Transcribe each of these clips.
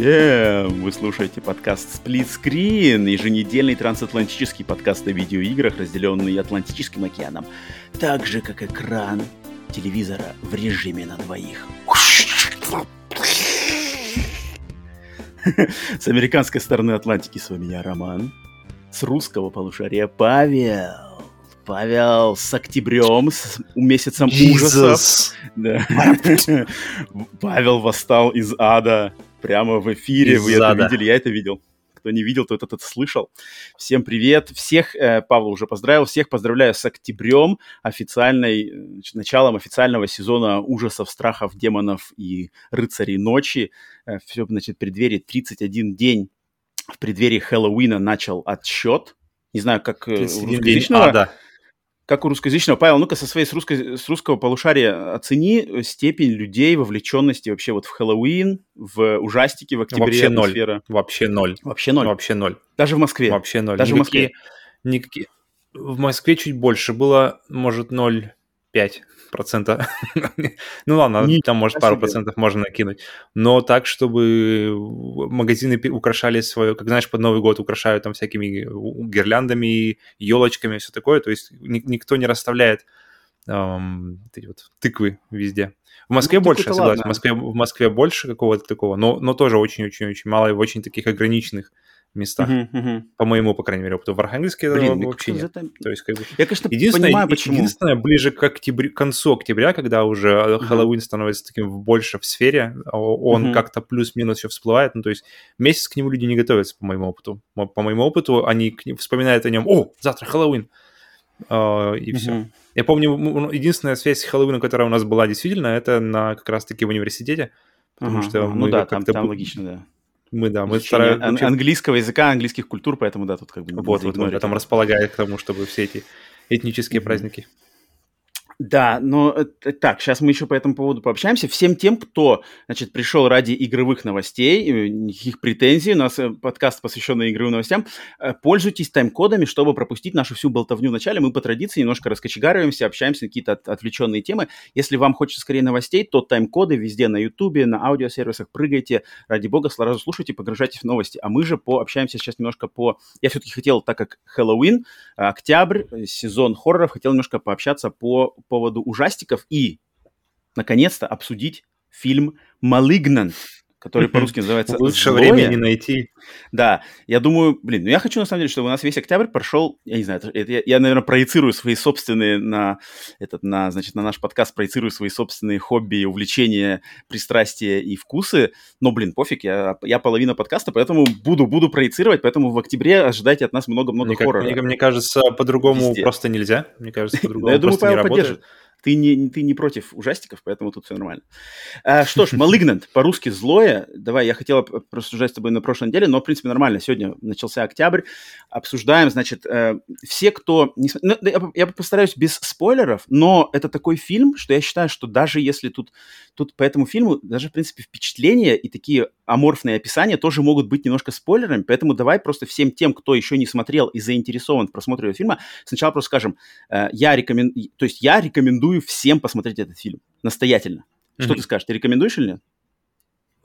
Всем! Вы слушаете подкаст Split Screen, еженедельный трансатлантический подкаст о видеоиграх, разделенный Атлантическим океаном, так же, как экран телевизора в режиме на двоих. С американской стороны Атлантики с вами я, Роман. С русского полушария Павел. Павел с октябрем, с месяцем Jesus. ужасов. Да. Павел восстал из ада прямо в эфире. Из Вы ада. это видели, я это видел. Кто не видел, тот этот слышал. Всем привет. Всех, э, Павел уже поздравил, всех поздравляю с октябрем, официальной, значит, началом официального сезона ужасов, страхов, демонов и рыцарей ночи. Э, все, значит, преддверии 31 день в преддверии Хэллоуина начал отсчет. Не знаю, как э, русскоязычного. А, да как у русскоязычного. Павел, ну-ка со своей с, русской, с русского полушария оцени степень людей вовлеченности вообще вот в Хэллоуин, в ужастики в октябре. Вообще ноль. Вообще ноль. Вообще ноль. Вообще ноль. Даже в Москве. Вообще ноль. Даже никакие, в Москве. Никакие. В Москве чуть больше было, может, 0,5 процента. ну ладно, там может пару процентов можно накинуть. Но так, чтобы магазины украшали свое, как знаешь, под Новый год украшают там всякими гирляндами, елочками, все такое. То есть никто не расставляет эм, эти вот тыквы везде. В Москве ну, больше, я согласен. В Москве, в Москве больше какого-то такого, но, но тоже очень-очень-очень мало и в очень таких ограниченных местах. Uh-huh, uh-huh. По моему, по крайней мере, опыту. В Архангельске Блин, вообще нет. Это... То есть, как бы... Я, конечно, единственное, понимаю, почему. Единственное, ближе к, октябрю, концу октября, когда уже uh-huh. Хэллоуин становится таким больше в сфере, он uh-huh. как-то плюс-минус еще всплывает. Ну, то есть месяц к нему люди не готовятся, по моему опыту. По моему опыту они вспоминают о нем, о, завтра Хэллоуин. Uh, и uh-huh. все. Я помню, единственная связь с Хэллоуином, которая у нас была действительно, это на как раз-таки в университете. Потому uh-huh. что мы ну да, там, там логично, да. Мы, да, мы стараемся... Ан- английского языка, английских культур, поэтому, да, тут как бы... Вот, вот, вот, там располагает к тому, чтобы все эти этнические mm-hmm. праздники да, но э, так, сейчас мы еще по этому поводу пообщаемся. Всем тем, кто, значит, пришел ради игровых новостей, э, никаких претензий, у нас э, подкаст, посвященный игровым новостям, пользуйтесь тайм-кодами, чтобы пропустить нашу всю болтовню в начале. Мы по традиции немножко раскочегариваемся, общаемся на какие-то от, отвлеченные темы. Если вам хочется скорее новостей, то тайм-коды везде на Ютубе, на аудиосервисах, прыгайте, ради бога, сразу слушайте, погружайтесь в новости. А мы же пообщаемся сейчас немножко по... Я все-таки хотел, так как Хэллоуин, октябрь, сезон хорроров, хотел немножко пообщаться по поводу ужастиков и, наконец-то, обсудить фильм «Malignant», который по-русски называется Лучше Злое. времени найти. Да, я думаю, блин, ну я хочу на самом деле, чтобы у нас весь октябрь прошел, я не знаю, это, я, я, наверное, проецирую свои собственные на этот, на, значит, на наш подкаст проецирую свои собственные хобби, увлечения, пристрастия и вкусы, но, блин, пофиг, я, я половина подкаста, поэтому буду, буду проецировать, поэтому в октябре ожидайте от нас много-много хоррора. Мне, мне кажется, по-другому просто нельзя, мне кажется, по-другому просто не работает. Ты не, ты не против ужастиков, поэтому тут все нормально. А, что ж, Malignant, по-русски злое. Давай, я хотел просуждать с тобой на прошлой неделе, но, в принципе, нормально. Сегодня начался октябрь. Обсуждаем, значит, э, все, кто... Ну, я, я постараюсь без спойлеров, но это такой фильм, что я считаю, что даже если тут, тут по этому фильму, даже, в принципе, впечатления и такие аморфные описания тоже могут быть немножко спойлерами, поэтому давай просто всем тем, кто еще не смотрел и заинтересован в просмотре этого фильма, сначала просто скажем, э, я рекомендую, то есть я рекомендую всем посмотреть этот фильм, настоятельно. Mm-hmm. Что ты скажешь, ты рекомендуешь или нет?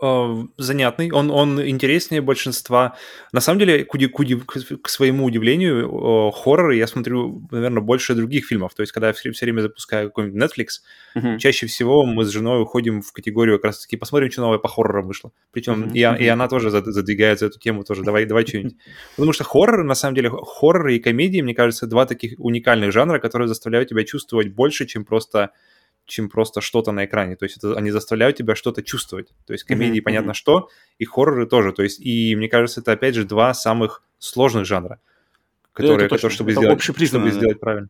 Э, занятный, он, он интереснее большинства. На самом деле, к, к, к своему удивлению, хорроры я смотрю, наверное, больше других фильмов. То есть, когда я все, все время запускаю какой-нибудь Netflix, uh-huh. чаще всего мы с женой уходим в категорию как раз-таки посмотрим, что новое по хоррорам вышло. Причем uh-huh. и, и она тоже задвигает за эту тему тоже. Давай, давай что-нибудь. Потому что хорроры, на самом деле, хорроры и комедии, мне кажется, два таких уникальных жанра, которые заставляют тебя чувствовать больше, чем просто чем просто что-то на экране. То есть это, они заставляют тебя что-то чувствовать. То есть комедии mm-hmm. понятно что, и хорроры тоже. То есть и мне кажется, это опять же два самых сложных жанра, которые, которые чтобы, это сделать, чтобы сделать правильно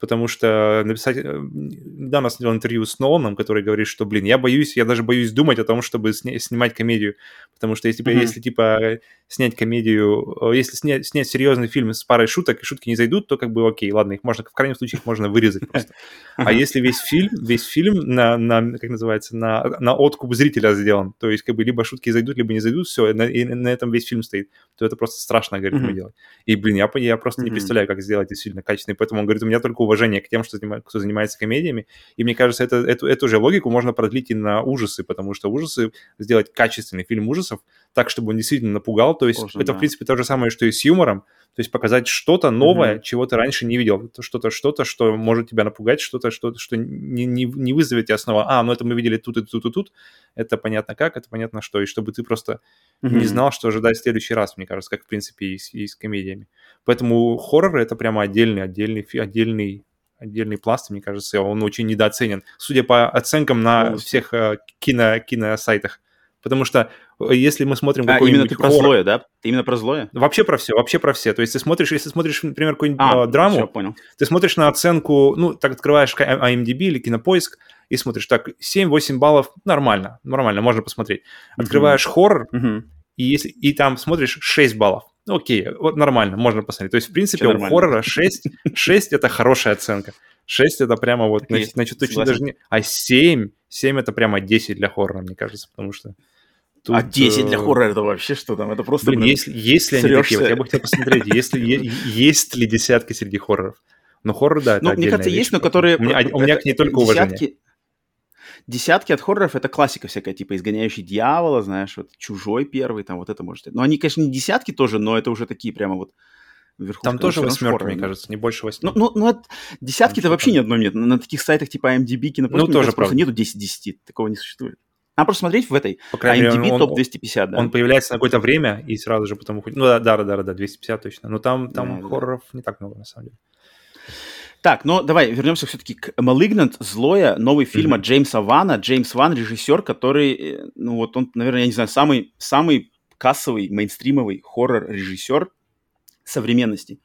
потому что написать... Э, недавно смотрел интервью с Ноланом, который говорит, что, блин, я боюсь, я даже боюсь думать о том, чтобы сня- снимать комедию, потому что если, mm-hmm. если типа, снять комедию, э, если снять, снять серьезный фильм с парой шуток, и шутки не зайдут, то как бы окей, ладно, их можно, в крайнем случае, их можно вырезать просто. А если весь фильм, весь фильм на, на как называется, на, на откуп зрителя сделан, то есть как бы либо шутки зайдут, либо не зайдут, все, и на, и на этом весь фильм стоит, то это просто страшно, говорит, mm-hmm. делать. И, блин, я, я просто mm-hmm. не представляю, как сделать действительно качественный, поэтому он говорит, у меня только уважение к тем, что занимает, кто занимается комедиями. И мне кажется, это, эту, эту же логику можно продлить и на ужасы, потому что ужасы, сделать качественный фильм ужасов так, чтобы он действительно напугал, то есть Можно, это, да. в принципе, то же самое, что и с юмором, то есть показать что-то новое, mm-hmm. чего ты раньше не видел, что-то, что-то, что может тебя напугать, что-то, что-то, что не, не, не вызовет тебя снова, а, ну это мы видели тут и тут и тут, это понятно как, это понятно что, и чтобы ты просто mm-hmm. не знал, что ожидать в следующий раз, мне кажется, как, в принципе, и с, и с комедиями. Поэтому хоррор — это прямо отдельный, отдельный, отдельный отдельный пласт, мне кажется, он очень недооценен. Судя по оценкам на всех э, кино, киносайтах. Потому что э, если мы смотрим а, именно ты про злое, да? Именно про злое? Вообще про все, вообще про все. То есть ты смотришь, если смотришь, например, какую-нибудь а, драму, все, понял. ты смотришь на оценку, ну, так открываешь IMDb или Кинопоиск и смотришь, так, 7-8 баллов, нормально, нормально, можно посмотреть. Открываешь mm-hmm. хоррор, mm-hmm. и, если, и там смотришь 6 баллов. Ну, окей, вот нормально, можно посмотреть. То есть, в принципе, у хоррора 6, 6 это хорошая оценка. 6 это прямо вот, значит, значит очень даже не... А 7, 7 это прямо 10 для хоррора, мне кажется, потому что... Тут, а 10 для э, хоррора это вообще что там? Это просто... Блин, если, если они такие, вот я бы хотел посмотреть, если, есть ли десятки среди хорроров. Но хоррор, да, это Ну, мне кажется, вещь, есть, но которые... У меня, у меня к ней только уважение. Десятки от хорроров это классика всякая, типа изгоняющий дьявола, знаешь, вот чужой первый, там вот это можете. Но они, конечно, не десятки тоже, но это уже такие прямо вот вверху. Там тоже восьмерка, мне кажется, не больше восьми. Ну, ну, ну десятки-то вообще ни одной нет. На, на таких сайтах типа IMDb, кинопоиск, ну, тоже просто нету 10-10, такого не существует. Надо просто смотреть в этой По крайней IMDb мере, он, топ 250, да. Он появляется на какое-то время и сразу же потом уходит. Ну да, да, да, да, 250 точно. Но там, там да, хорроров да. не так много, на самом деле. Так, ну давай вернемся все-таки к Malignant, Злое, новый фильм mm-hmm. от Джеймса Вана. Джеймс Ван, режиссер, который, э, ну вот он, наверное, я не знаю, самый, самый кассовый, мейнстримовый хоррор-режиссер современности.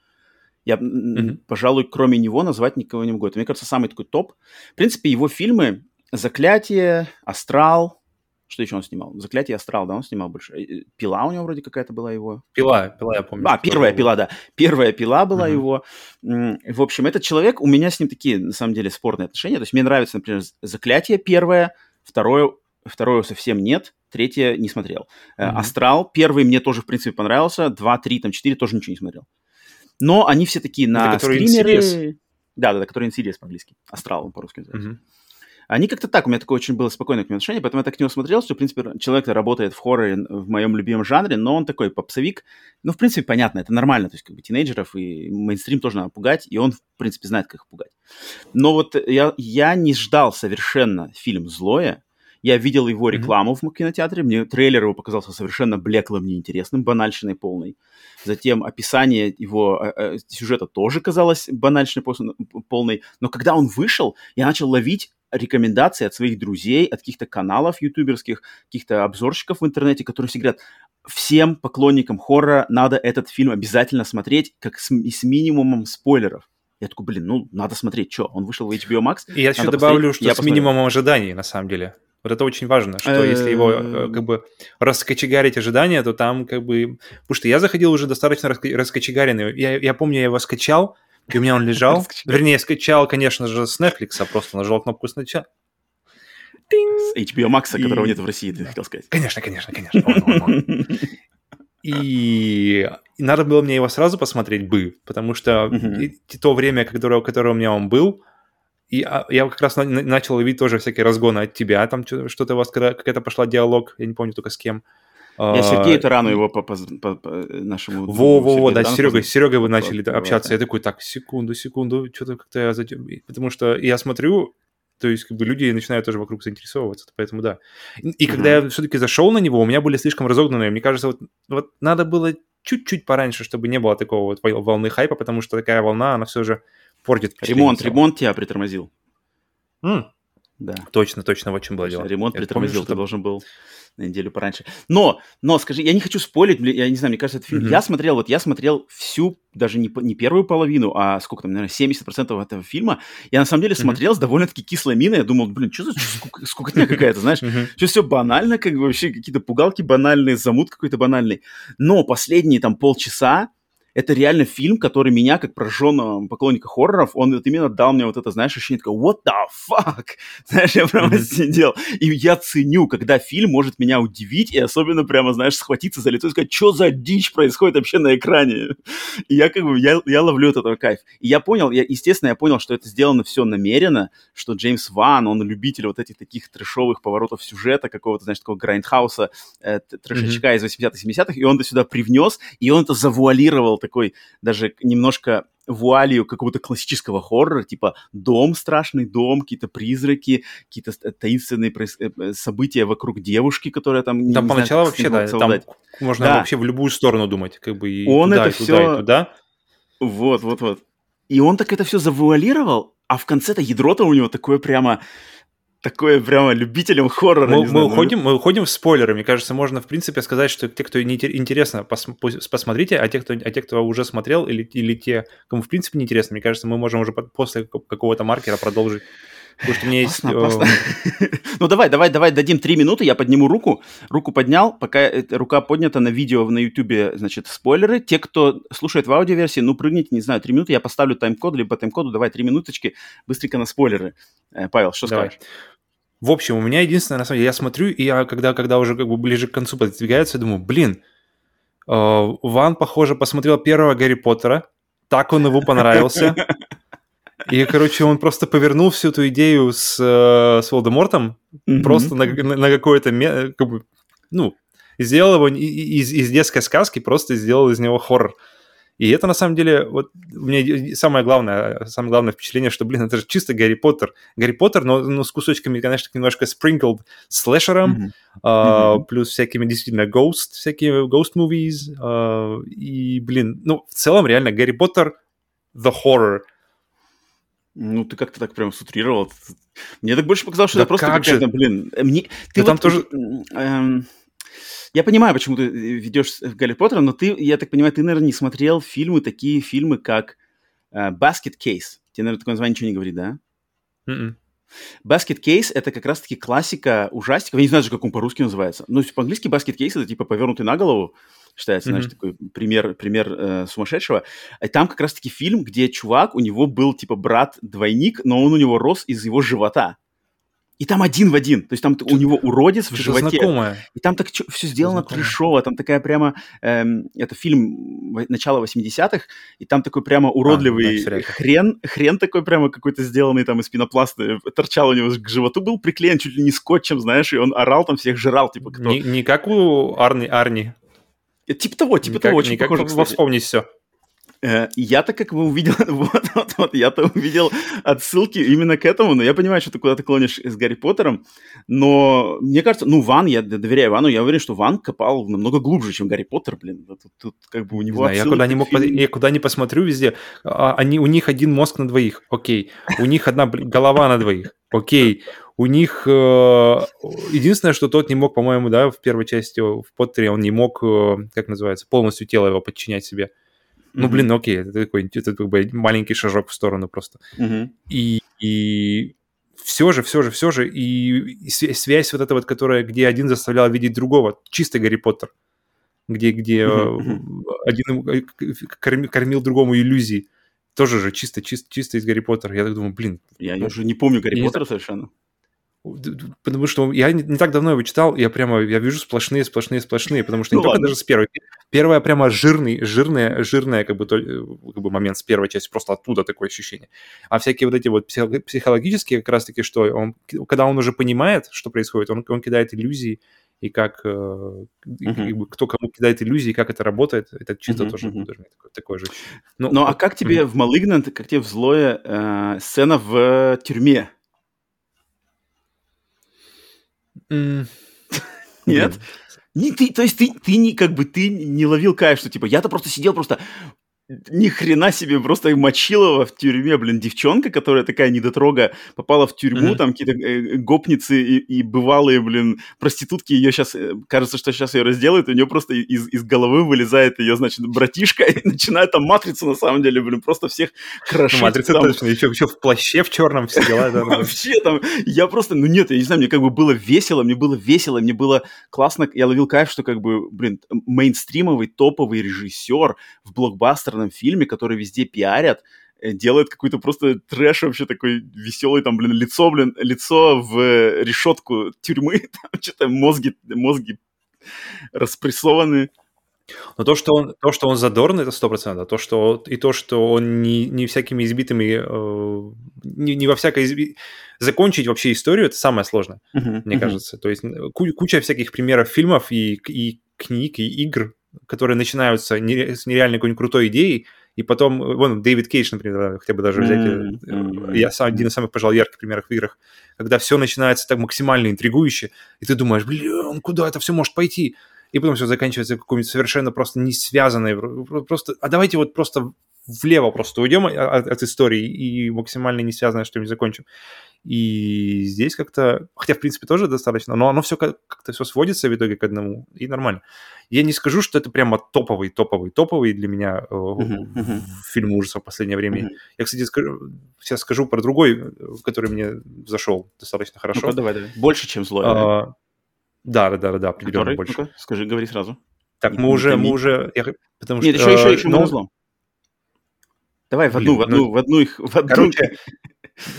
Я, mm-hmm. пожалуй, кроме него назвать никого не могу. Это, мне кажется, самый такой топ. В принципе, его фильмы «Заклятие», «Астрал», что еще он снимал? «Заклятие Астрал», да, он снимал больше. «Пила» у него вроде какая-то была его. «Пила», «Пила», я помню. А, первая «Пила», да. Первая «Пила» была uh-huh. его. В общем, этот человек, у меня с ним такие, на самом деле, спорные отношения. То есть мне нравится, например, «Заклятие» первое, второе, второе совсем нет, третье не смотрел. Uh-huh. «Астрал» первый мне тоже, в принципе, понравился, два, три, там, четыре тоже ничего не смотрел. Но они все такие на Это стримеры... Да, да, да, который Insidious по-английски. Астрал он по-русски называется. Uh-huh. Они как-то так, у меня такое очень было спокойное к нему отношение, поэтому я так к нему смотрел, что, в принципе, человек работает в хорроре в моем любимом жанре, но он такой попсовик. Ну, в принципе, понятно, это нормально, то есть, как бы, тинейджеров и мейнстрим тоже надо пугать, и он, в принципе, знает, как их пугать. Но вот я, я не ждал совершенно фильм «Злое», я видел его рекламу mm-hmm. в кинотеатре, мне трейлер его показался совершенно блеклым, неинтересным, банальщиной полной. Затем описание его э, э, сюжета тоже казалось банальщиной полной. Но когда он вышел, я начал ловить рекомендации от своих друзей, от каких-то каналов ютуберских, каких-то обзорщиков в интернете, которые все говорят, всем поклонникам хоррора надо этот фильм обязательно смотреть, как с, с минимумом спойлеров. Я такой, блин, ну, надо смотреть, что, он вышел в HBO Max. И я еще добавлю, что я с посмотрел. минимумом ожиданий, на самом деле. Вот это очень важно, что если его э, как бы раскочегарить ожидания, то там как бы... Потому что я заходил уже достаточно раскочегаренный. Я, я помню, я его скачал, и у меня он лежал. Вернее, скачал, конечно же, с Netflix, а просто нажал кнопку сначала. С HBO Max, которого нет в России, ты хотел сказать. Конечно, конечно, конечно. Он, он, он. И... и надо было мне его сразу посмотреть бы, потому что и, то время, которое, которое у меня он был, и а, я как раз на, начал видеть тоже всякие разгоны от тебя, там что-то у вас, какая-то пошла диалог, я не помню только с кем. Я Сергею Тарану его по, по, по, по нашему... Во-во-во, да, с Серегой, с Серегой вы начали по, общаться. Я такой, так, секунду, секунду, что-то как-то я... Потому что я смотрю, то есть как бы люди начинают тоже вокруг заинтересовываться, поэтому да. И, и когда я все-таки зашел на него, у меня были слишком разогнанные. Мне кажется, вот, вот надо было чуть-чуть пораньше, чтобы не было такого вот волны хайпа, потому что такая волна, она все же портит Ремонт, ремонт тебя притормозил. Mm. Да. Точно, точно, в чем было дело. Ремонт я притормозил, помню, ты должен был на неделю пораньше. Но, но, скажи, я не хочу спорить, я не знаю, мне кажется, этот фильм... Mm-hmm. Я смотрел, вот я смотрел всю, даже не, не первую половину, а сколько там, наверное, 70% этого фильма. Я на самом деле mm-hmm. смотрел с довольно-таки кислой миной. Я думал, блин, что за скука, скукотня какая-то, знаешь? Mm-hmm. Что все банально, как бы вообще какие-то пугалки банальные, замут какой-то банальный. Но последние там полчаса это реально фильм, который меня, как прожженного поклонника хорроров, он вот именно дал мне вот это, знаешь, ощущение такое, what the fuck? Знаешь, я прямо mm-hmm. сидел, и я ценю, когда фильм может меня удивить, и особенно прямо, знаешь, схватиться за лицо и сказать, что за дичь происходит вообще на экране? И я как бы, я, я ловлю от этого кайф. И я понял, я, естественно, я понял, что это сделано все намеренно, что Джеймс Ван, он любитель вот этих таких трешовых поворотов сюжета, какого-то, знаешь, такого грайндхауса, э, трешечка mm-hmm. из 80-х, 70-х, и он это сюда привнес, и он это завуалировал такой даже немножко вуалью какого-то классического хоррора, типа дом, страшный дом, какие-то призраки, какие-то таинственные э, э, события вокруг девушки, которая там... Там поначалу вообще, да, там можно да. вообще в любую сторону думать, как бы и он туда, это и все... туда, и туда. Вот, вот, вот. И он так это все завуалировал, а в конце-то ядро-то у него такое прямо такое прямо любителям хоррора. Мы, мы, знаю, уходим, мы уходим в спойлеры. Мне кажется, можно, в принципе, сказать, что те, кто не интересно, пос, посмотрите, а те, кто, а те, кто уже смотрел, или, или те, кому, в принципе, не интересно, мне кажется, мы можем уже после какого-то маркера продолжить. Потому что у меня есть... Э, ну давай, давай, давай дадим три минуты, я подниму руку. Руку поднял, пока рука поднята на видео на ютубе, значит, спойлеры. Те, кто слушает в аудиоверсии, ну прыгните, не знаю, три минуты, я поставлю тайм-код, либо тайм-коду, давай три минуточки, быстренько на спойлеры. Э, Павел, что скажешь? В общем, у меня единственное, на самом деле, я смотрю, и я когда, когда уже как бы ближе к концу подвигается, я думаю, блин, э, Ван, похоже, посмотрел первого Гарри Поттера, так он его понравился. И, короче, он просто повернул всю эту идею с, э, с Волдемортом mm-hmm. просто на, на, на какое-то, как бы, ну, сделал его из, из детской сказки, просто сделал из него хоррор. И это на самом деле, вот мне самое главное, самое главное впечатление, что, блин, это же чисто Гарри Поттер. Гарри Поттер, но, но с кусочками, конечно, немножко sprinkled слэшером, mm-hmm. uh, mm-hmm. плюс всякими действительно ghost, всякие ghost movies. Uh, и, блин, ну, в целом, реально, Гарри Поттер the horror. Ну, ты как-то так прям сутрировал. Мне так больше показалось, что да это просто какая-то, блин... Мне... Ты вот, там тоже... Эм я понимаю, почему ты э, ведешь Гарри Поттера, но ты, я так понимаю, ты, наверное, не смотрел фильмы, такие фильмы, как uh, Basket Case. Тебе, наверное, такое название ничего не говорит, да? Mm-mm. М-м. Basket Case — это как раз-таки классика ужастиков. Я не знаю даже, как он по-русски называется. Но по-английски Basket Case — это типа повернутый на голову, считается, mm-hmm. знаешь, такой пример, пример э, сумасшедшего. И там как раз-таки фильм, где чувак, у него был типа брат-двойник, но он у него рос из его живота. И там один в один. То есть там у него уродец в животе. Знакомое. И там так все сделано трешово. Там такая прямо... Эм, это фильм начала 80-х. И там такой прямо уродливый а, да, хрен. Хрен такой прямо какой-то сделанный там из пенопласта. Торчал у него к животу. Был приклеен чуть ли не скотчем, знаешь. И он орал там, всех жрал. Типа кто... Не, не как у Арни. Арни. Типа того, типа не того. Как, очень не похоже, как все. Э, я-то как бы увидел, вот, вот, вот, я-то увидел отсылки именно к этому, но я понимаю, что ты куда-то клонишь с Гарри Поттером, но мне кажется, ну, Ван, я доверяю Вану, я уверен, что Ван копал намного глубже, чем Гарри Поттер, блин, тут, тут как бы у него знаю, я куда, не мог, я куда не посмотрю везде, а, они, у них один мозг на двоих, окей, у них одна голова на двоих, окей, у них э, единственное, что тот не мог, по-моему, да, в первой части в Поттере он не мог, э, как называется, полностью тело его подчинять себе. Ну, блин, окей, это такой это как бы маленький шажок в сторону просто. Mm-hmm. И, и все же, все же, все же, и, связь вот эта вот, которая, где один заставлял видеть другого, чисто Гарри Поттер, где, где mm-hmm. один э, кормил, кормил другому иллюзии, тоже же чисто, чисто, чисто из Гарри Поттера. Я так думаю, блин. Я ну, уже не помню Гарри Поттера совершенно. Потому что я не, не так давно его читал, я прямо, я вижу сплошные, сплошные, сплошные, потому что не ну, только ладно. даже с первой. Первая прямо жирный, жирная, жирная как бы, то, как бы момент с первой части, просто оттуда такое ощущение. А всякие вот эти вот психологические как раз-таки, что он, когда он уже понимает, что происходит, он, он кидает иллюзии, и как, uh-huh. и, кто кому кидает иллюзии, как это работает, это чисто uh-huh, тоже uh-huh. такое, такое же. Ну, ну а как тебе uh-huh. в Malignant, как тебе в Злое э, сцена в тюрьме? Нет? Не, ты, то есть ты, ты не как бы ты не ловил кайф, что типа я-то просто сидел просто ни хрена себе, просто Мочилова в тюрьме, блин, девчонка, которая такая недотрога, попала в тюрьму, mm-hmm. там какие-то э, гопницы и, и бывалые, блин, проститутки, ее сейчас, э, кажется, что сейчас ее разделают, у нее просто из, из головы вылезает ее, значит, братишка, и начинает там матрицу, на самом деле, блин, просто всех крошить. Ну, матрица там. точно, еще, еще в плаще в черном все дела. Вообще там, я просто, ну нет, я не знаю, мне как бы было весело, мне было весело, мне было классно, я ловил кайф, что как бы, блин, мейнстримовый топовый режиссер в блокбастер популярном фильме, который везде пиарят, э, делает какой-то просто трэш вообще такой веселый, там, блин, лицо, блин, лицо в решетку тюрьмы, там что-то мозги, мозги распрессованы. Но то, что он, то, что он задорный, это сто процентов. То, что и то, что он не, не всякими избитыми, э, не, не во всякой изби... закончить вообще историю, это самое сложное, uh-huh, мне uh-huh. кажется. То есть куча всяких примеров фильмов и, и книг и игр, которые начинаются с нереально какой-нибудь крутой идеей, и потом, вон, Дэвид Кейдж, например, хотя бы даже взять, mm-hmm. я сам, один из самых, пожалуй, ярких примеров в играх, когда все начинается так максимально интригующе, и ты думаешь, блин, куда это все может пойти? И потом все заканчивается какой-нибудь совершенно просто не связанной, просто, а давайте вот просто влево просто уйдем от, от истории и максимально не связанное что-нибудь закончим. И здесь как-то, хотя в принципе тоже достаточно, но оно все как-то все сводится в итоге к одному, и нормально. Я не скажу, что это прямо топовый, топовый, топовый для меня uh-huh, uh-huh. фильм ужасов в последнее время. Uh-huh. Я, кстати, скажу, сейчас скажу про другой, который мне зашел достаточно хорошо. ну давай, давай. Больше, чем злой. А, да, да, да, да, определенно который? больше. Ну-ка, скажи, говори сразу. Так, мы уже, мы уже, я, потому Нет, что... Нет, еще, еще, еще но... злом. Давай в одну, Блин, в одну, ну, в одну их, в одну. Короче,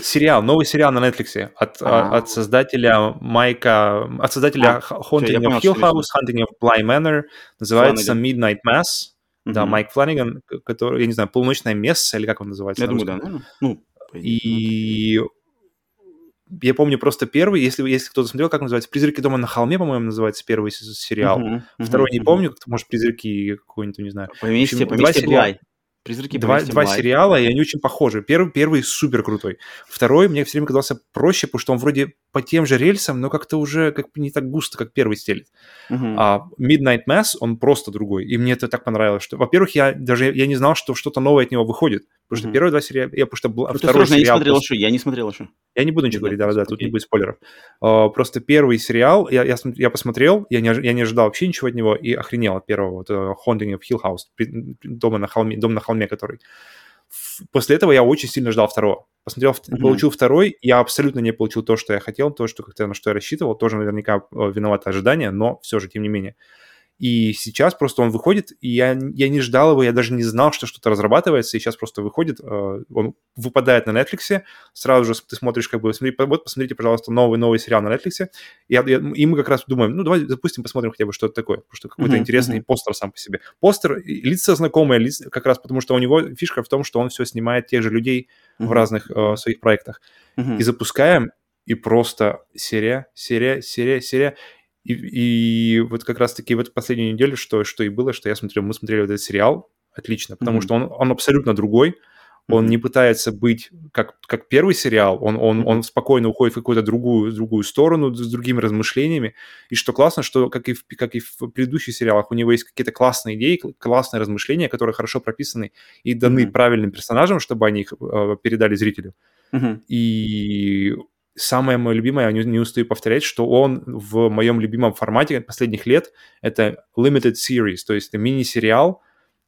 сериал, новый сериал на Netflix от, а, от создателя Майка, от создателя а, Haunting of Hill House, Hunting of Bly Manor, называется. Midnight Mass. Mm-hmm. Да, Майк Фланиган, который, я не знаю, полуночное место или как он называется? Я думаю, да, наверное. Ну, и я помню просто первый, если, если кто-то смотрел, как называется, «Призраки дома на холме», по-моему, называется первый сериал. Uh-huh, uh-huh, Второй uh-huh. не помню, может, «Призраки» какой-нибудь, не знаю. Поместье, общем, поместье Блай. Призраки два, два сериала, и они очень похожи. Первый, первый супер крутой. Второй мне все время казался проще, потому что он вроде по тем же рельсам, но как-то уже как не так густо, как первый стелит. Uh-huh. А Midnight Mass, он просто другой. И мне это так понравилось, что, во-первых, я даже я не знал, что что-то новое от него выходит. Потому что uh-huh. первые два сериала, я потому что был, ну, второй сериал... Я не смотрел просто... я не смотрел еще. Я не буду ничего говорить, да-да, тут не будет спойлеров. Uh, просто первый сериал, я, я, я посмотрел, я не, я не ожидал вообще ничего от него и охренел от первого, вот, uh, Haunting of Hill House, дома на холме, дом на холме, который после этого я очень сильно ждал второго. Посмотрел, mm-hmm. получил второй, я абсолютно не получил то, что я хотел, то, что как-то на что я рассчитывал, тоже наверняка э, виновато ожидание, но все же, тем не менее. И сейчас просто он выходит, и я, я не ждал его, я даже не знал, что что-то разрабатывается, и сейчас просто выходит, э, он выпадает на Netflix, сразу же ты смотришь, как бы, смотри, вот посмотрите, пожалуйста, новый-новый сериал на Netflix, и, я, и мы как раз думаем, ну, давай запустим, посмотрим хотя бы, что это такое, потому что какой-то uh-huh, интересный uh-huh. постер сам по себе. Постер, лица знакомые, лица, как раз потому что у него фишка в том, что он все снимает тех же людей uh-huh. в разных э, своих проектах. Uh-huh. И запускаем, и просто серия, серия, серия, серия. И, и вот как раз-таки в эту последнюю неделю, что, что и было, что я смотрел, мы смотрели вот этот сериал, отлично, потому mm-hmm. что он, он абсолютно другой, он mm-hmm. не пытается быть как, как первый сериал, он, он, он спокойно уходит в какую-то другую, другую сторону с другими размышлениями. И что классно, что как и, в, как и в предыдущих сериалах, у него есть какие-то классные идеи, классные размышления, которые хорошо прописаны и даны mm-hmm. правильным персонажам, чтобы они их э, передали зрителю. Mm-hmm. И самое мое любимое, я не, не устаю повторять, что он в моем любимом формате последних лет это limited series, то есть это мини-сериал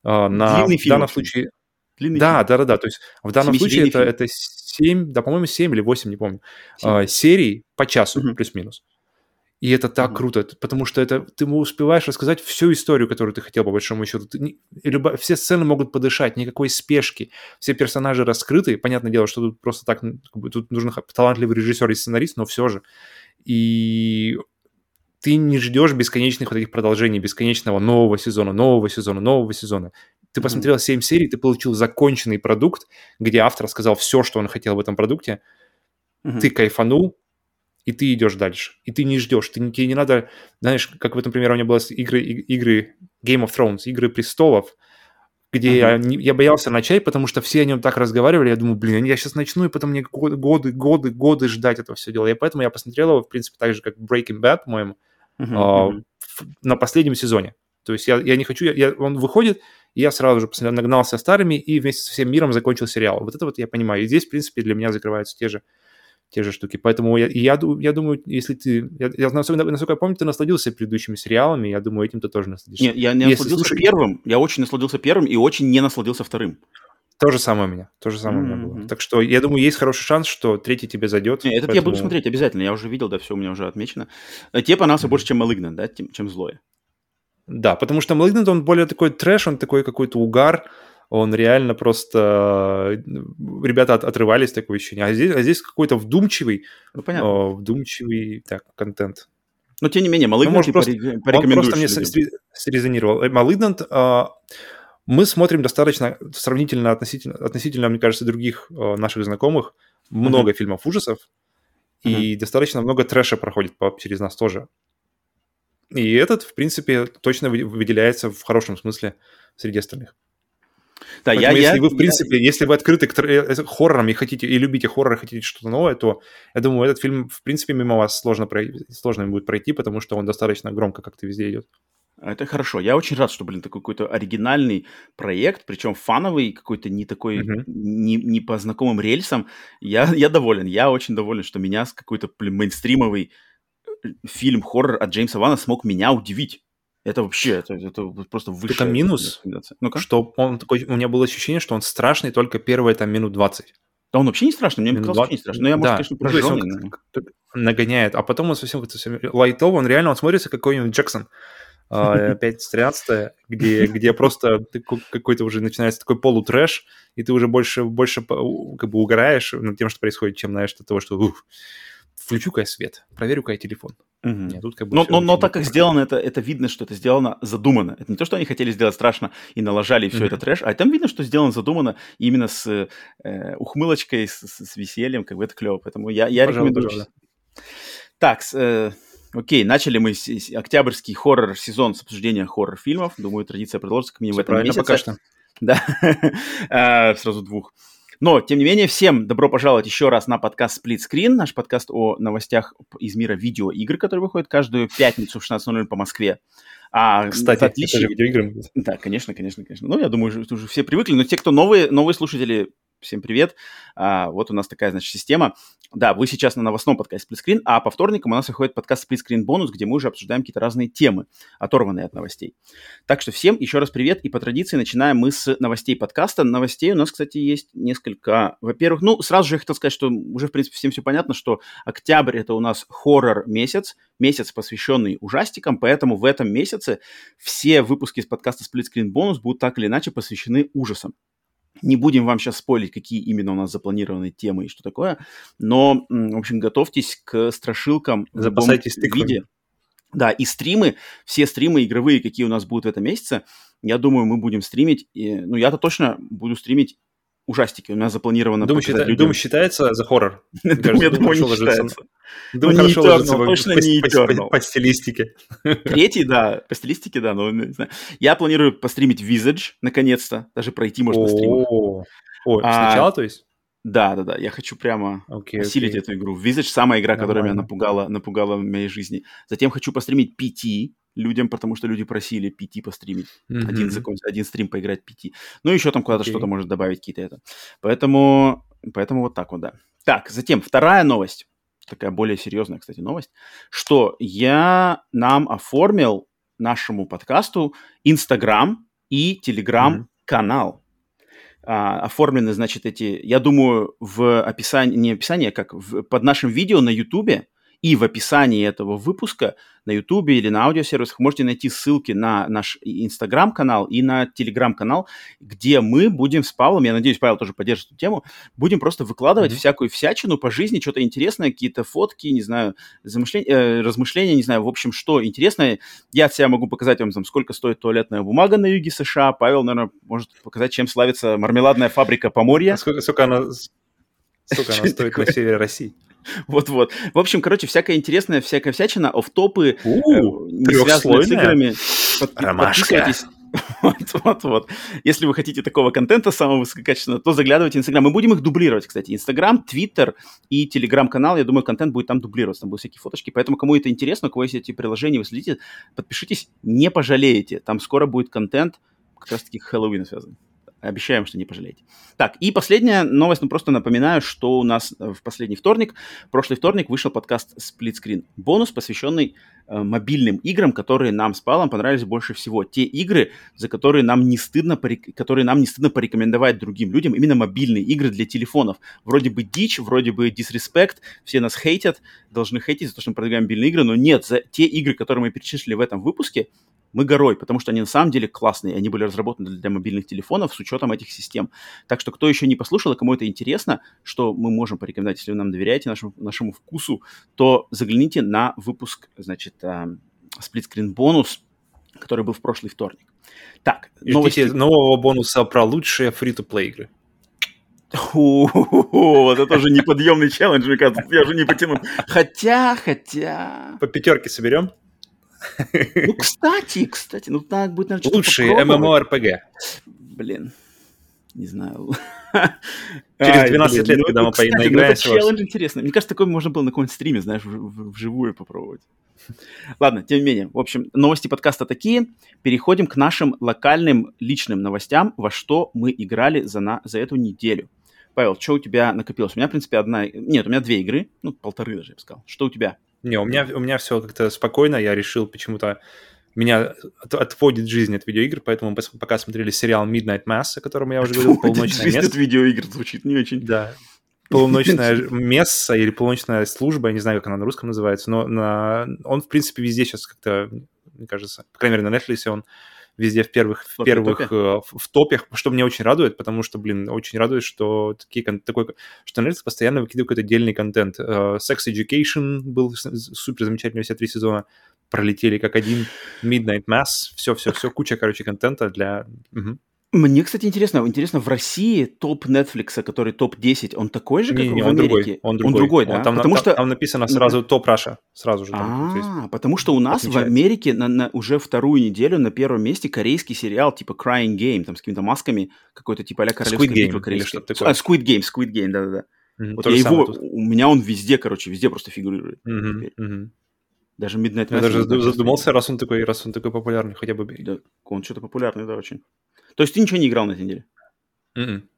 э, на Длинный в данном фильм. случае. Длинный да, фильм. да, да, да. То есть в данном случае это, это 7, да, по-моему, 7 или 8, не помню, э, серий по часу, угу. плюс-минус. И это так mm-hmm. круто, потому что это ты успеваешь рассказать всю историю, которую ты хотел, по большому счету. Ты, не, любо, все сцены могут подышать, никакой спешки. Все персонажи раскрыты. Понятное дело, что тут просто так, как бы, тут нужен талантливый режиссер и сценарист, но все же. И ты не ждешь бесконечных вот этих продолжений, бесконечного нового сезона, нового сезона, нового сезона. Ты посмотрел mm-hmm. 7 серий, ты получил законченный продукт, где автор сказал все, что он хотел в этом продукте. Mm-hmm. Ты кайфанул, и ты идешь дальше. И ты не ждешь. Ты, тебе не надо, знаешь, как в этом примере у меня было игры, игры Game of Thrones, игры престолов, где uh-huh. я, я боялся начать, потому что все о нем так разговаривали, я думаю, блин, я сейчас начну, и потом мне годы, годы, годы ждать этого все дело. И поэтому я посмотрел его, в принципе, так же, как Breaking Bad, по-моему, uh-huh, uh-huh. На последнем сезоне. То есть я, я не хочу, я, он выходит, и я сразу же посмотрел, нагнался старыми и вместе со всем миром закончил сериал. Вот это вот я понимаю. И здесь, в принципе, для меня закрываются те же те же штуки. Поэтому я, я, я думаю, если ты... Я, я, насколько, насколько я помню, ты насладился предыдущими сериалами, я думаю, этим ты тоже насладишься. Нет, я не если насладился слушай... первым, я очень насладился первым и очень не насладился вторым. То же самое у меня, то же самое mm-hmm. у меня было. Так что я думаю, есть хороший шанс, что третий тебе зайдет. Нет, этот поэтому... я буду смотреть обязательно, я уже видел, да, все у меня уже отмечено. Э, тебе понравился mm-hmm. больше, чем Malignant, да, чем, чем Злое? Да, потому что Malignant, он более такой трэш, он такой какой-то угар, он реально просто... Ребята от, отрывались, такое ощущение. А здесь, а здесь какой-то вдумчивый, ну, понятно. О, вдумчивый так, контент. Но тем не менее, Malignant ну, может, просто, он просто мне срезонировал. Malignant, а, мы смотрим достаточно сравнительно, относительно, относительно, мне кажется, других а, наших знакомых, много mm-hmm. фильмов ужасов, mm-hmm. и достаточно много трэша проходит по, через нас тоже. И этот, в принципе, точно выделяется в хорошем смысле среди остальных. Да, Поэтому я, если я, вы, в принципе, я... если вы открыты к э, хоррорам и хотите, и любите хоррор, и хотите что-то новое, то я думаю, этот фильм, в принципе, мимо вас сложно, пройти, сложно будет пройти, потому что он достаточно громко как-то везде идет. Это хорошо. Я очень рад, что, блин, такой какой-то оригинальный проект, причем фановый, какой-то не такой, uh-huh. не, не по знакомым рельсам. Я, я доволен. Я очень доволен, что меня с какой-то, блин, мейнстримовый э, фильм хоррор от Джеймса Вана смог меня удивить. Это вообще, это, это просто высшая... Это минус, ну что он такой, у меня было ощущение, что он страшный только первые там минут 20. Да он вообще не страшный, мне казалось, вообще не страшный. Но я, может, да. конечно, прожженный. Ну, он но... нагоняет, а потом он совсем, совсем лайтовый, он реально, он смотрится как какой-нибудь Джексон. А, опять 13 где, где просто какой-то уже начинается такой полутрэш, и ты уже больше, больше как бы угораешь над тем, что происходит, чем, знаешь, от того, что ух, включу-ка я свет, проверю-ка я телефон. Угу. Нет, тут как бы но, но, но так как сделано, это, это видно, что это сделано задумано. Это не то, что они хотели сделать страшно и налажали и все угу. это трэш, а там видно, что сделано задумано именно с э, ухмылочкой, с, с, с весельем, как бы это клево. Поэтому я, я Пожалуй, рекомендую. Так, э, окей, начали мы с, с, октябрьский хоррор-сезон с обсуждения хоррор-фильмов. Думаю, традиция продолжится как минимум в этом месяце. пока что. Да, а, сразу двух. Но, тем не менее, всем добро пожаловать еще раз на подкаст Split Screen, наш подкаст о новостях из мира видеоигр, который выходит каждую пятницу в 16.00 по Москве. А, Кстати, отличие... это же видеоигры. Да, конечно, конечно, конечно. Ну, я думаю, что уже все привыкли, но те, кто новые, новые слушатели, Всем привет. А, вот у нас такая, значит, система. Да, вы сейчас на новостном подкасте Сплитскрин, а по вторникам у нас выходит подкаст Сплитскрин бонус, где мы уже обсуждаем какие-то разные темы, оторванные от новостей. Так что всем еще раз привет. И по традиции начинаем мы с новостей подкаста. Новостей у нас, кстати, есть несколько. Во-первых, ну, сразу же я хотел сказать, что уже, в принципе, всем все понятно, что октябрь это у нас хоррор месяц, месяц, посвященный ужастикам, поэтому в этом месяце все выпуски из подкаста Сплитскрин бонус будут так или иначе посвящены ужасам. Не будем вам сейчас спойлить, какие именно у нас запланированы темы и что такое, но, в общем, готовьтесь к страшилкам Запасайтесь в любом виде. Да, и стримы, все стримы игровые, какие у нас будут в этом месяце, я думаю, мы будем стримить, и, ну, я-то точно буду стримить ужастики. У нас запланировано Думаю, счита... людям... Думаю считается за хоррор? Думаю, я думаю, не считается. Ну, хорошо ложится точно не по, стилистике. Третий, да, по стилистике, да, но не знаю. Я планирую постримить Visage, наконец-то. Даже пройти можно стримить. О, сначала, то есть? Да, да, да. Я хочу прямо okay, осилить okay. эту игру. Visage самая игра, которая меня напугала, напугала в моей жизни. Затем хочу постримить PT, людям, потому что люди просили PT постримить. Mm-hmm. Один, закон, один стрим поиграть PT. Ну, еще там куда-то okay. что-то может добавить какие-то это. Поэтому, поэтому вот так вот, да. Так, затем вторая новость. Такая более серьезная, кстати, новость. Что я нам оформил нашему подкасту Инстаграм и Телеграм-канал. Mm-hmm. А, оформлены, значит, эти, я думаю, в описании, не описании, а как в, под нашим видео на Ютубе и в описании этого выпуска на YouTube или на аудиосервисах можете найти ссылки на наш Инстаграм-канал и на Телеграм-канал, где мы будем с Павлом, я надеюсь, Павел тоже поддержит эту тему, будем просто выкладывать mm-hmm. всякую всячину по жизни, что-то интересное, какие-то фотки, не знаю, замышления, э, размышления, не знаю, в общем, что интересное. Я от себя могу показать вам, там, сколько стоит туалетная бумага на юге США. Павел, наверное, может показать, чем славится мармеладная фабрика Поморья. А сколько, сколько она, сколько она стоит на севере России? Вот-вот. В общем, короче, всякая интересная, всякая всячина, офтопы, э, не связанные с играми. Подписывайтесь. Вот-вот-вот. Если вы хотите такого контента самого высококачественного, то заглядывайте в Инстаграм. Мы будем их дублировать, кстати. Инстаграм, Твиттер и Телеграм-канал. Я думаю, контент будет там дублироваться. Там будут всякие фоточки. Поэтому, кому это интересно, у кого есть эти приложения, вы следите, подпишитесь, не пожалеете. Там скоро будет контент, как раз-таки к Хэллоуину связаны. Обещаем, что не пожалеете. Так, и последняя новость, ну просто напоминаю, что у нас в последний вторник, прошлый вторник вышел подкаст Split Screen. Бонус, посвященный э, мобильным играм, которые нам с Павлом понравились больше всего. Те игры, за которые нам не стыдно, которые нам не стыдно порекомендовать другим людям, именно мобильные игры для телефонов. Вроде бы дичь, вроде бы disrespect, все нас хейтят, должны хейтить за то, что мы продвигаем мобильные игры, но нет, за те игры, которые мы перечислили в этом выпуске, мы горой, потому что они на самом деле классные, они были разработаны для мобильных телефонов с учетом этих систем. Так что кто еще не послушал, и кому это интересно, что мы можем порекомендовать, если вы нам доверяете нашему, нашему вкусу, то загляните на выпуск, значит, сплитскрин бонус, который был в прошлый вторник. Так, новости... нового бонуса про лучшие фри-то-плей игры. Вот это уже неподъемный челлендж, мне кажется, я уже не потяну. Хотя, хотя... По пятерке соберем? Ну, кстати, кстати, ну так будет, наверное, Лучший MMORPG. Блин, не знаю. Через 12 Ай, лет, ну, когда мы кстати, наиграемся. Ну, челлендж интересный. Мне кажется, такой можно было на каком-нибудь стриме, знаешь, вживую попробовать. Ладно, тем не менее. В общем, новости подкаста такие. Переходим к нашим локальным личным новостям, во что мы играли за, на, за эту неделю. Павел, что у тебя накопилось? У меня, в принципе, одна... Нет, у меня две игры. Ну, полторы даже, я бы сказал. Что у тебя? Не, у меня, у меня все как-то спокойно. Я решил почему-то... Меня от, отводит жизнь от видеоигр, поэтому мы пока смотрели сериал Midnight Mass, о котором я уже говорил, полуночное жизнь место. от видеоигр звучит не очень. Да, полуночная месса или полуночная служба, я не знаю, как она на русском называется, но на... он, в принципе, везде сейчас как-то, мне кажется, по крайней мере, на Netflix он везде в первых, в, первых топе? Э, в, в топях, что меня очень радует, потому что, блин, очень радует, что такие, такой, что Netflix постоянно выкидывает какой-то отдельный контент. Uh, Sex Education был супер замечательный, все три сезона пролетели как один. Midnight Mass, все-все-все, куча, короче, контента для... Угу. Мне, кстати, интересно, интересно, в России топ Netflix, который топ-10, он такой же, как не, не, в он Америке? Другой, он другой, он другой да? Он, там, потому там, что... там написано сразу топ Раша, сразу же. Там, а, потому что у нас в Америке на, на, уже вторую неделю на первом месте корейский сериал типа Crying Game, там с какими-то масками, какой-то типа а-ля королевская Squid битва корейская. А, Squid Game, Squid Game, да-да-да. Mm-hmm, вот я его, у меня он везде, короче, везде просто фигурирует. Mm-hmm, mm-hmm. Даже Midnight Mass. Я даже задумался, раз он такой, раз он такой популярный, хотя бы. Да, он что-то популярный, да, очень. То есть ты ничего не играл на этой неделе? Mm-mm. М-м.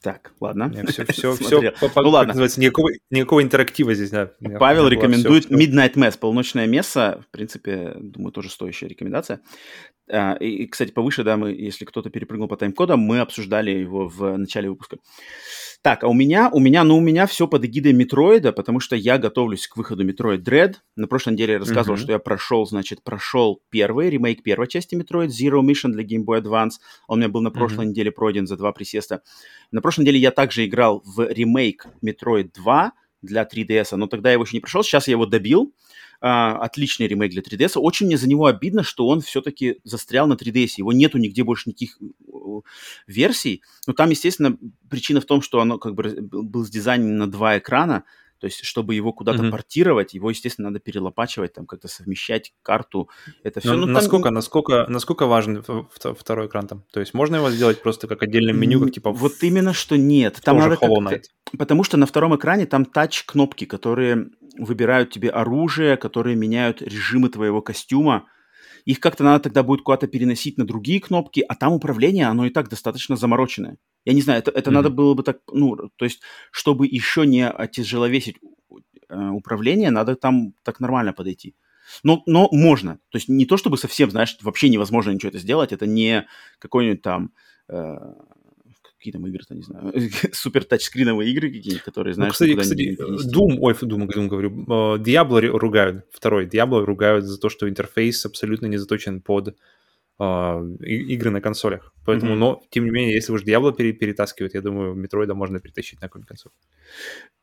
Так, ладно. Нет, все, все, все ну ладно. Называется, никакого, никакого интерактива здесь, да. Павел рекомендует все, Midnight Mass, полночное место. В принципе, думаю, тоже стоящая рекомендация. А, и, кстати, повыше, да, мы, если кто-то перепрыгнул по тайм-кодам, мы обсуждали его в начале выпуска. Так, а у меня, у меня, ну, у меня все под эгидой Метроида, потому что я готовлюсь к выходу Metroid Dread. На прошлой неделе я рассказывал, mm-hmm. что я прошел, значит, прошел первый ремейк первой части Metroid Zero Mission для Game Boy Advance. Он у меня был на прошлой mm-hmm. неделе пройден за два присеста. На прошлой неделе я также играл в ремейк Metroid 2 для 3DS, но тогда я его еще не прошел. Сейчас я его добил. Uh, отличный ремейк для 3DS. Очень мне за него обидно, что он все-таки застрял на 3DS. Его нету нигде больше никаких версий. Но там, естественно, причина в том, что оно как бы был сдизайнен на два экрана. То есть, чтобы его куда-то mm-hmm. портировать, его, естественно, надо перелопачивать, там как-то совмещать карту. Это все. Ну, ну, насколько, там... насколько, насколько важен второй экран там? То есть, можно его сделать просто как отдельное меню, как типа. Вот именно что нет. Там надо Потому что на втором экране там тач-кнопки, которые выбирают тебе оружие, которые меняют режимы твоего костюма. Их как-то надо тогда будет куда-то переносить на другие кнопки, а там управление, оно и так достаточно замороченное. Я не знаю, это, это mm-hmm. надо было бы так, ну, то есть, чтобы еще не отяжеловесить э, управление, надо там так нормально подойти. Но, но можно. То есть не то, чтобы совсем, знаешь, вообще невозможно ничего это сделать. Это не какой-нибудь там э, какие там игры-то, не знаю, супер тачскриновые игры какие-нибудь, которые, знаешь, ну, кстати, кстати, Doom, ой, Doom, Doom говорю, Diablo ругают, второй, Diablo ругают за то, что интерфейс абсолютно не заточен под uh, игры на консолях. Поэтому, mm-hmm. но, тем не менее, если уж Diablo пере- перетаскивает, я думаю, Metroid можно перетащить на какую-нибудь консоль.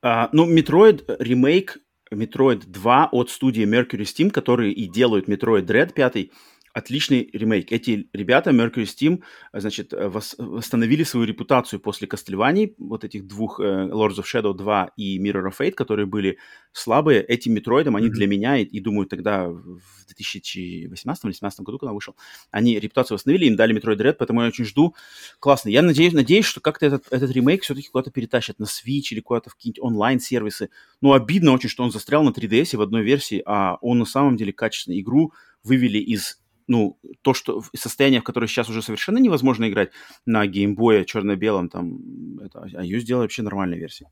Uh, ну, Metroid ремейк Metroid 2 от студии Mercury Steam, которые и делают Metroid Dread 5, отличный ремейк. Эти ребята, Mercury Steam, значит, восстановили свою репутацию после Castlevania, вот этих двух, э, Lords of Shadow 2 и Mirror of Fate, которые были слабые. Этим Метроидом они mm-hmm. для меня, и, и думаю, тогда в 2018-2017 году, когда вышел, они репутацию восстановили, им дали Metroid Dread, поэтому я очень жду. Классно. Я надеюсь, надеюсь что как-то этот, этот ремейк все-таки куда-то перетащат на Switch или куда-то в какие-нибудь онлайн-сервисы. Ну, обидно очень, что он застрял на 3DS в одной версии, а он на самом деле качественную игру вывели из ну, то, что состояние, в которое сейчас уже совершенно невозможно играть на геймбое черно-белом, там, это, а ее сделали вообще нормальной версией.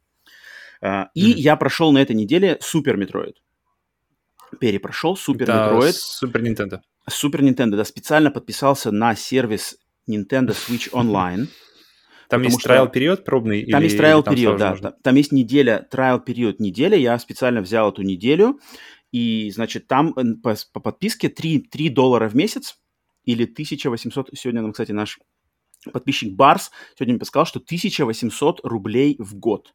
Uh, и mm-hmm. я прошел на этой неделе Super Metroid. Перепрошел Super Metroid. Super Nintendo. Super Nintendo, да, специально подписался на сервис Nintendo Switch Online. Там есть trial период пробный? Там или, есть trial период, да. Можно? Там есть неделя, trial период неделя. Я специально взял эту неделю. И, значит, там э, по, по подписке 3, 3 доллара в месяц или 1800. Сегодня нам, кстати, наш подписчик Барс сегодня мне подсказал, что 1800 рублей в год.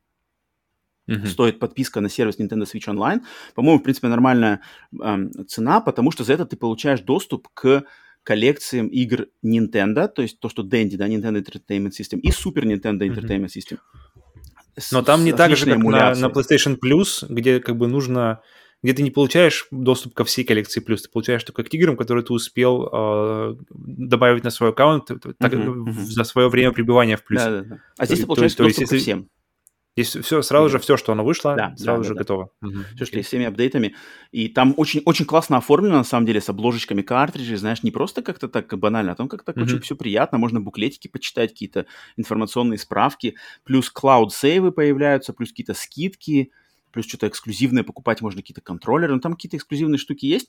Uh-huh. Стоит подписка на сервис Nintendo Switch Online. По-моему, в принципе, нормальная э, цена, потому что за это ты получаешь доступ к коллекциям игр Nintendo, то есть то, что Dendy, да, Nintendo Entertainment System, и Super Nintendo Entertainment uh-huh. System. Но там не так же, как на, на PlayStation Plus, где как бы нужно где ты не получаешь доступ ко всей коллекции плюс, ты получаешь только к играм, которые ты успел э, добавить на свой аккаунт uh-huh, так, uh-huh. за свое время пребывания в плюсе. Да, да, да. А здесь то, ты получаешь то, доступ то, ко всем. Здесь все, сразу же все, что оно вышло, да, сразу да, же да, готово. Да. Угу. Все, что с всеми апдейтами. И там очень, очень классно оформлено, на самом деле, с обложечками картриджей, знаешь, не просто как-то так банально, а там как-то угу. очень все приятно, можно буклетики почитать, какие-то информационные справки, плюс cloud save ы появляются, плюс какие-то скидки, плюс что-то эксклюзивное покупать можно, какие-то контроллеры, ну там какие-то эксклюзивные штуки есть.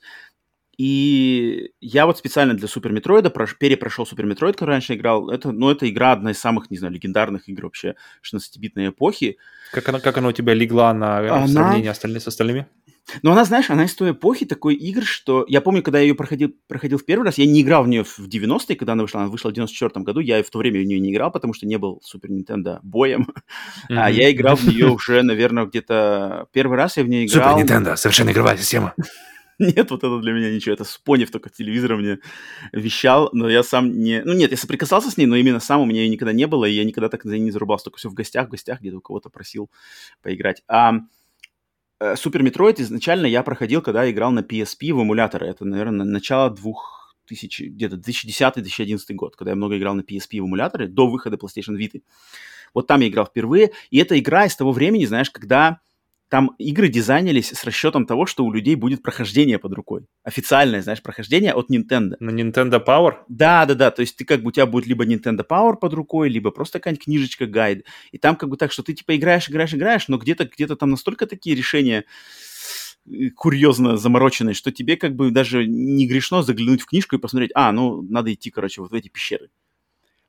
И я вот специально для Super Metroid а прош... перепрошел Super Metroid, который раньше играл. Это, ну, это игра одна из самых, не знаю, легендарных игр вообще 16-битной эпохи. Как она, как она у тебя легла на она... сравнение остальные, с остальными? Ну, она, знаешь, она из той эпохи такой игр, что... Я помню, когда я ее проходил, проходил в первый раз, я не играл в нее в 90-е, когда она вышла. Она вышла в 94 году, я в то время в нее не играл, потому что не был Супер Нинтендо боем. Mm-hmm. А я играл в нее уже, наверное, где-то... Первый раз я в нее играл... Супер Нинтендо, совершенно игровая система. Нет, вот это для меня ничего. Это Спонев только телевизор мне вещал, но я сам не... Ну нет, я соприкасался с ней, но именно сам у меня ее никогда не было, и я никогда так за ней не зарубался. Только все в гостях, в гостях, где-то у кого-то просил поиграть. А Super Metroid изначально я проходил, когда играл на PSP в эмуляторы. Это, наверное, начало двух тысяч, где-то 2010-2011 год, когда я много играл на PSP в эмуляторе до выхода PlayStation Vita. Вот там я играл впервые, и эта игра из того времени, знаешь, когда там игры дизайнились с расчетом того, что у людей будет прохождение под рукой. Официальное, знаешь, прохождение от Nintendo. На Nintendo Power? Да, да, да. То есть ты как бы у тебя будет либо Nintendo Power под рукой, либо просто какая-нибудь книжечка, гайд. И там как бы так, что ты типа играешь, играешь, играешь, но где-то где-то там настолько такие решения э, курьезно замороченные, что тебе как бы даже не грешно заглянуть в книжку и посмотреть, а, ну, надо идти, короче, вот в эти пещеры.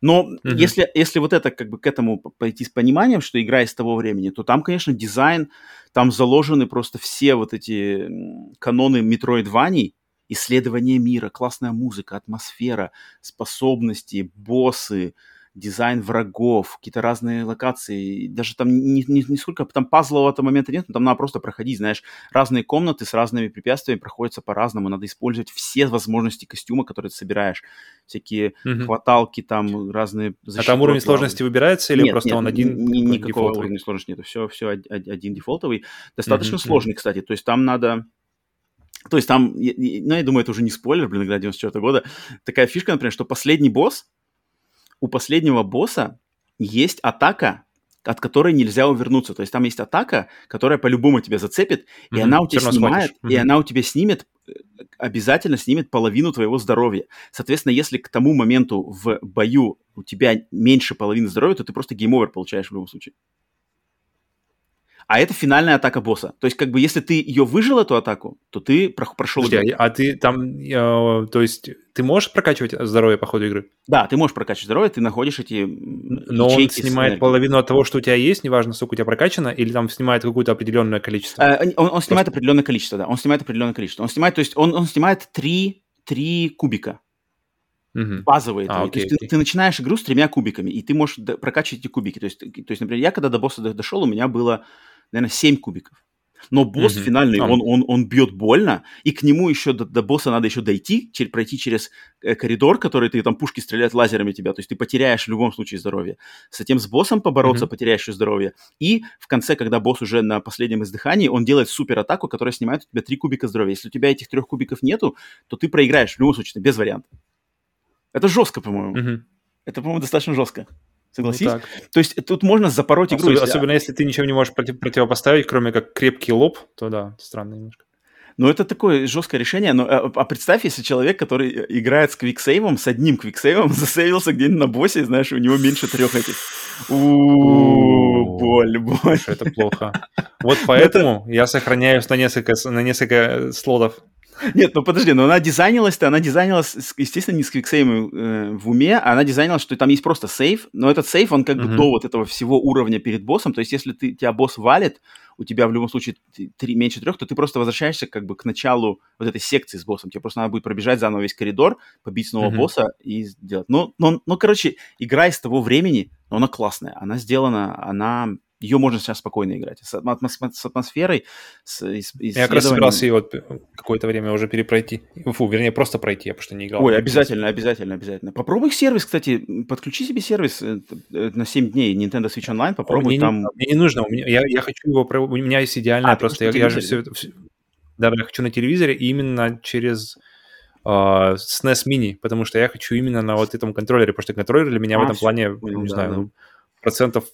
Но mm-hmm. если, если вот это как бы к этому пойти с пониманием, что игра из того времени, то там, конечно, дизайн, там заложены просто все вот эти каноны Метроидваний, исследование мира, классная музыка, атмосфера, способности, боссы, дизайн врагов, какие-то разные локации. Даже там не, не, не сколько, там пазлового момента нет, но там надо просто проходить, знаешь, разные комнаты с разными препятствиями проходятся по-разному. Надо использовать все возможности костюма, которые ты собираешь. Всякие угу. хваталки, там разные... А там уровень сложности выбирается или нет, просто нет, он один? Ни, никакого дефолтовый? уровня сложности нет. Все, все один дефолтовый. Достаточно угу, сложный, кстати. То есть там надо... То есть там, ну, я думаю, это уже не спойлер, блин, игра 94 года. Такая фишка, например, что последний босс, у последнего босса есть атака, от которой нельзя увернуться. То есть там есть атака, которая по-любому тебя зацепит, mm-hmm. и она у тебя снимает, mm-hmm. и она у тебя снимет, э, обязательно снимет половину твоего здоровья. Соответственно, если к тому моменту в бою у тебя меньше половины здоровья, то ты просто game over получаешь в любом случае а это финальная атака босса. То есть, как бы, если ты ее выжил, эту атаку, то ты прошел Подожди, игру. а ты там, э, то есть, ты можешь прокачивать здоровье по ходу игры? Да, ты можешь прокачивать здоровье, ты находишь эти Но он снимает половину от того, что у тебя есть, неважно, сколько у тебя прокачано, или там снимает какое-то определенное количество? Э, он, он снимает Просто... определенное количество, да, он снимает определенное количество. Он снимает, то есть, он, он снимает три, три кубика. Угу. Базовые. А, окей, то есть окей. Ты, ты начинаешь игру с тремя кубиками, и ты можешь прокачивать эти кубики. То есть, то есть, например, я когда до босса дошел, у меня было наверное, 7 кубиков. Но босс mm-hmm. финальный, он, он, он бьет больно, и к нему еще до, до босса надо еще дойти, чер- пройти через э, коридор, который ты там пушки стреляют лазерами тебя, то есть ты потеряешь в любом случае здоровье. С этим с боссом побороться, mm-hmm. потеряешь еще здоровье. И в конце, когда босс уже на последнем издыхании, он делает супер атаку, которая снимает у тебя 3 кубика здоровья. Если у тебя этих трех кубиков нету, то ты проиграешь в любом случае, без вариантов. Это жестко, по-моему. Mm-hmm. Это, по-моему, достаточно жестко. Согласись? Ну, То есть тут можно запороть игру. Особенно, если... особенно если ты ничем не можешь против, противопоставить, кроме как крепкий лоб, то да, странно немножко. Ну, это такое жесткое решение, но а, а представь, если человек, который играет с квиксейвом, с одним квиксейвом, засейвился где-нибудь на боссе, знаешь, у него меньше трех этих. Боль, боль. Это плохо. Вот поэтому я сохраняюсь на несколько, на несколько слотов. Нет, ну подожди, но она дизайнилась-то, она дизайнилась, естественно, не с квиксейвом э, в уме, а она дизайнилась, что там есть просто сейф, но этот сейф, он как бы до вот этого всего уровня перед боссом, то есть если ты, тебя босс валит, у тебя в любом случае три, меньше трех, то ты просто возвращаешься как бы к началу вот этой секции с боссом. Тебе просто надо будет пробежать заново весь коридор, побить снова uh-huh. босса и сделать. Ну, ну, ну, короче, игра из того времени, но она классная. Она сделана, она ее можно сейчас спокойно играть. С, атмос с атмосферой, с Я как раз собирался ее вот какое-то время уже перепройти. Фу, вернее, просто пройти, я потому что не играл. Ой, обязательно, обязательно, обязательно. Попробуй сервис, кстати, подключи себе сервис э, э, на 7 дней Nintendo Switch Online, попробуй мне там... Не, мне не нужно, у меня, я, я хочу его... У меня есть идеальная а, просто... Я, я же все, все... Да, я хочу на телевизоре именно через... Uh, SNES Mini, потому что я хочу именно на вот этом контроллере, потому что контроллер для меня а, в этом все, плане, понял, не да, знаю, да. Ну, процентов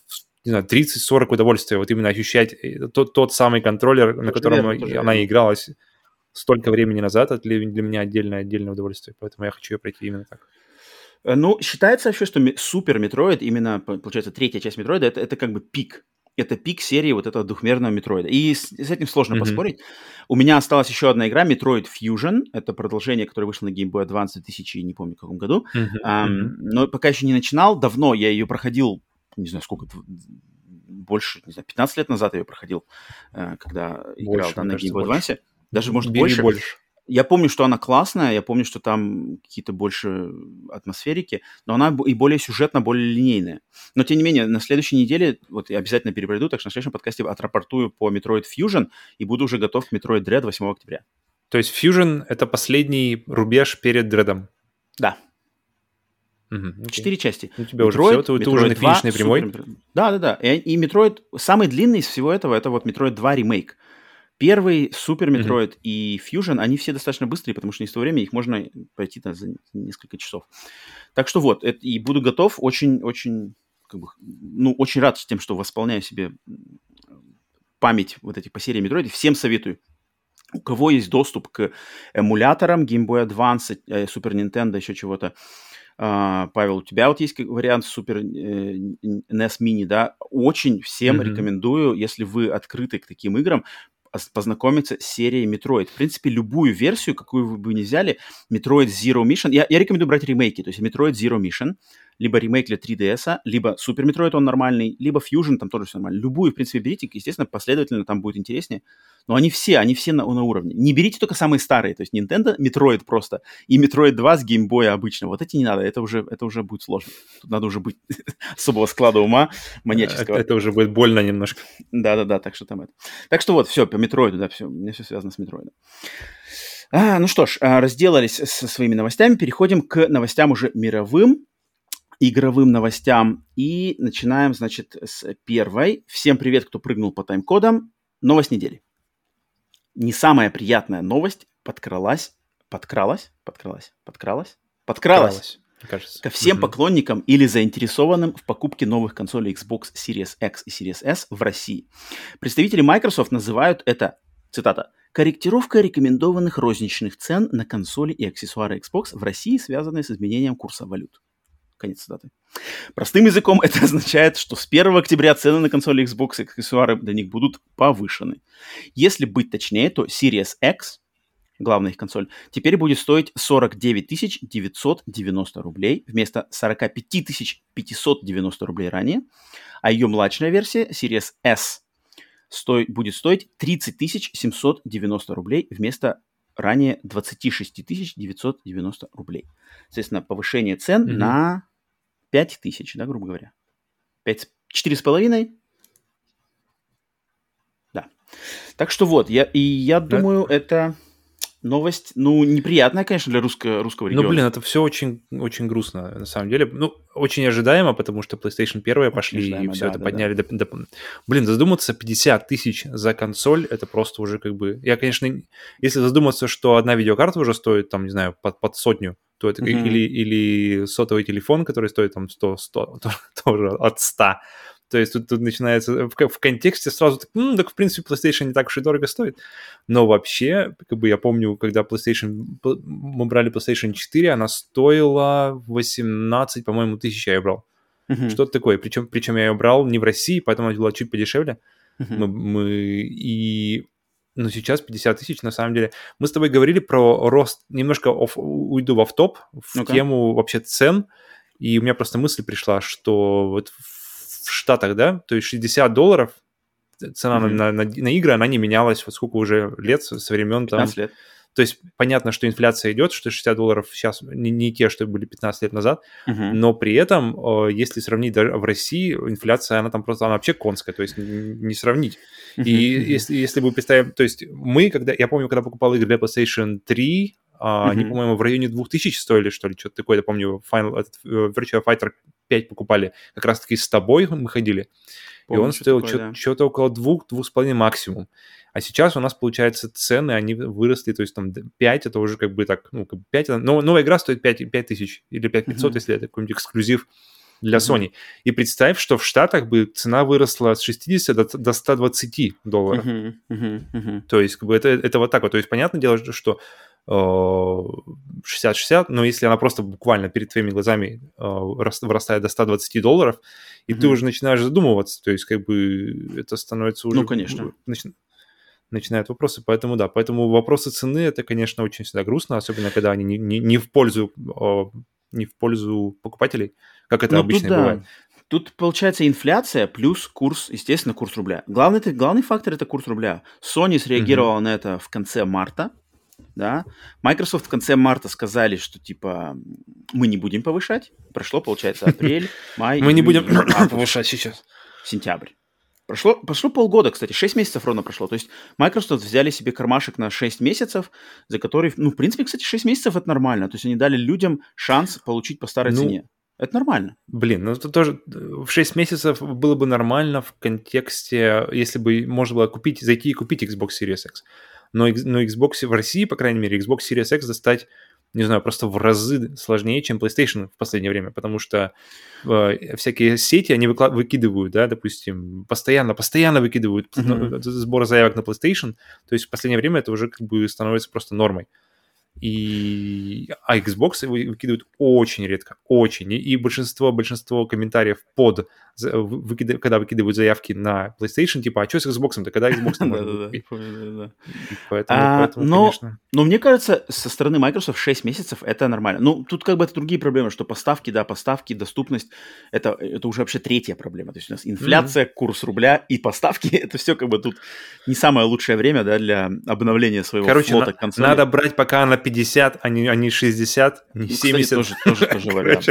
не знаю, 30-40 удовольствия, вот именно ощущать э, тот, тот самый контроллер, на котором верно, она игралась столько времени назад, это для, для меня отдельное, отдельное удовольствие, поэтому я хочу ее пройти именно так. Э, ну, считается вообще, что Super Metroid, именно, получается, третья часть Metroid а, это, это как бы пик. Это пик серии вот этого двухмерного Metroid а. И с, с этим сложно mm-hmm. поспорить. У меня осталась еще одна игра, Metroid Fusion. Это продолжение, которое вышло на Game Boy Advance в 2000, не помню, в каком году. Mm-hmm. Um, но пока еще не начинал. Давно я ее проходил не знаю, сколько, больше, не знаю, 15 лет назад я ее проходил, э, когда больше, играл там на Game Boy Advance. Даже, может, Бери больше. больше. Я помню, что она классная, я помню, что там какие-то больше атмосферики, но она и более сюжетно, более линейная. Но, тем не менее, на следующей неделе, вот я обязательно перепройду, так что на следующем подкасте отрапортую по Metroid Fusion и буду уже готов к Metroid Dread 8 октября. То есть Fusion — это последний рубеж перед Дредом? Да, Угу, Четыре части. У тебя Metroid, уже все, ты, ты уже на финишной прямой. Супер... Да, да, да. И, и Metroid, самый длинный из всего этого, это вот Metroid 2 ремейк. Первый, Супер Metroid mm и Fusion, они все достаточно быстрые, потому что не с того времени их можно пройти там, за несколько часов. Так что вот, это, и буду готов, очень-очень, как бы, ну, очень рад тем, что восполняю себе память вот этих по серии Metroid. Всем советую. У кого есть доступ к эмуляторам Game Boy Advance, э, Super Nintendo, еще чего-то, Павел, у тебя вот есть вариант супер э, NES Mini, да? Очень всем mm-hmm. рекомендую, если вы открыты к таким играм, познакомиться с серией Metroid. В принципе, любую версию, какую вы бы не взяли, Metroid Zero Mission, я, я рекомендую брать ремейки, то есть Metroid Zero Mission, либо ремейк для 3DS, либо Super Metroid он нормальный, либо Fusion там тоже все нормально. Любую, в принципе, берите, естественно, последовательно там будет интереснее. Но они все, они все на, на уровне. Не берите только самые старые, то есть Nintendo, Metroid просто, и Metroid 2 с Boy обычно. Вот эти не надо, это уже, это уже будет сложно. Тут надо уже быть особого склада ума маньяческого. Это, это уже будет больно немножко. Да-да-да, так что там это. Так что вот, все, по Metroid, да, все, у меня все связано с Metroid. А, ну что ж, а, разделались со своими новостями, переходим к новостям уже мировым игровым новостям. И начинаем, значит, с первой. Всем привет, кто прыгнул по тайм-кодам. Новость недели. Не самая приятная новость подкралась, подкралась, подкралась, подкралась, подкралась. Кажется. Ко всем угу. поклонникам или заинтересованным в покупке новых консолей Xbox Series X и Series S в России. Представители Microsoft называют это, цитата, корректировка рекомендованных розничных цен на консоли и аксессуары Xbox в России, связанные с изменением курса валют. Конец цитаты. Простым языком это означает, что с 1 октября цены на консоли Xbox и аксессуары для них будут повышены. Если быть точнее, то Series X, главная их консоль, теперь будет стоить 49 990 рублей вместо 45 590 рублей ранее, а ее младшая версия Series S сто... будет стоить 30 790 рублей вместо ранее 26 990 рублей. Соответственно, повышение цен mm-hmm. на 5 тысяч, да, грубо говоря. 5, 4,5? Да. Так что вот, я, и я да. думаю, это новость, ну, неприятная, конечно, для русско- русского региона. Ну, блин, это все очень, очень грустно, на самом деле. Ну, очень ожидаемо, потому что PlayStation 1 пошли и все да, это да, подняли да. До, до... Блин, задуматься 50 тысяч за консоль, это просто уже как бы... Я, конечно, если задуматься, что одна видеокарта уже стоит, там, не знаю, под, под сотню, то это mm-hmm. или, или сотовый телефон, который стоит там 100, 100 тоже от 100, То есть тут, тут начинается в, в контексте сразу, так, ну, так в принципе PlayStation не так уж и дорого стоит. Но вообще, как бы я помню, когда PlayStation, мы брали PlayStation 4, она стоила 18, по-моему, тысяч я ее брал. Uh-huh. Что-то такое. Причем, причем я ее брал не в России, поэтому она была чуть подешевле. Uh-huh. Мы, мы, и но сейчас 50 тысяч, на самом деле. Мы с тобой говорили про рост, немножко оф, уйду в автоп, в ну тему вообще цен, и у меня просто мысль пришла, что вот в Штатах, да, то есть 60 долларов цена mm-hmm. на, на, на игры, она не менялась вот сколько уже лет, со времен там... лет. То есть понятно, что инфляция идет, что 60 долларов сейчас не, не те, что были 15 лет назад, uh-huh. но при этом, э, если сравнить даже в России, инфляция, она там просто, она вообще конская, то есть не сравнить. Uh-huh. И если, если мы представим, то есть мы, когда, я помню, когда покупал игры для PlayStation 3, Uh-huh. Они, по-моему, в районе 2000 стоили, что ли, что-то такое. Я помню, Final, этот, э, Virtua Fighter 5 покупали. Как раз-таки с тобой мы ходили. Помню, и он стоил такое, что-то, да. что-то около двух, двух с половиной максимум. А сейчас у нас, получается, цены, они выросли, то есть там 5 это уже как бы так, ну, как бы 5, но новая игра стоит 5, 5 тысяч или 5 500, uh-huh. если это какой-нибудь эксклюзив для uh-huh. Sony. И представь, что в Штатах бы цена выросла с 60 до, до 120 долларов. Uh-huh. Uh-huh. То есть как бы это, это вот так вот. То есть понятное дело, что 60-60, но если она просто буквально перед твоими глазами э, вырастает до 120 долларов, и mm-hmm. ты уже начинаешь задумываться, то есть как бы это становится уже... Ну, конечно. Начи... Начинают вопросы, поэтому да, поэтому вопросы цены это, конечно, очень всегда грустно, особенно когда они не, не, не в пользу не в пользу покупателей, как это ну, обычно тут, бывает. Да. Тут получается инфляция плюс курс, естественно, курс рубля. Главный, главный фактор это курс рубля. Sony среагировала mm-hmm. на это в конце марта, да. Microsoft в конце марта сказали, что типа мы не будем повышать. Прошло, получается, апрель, май. Мы не будем повышать сейчас. Сентябрь. Прошло, прошло полгода, кстати, 6 месяцев ровно прошло. То есть Microsoft взяли себе кармашек на 6 месяцев, за который, ну, в принципе, кстати, 6 месяцев это нормально. То есть они дали людям шанс получить по старой ну, цене. Это нормально. Блин, ну это тоже в 6 месяцев было бы нормально в контексте, если бы можно было купить, зайти и купить Xbox Series X но, но Xbox в России, по крайней мере, Xbox Series X достать, не знаю, просто в разы сложнее, чем PlayStation в последнее время, потому что э, всякие сети, они выкла- выкидывают, да, допустим, постоянно, постоянно выкидывают mm-hmm. сбор заявок на PlayStation, то есть в последнее время это уже как бы становится просто нормой. И а Xbox выкидывают очень редко, очень. И большинство, большинство комментариев под, выкид... когда выкидывают заявки на PlayStation, типа, а что с Xbox-то, когда Xbox можно? Поэтому, Но мне кажется, со стороны Microsoft 6 месяцев это нормально. Ну, тут как бы это другие проблемы, что поставки, да, поставки, доступность, это, это уже вообще третья проблема. То есть у нас инфляция, курс рубля и поставки, это все как бы тут не самое лучшее время, да, для обновления своего Короче, флота консолей. надо брать пока она 50, а не, а не 60, не ну, 70. Кстати, тоже, тоже, тоже вариант.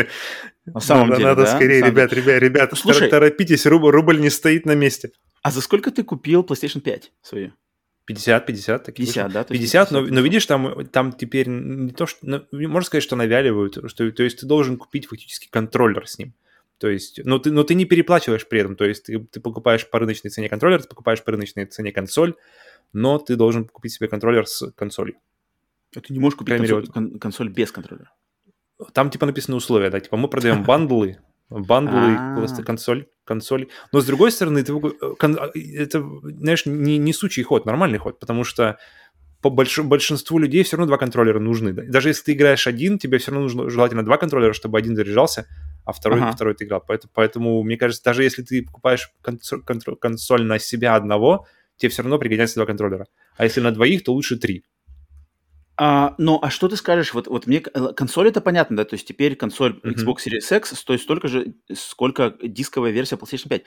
На самом надо, деле, Надо да? скорее, ребят, ребят, ребят, Слушай, торопитесь, рубль, рубль не стоит на месте. А за сколько ты купил PlayStation 5 свою? 50, 50. Так 50, да? 50, 50 но, но видишь, там, там теперь не то, что... Ну, можно сказать, что навяливают, что, то есть ты должен купить фактически контроллер с ним. То есть, но ты, но ты не переплачиваешь при этом, то есть ты, ты покупаешь по рыночной цене контроллер, ты покупаешь по рыночной цене консоль, но ты должен купить себе контроллер с консолью. А ты не можешь купить консоль, кон- консоль без контроллера? Там типа написаны условия, да, типа мы продаем бандлы, бандлы, просто консоль, консоль. Но с другой стороны, это, это знаешь, не, не сучий ход, нормальный ход, потому что по больш... большинству людей все равно два контроллера нужны. Даже если ты играешь один, тебе все равно нужно желательно два контроллера, чтобы один заряжался, а второй, ага. второй ты играл. Поэтому, поэтому, мне кажется, даже если ты покупаешь консоль, консоль на себя одного, тебе все равно пригодятся два контроллера. А если на двоих, то лучше три. А, ну, а что ты скажешь? Вот, вот мне э, консоль это понятно, да, то есть теперь консоль Xbox Series X стоит столько же, сколько дисковая версия PlayStation 5.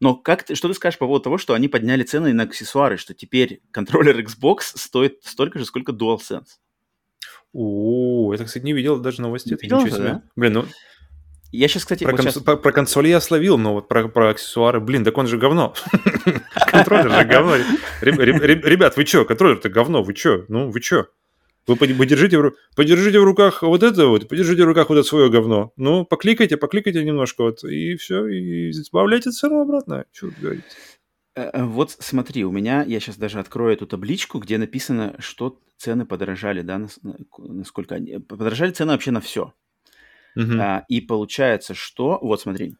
Но как ты, что ты скажешь по поводу того, что они подняли цены на аксессуары, что теперь контроллер Xbox стоит столько же, сколько DualSense? О, это, кстати, не видел даже новости. Не видел, да? Блин, ну я сейчас, кстати, про, вот конс... сейчас... про, про консоли я словил, но вот про, про аксессуары, блин, так он же говно. Контроллер же говно. Ребят, вы чё? Контроллер-то говно, вы чё? Ну, вы чё? Вы подержите подержите в руках вот это вот, подержите в руках вот это свое говно. Ну, покликайте, покликайте немножко вот, и все, и избавляйте цену обратно. Вы говорите? Э, э, вот смотри, у меня, я сейчас даже открою эту табличку, где написано, что цены подорожали, да, насколько они... Подорожали цены вообще на все. Uh-huh. А, и получается, что... Вот смотри.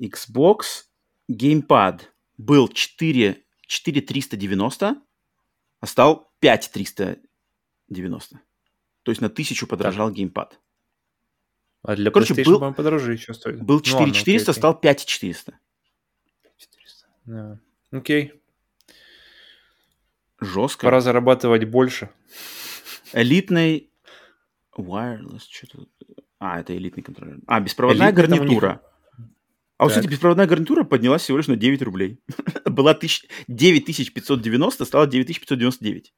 Xbox геймпад был 4, 4390, а стал 5390. То есть на тысячу подорожал так. геймпад. А для Короче, PlayStation, был, подороже еще стоит. Был 4400, ну, стал 5400. 400. Да. Окей. Жестко. Пора зарабатывать больше. Элитный wireless, что-то... А, это элитный контроллер. А, беспроводная Элитный гарнитура. А, вот, кстати, беспроводная гарнитура поднялась всего лишь на 9 рублей. Была 9590, стала 9599.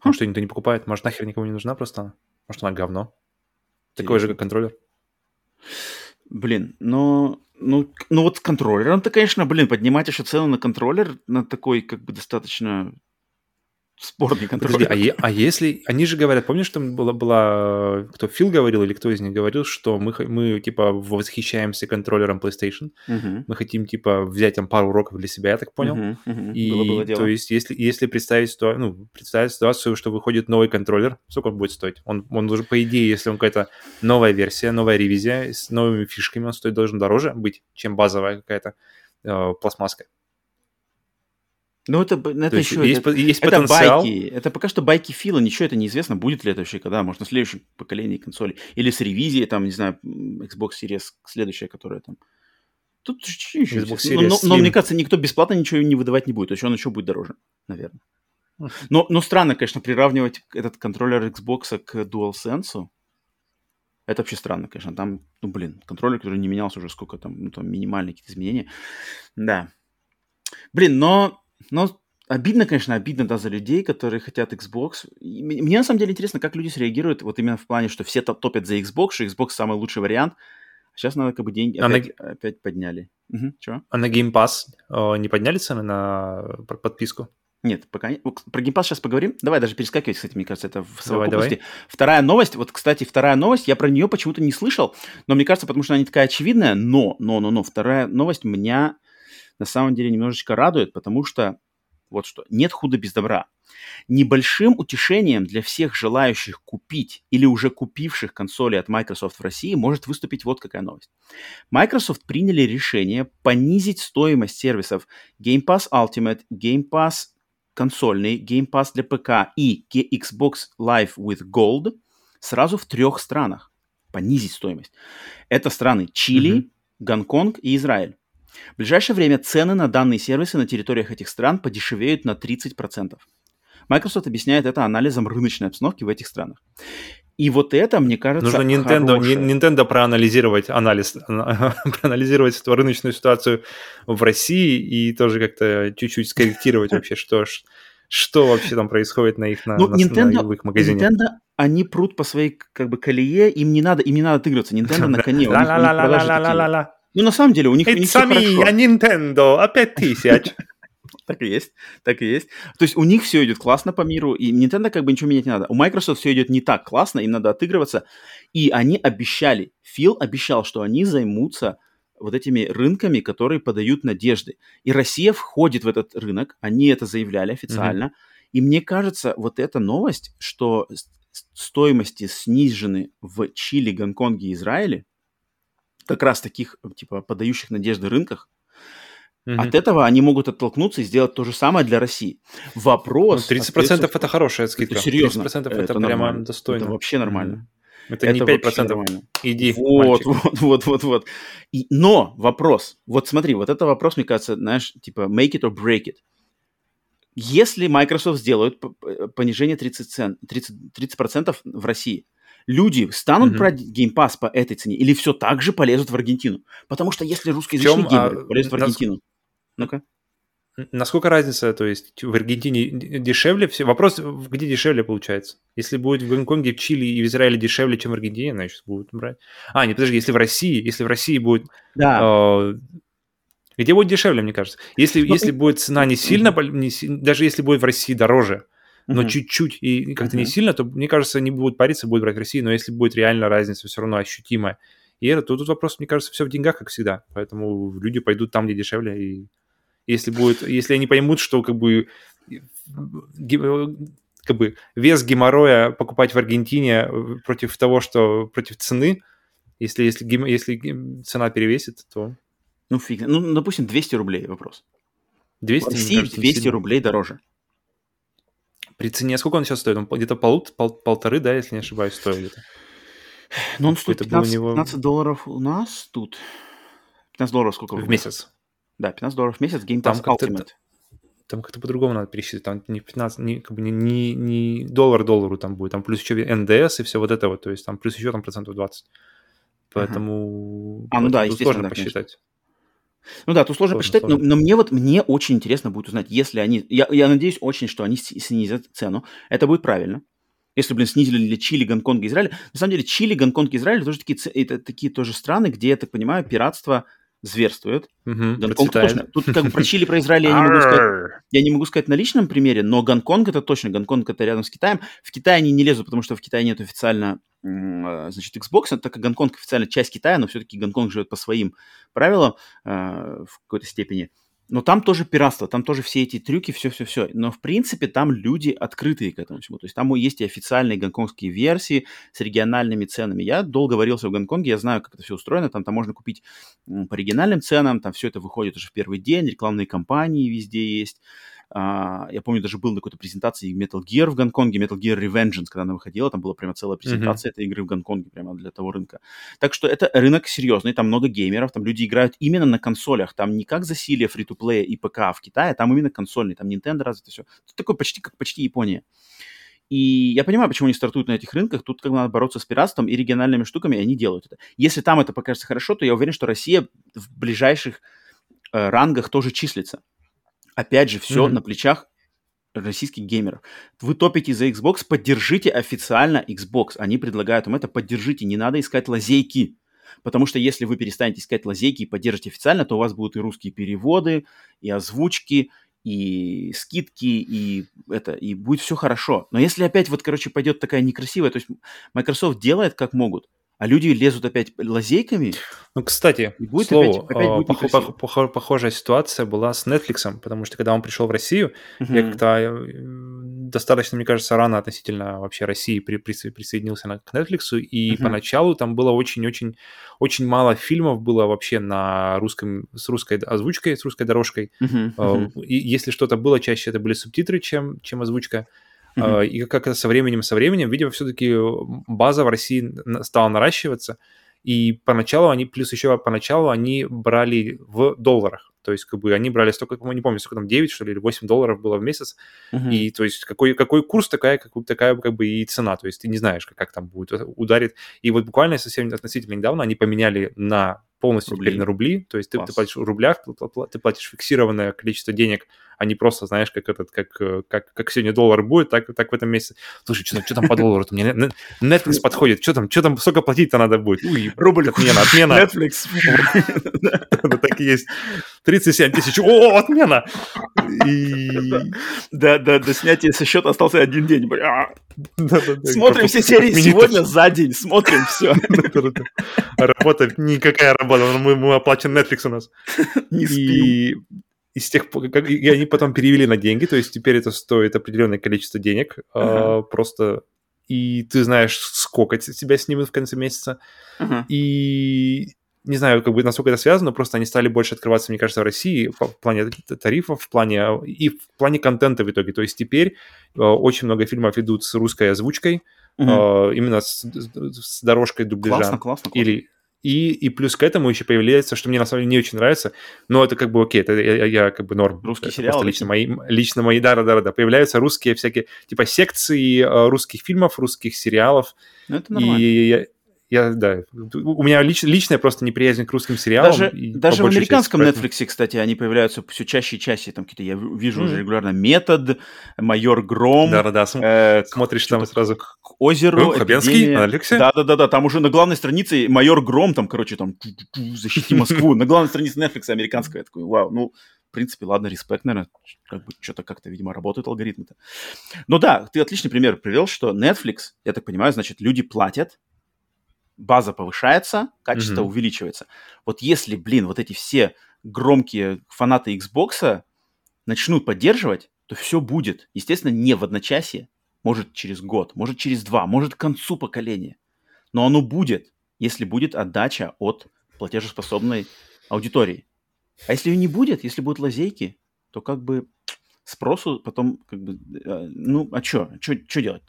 А что, никто не покупает? Может, нахер никому не нужна просто Может, она говно? Такой же, как контроллер? Блин, но... Ну, ну вот с контроллером-то, конечно, блин, поднимать еще цену на контроллер на такой, как бы, достаточно спорный контроллер. Подожди, а, а если... Они же говорят, помнишь, там была, была... Кто, Фил говорил или кто из них говорил, что мы, мы типа, восхищаемся контроллером PlayStation, uh-huh. мы хотим, типа, взять там пару уроков для себя, я так понял. Uh-huh, uh-huh. И, было, было дело. то есть, если, если представить, ситуацию, ну, представить ситуацию, что выходит новый контроллер, сколько он будет стоить? Он, он уже, по идее, если он какая-то новая версия, новая ревизия с новыми фишками, он стоит должен дороже быть, чем базовая какая-то э, пластмасска. Ну, это, это еще... Есть, это, есть это потенциал. байки. Это пока что байки Фила. Ничего это неизвестно, будет ли это вообще когда. Может, на следующем поколении консоли. Или с ревизией, там, не знаю, Xbox Series следующая, которая там... Тут чуть-чуть. Но, но, но, мне кажется, никто бесплатно ничего не выдавать не будет. То есть он еще будет дороже, наверное. Но, но странно, конечно, приравнивать этот контроллер Xbox к DualSense. Это вообще странно, конечно. Там, ну, блин, контроллер, который не менялся уже сколько там, ну, там минимальные какие-то изменения. Да. Блин, но но обидно, конечно, обидно, да, за людей, которые хотят Xbox. И мне на самом деле интересно, как люди среагируют вот именно в плане, что все топят за Xbox, что Xbox самый лучший вариант. Сейчас надо как бы деньги а опять, на... опять подняли. Угу, чего? А на Game Pass э, не подняли цены на подписку? Нет, пока не. Про Game Pass сейчас поговорим. Давай даже перескакивать, кстати, мне кажется, это в совокупности. Давай, давай. Вторая новость, вот, кстати, вторая новость, я про нее почему-то не слышал, но мне кажется, потому что она не такая очевидная, но, но, но, но, вторая новость меня на самом деле немножечко радует, потому что вот что, нет худа без добра. Небольшим утешением для всех желающих купить или уже купивших консоли от Microsoft в России может выступить вот какая новость. Microsoft приняли решение понизить стоимость сервисов Game Pass Ultimate, Game Pass консольный, Game Pass для ПК и Xbox Live with Gold сразу в трех странах. Понизить стоимость. Это страны Чили, mm-hmm. Гонконг и Израиль. В ближайшее время цены на данные сервисы на территориях этих стран подешевеют на 30%. Microsoft объясняет это анализом рыночной обстановки в этих странах. И вот это, мне кажется, Нужно Nintendo, хорошее... Nintendo проанализировать анализ, проанализировать эту рыночную ситуацию в России и тоже как-то чуть-чуть скорректировать вообще, что, что вообще там происходит на их, на, ну, на, Nintendo, на их магазине. Nintendo, они прут по своей как бы колее, им не надо, им не надо отыгрываться. Nintendo на коне. Ну, на самом деле, у них, у них все хорошо. а Nintendo, опять тысяч. Так и есть, так и есть. То есть у них все идет классно по миру, и Nintendo как бы ничего менять не надо. У Microsoft все идет не так классно, им надо отыгрываться. И они обещали, Фил обещал, что они займутся вот этими рынками, которые подают надежды. И Россия входит в этот рынок, они это заявляли официально. Mm-hmm. И мне кажется, вот эта новость, что стоимости снижены в Чили, Гонконге и Израиле, как раз таких, типа, подающих надежды рынках, mm от этого они могут оттолкнуться и сделать то же самое для России. Вопрос... Ну, 30% остается... это хорошая скидка. Это серьезно. 30% это, это прямо нормально. достойно. Это вообще нормально. mm Это, это не 5%. Нормально. Иди, Вот, вот, вот, вот, вот. И, но вопрос. Вот смотри, вот это вопрос, мне кажется, знаешь, типа make it or break it. Если Microsoft сделают понижение 30, цен, 30, 30% в России, люди станут mm-hmm. брать Game Pass по этой цене или все так же полезут в Аргентину? Потому что если русскоязычные чем, геймеры а, полезут в Аргентину... Нас... Ну-ка. Насколько разница, то есть в Аргентине дешевле все? Вопрос, где дешевле получается? Если будет в Гонконге, в Чили и в Израиле дешевле, чем в Аргентине, значит, будут брать. А, не, подожди, если в России, если в России будет... Да. Э, где будет дешевле, мне кажется? Если, ну, если будет цена не сильно, не, даже если будет в России дороже, но uh-huh. чуть-чуть и как-то uh-huh. не сильно, то, мне кажется, не будут париться, будут брать Россию, но если будет реально разница все равно ощутимая, и это, то тут вопрос, мне кажется, все в деньгах, как всегда. Поэтому люди пойдут там, где дешевле. И если будет, если они поймут, что как бы как бы вес геморроя покупать в Аргентине э, против того, что против цены, если, если, если цена перевесит, то Ну, фиг. Ну, допустим, 200 рублей вопрос. 200, В России 200 рублей дороже. При цене, сколько он сейчас стоит? Он где-то пол, пол, полторы, да, если не ошибаюсь, стоит. Ну, он стоит 15, него... 15 долларов у нас тут. 15 долларов сколько? В месяц. Да, 15 долларов в месяц Game Pass там Ultimate. Там как-то по-другому надо пересчитать. Там не 15, не, как бы не, не, не доллар доллару там будет, там плюс еще НДС и все вот это вот, то есть там плюс еще там процентов 20. Поэтому... А, ну да, естественно, сложно да, посчитать. Конечно. Ну да, тут сложно, сложно посчитать, сложно. Но, но мне вот мне очень интересно будет узнать, если они, я, я надеюсь очень, что они снизят цену, это будет правильно. Если, блин, снизили для Чили, Гонконга, Израиля. На самом деле, Чили, Гонконг, Израиль тоже такие, это такие тоже страны, где, я так понимаю, пиратство зверствует. Угу, Гонконг точно. Тут как бы про Чили, про Израиль я не могу сказать. Я не могу сказать на личном примере, но Гонконг это точно. Гонконг это рядом с Китаем. В Китае они не лезут, потому что в Китае нет официально э, значит, Xbox, так как Гонконг официально часть Китая, но все-таки Гонконг живет по своим правилам э, в какой-то степени. Но там тоже пиратство, там тоже все эти трюки, все-все-все. Но, в принципе, там люди открытые к этому всему. То есть там есть и официальные гонконгские версии с региональными ценами. Я долго варился в Гонконге, я знаю, как это все устроено. Там, там можно купить по региональным ценам, там все это выходит уже в первый день, рекламные кампании везде есть. Uh, я помню, даже был на какой-то презентации Metal Gear в Гонконге, Metal Gear Revengeance, когда она выходила, там была прямо целая презентация mm-hmm. этой игры в Гонконге, прямо для того рынка. Так что это рынок серьезный, там много геймеров, там люди играют именно на консолях, там не как засилие фри-то-плея и ПК в Китае, там именно консольный, там Nintendo развито все. Тут такое почти как почти Япония. И я понимаю, почему они стартуют на этих рынках. Тут как надо бороться с пиратством и региональными штуками, и они делают это. Если там это покажется хорошо, то я уверен, что Россия в ближайших э, рангах тоже числится. Опять же, все mm-hmm. на плечах российских геймеров. Вы топите за Xbox, поддержите официально Xbox. Они предлагают вам это, поддержите. Не надо искать лазейки. Потому что если вы перестанете искать лазейки и поддержите официально, то у вас будут и русские переводы, и озвучки, и скидки, и это, и будет все хорошо. Но если опять вот, короче, пойдет такая некрасивая, то есть Microsoft делает как могут, а люди лезут опять лазейками. Ну, кстати, и будет слову, опять, опять будет пох- пох- пох- похожая ситуация была с Netflix, потому что когда он пришел в Россию, uh-huh. я как-то э, достаточно, мне кажется, рано относительно вообще России при- при- присоединился на, к Netflix, и uh-huh. поначалу там было очень-очень очень мало фильмов было вообще на русском, с русской озвучкой, с русской дорожкой. Uh-huh. И если что-то было, чаще это были субтитры, чем, чем озвучка. Uh-huh. И как со временем, со временем, видимо, все-таки база в России стала наращиваться, и поначалу они, плюс еще поначалу они брали в долларах. То есть, как бы они брали столько, не помню, сколько там, 9, что ли, или 8 долларов было в месяц. Uh-huh. И, то есть, какой, какой курс, такая, как, такая, как бы, и цена. То есть, ты не знаешь, как, как там будет, ударит. И вот буквально совсем относительно недавно они поменяли на полностью рубли. теперь на рубли. То есть, ты, ты платишь в рублях, ты платишь фиксированное количество денег а не просто, знаешь, как этот, как, э, как, как сегодня доллар будет, так, так в этом месяце. Слушай, что, что там по доллару? Мне Netflix подходит, что там, что там, сколько платить-то надо будет? Уй, рубль. Отмена, отмена. Netflix. Так и есть. 37 тысяч. О, отмена! Да, да, до снятия со счета остался один день. Смотрим все серии сегодня за день, смотрим все. Работа, никакая работа, мы, мы оплачен Netflix у нас. Не спим и с тех пор, как, и они потом перевели на деньги, то есть теперь это стоит определенное количество денег, uh-huh. а, просто и ты знаешь, сколько тебя снимут в конце месяца, uh-huh. и не знаю, как бы насколько это связано, просто они стали больше открываться, мне кажется, в России в плане тарифов, в плане и в плане контента в итоге. То есть теперь э, очень много фильмов идут с русской озвучкой, uh-huh. э, именно с, с дорожкой дубляжа. Классно, классно, классно. Или и, и плюс к этому еще появляется, что мне на самом деле не очень нравится, но это как бы окей, это я, я как бы норм. Русские сериалы? Лично мои, лично мои, да, да, да, появляются русские всякие, типа секции э, русских фильмов, русских сериалов. Ну, это нормально. И я, да, у меня лич, личная просто неприязнь к русским сериалам. Даже, даже в американском части, Netflix, кстати, они появляются все чаще и чаще. Там какие-то, я вижу mm. уже регулярно Метод, Майор Гром. Да-да-да, э, смотришь там сразу. К озеру. Хабенский на Netflix? Да-да-да, там уже на главной странице Майор Гром, там, короче, там, защити Москву. На главной странице Netflix американская. Я такой, вау, ну, в принципе, ладно, респект, наверное, как бы что-то как-то, видимо, работают алгоритмы-то. Но да, ты отличный пример привел, что Netflix, я так понимаю, значит, люди платят, база повышается, качество mm-hmm. увеличивается. Вот если, блин, вот эти все громкие фанаты Xbox начнут поддерживать, то все будет. Естественно, не в одночасье, может через год, может через два, может к концу поколения. Но оно будет, если будет отдача от платежеспособной аудитории. А если ее не будет, если будут лазейки, то как бы спросу потом как бы... э, Ну, а что? Что делать?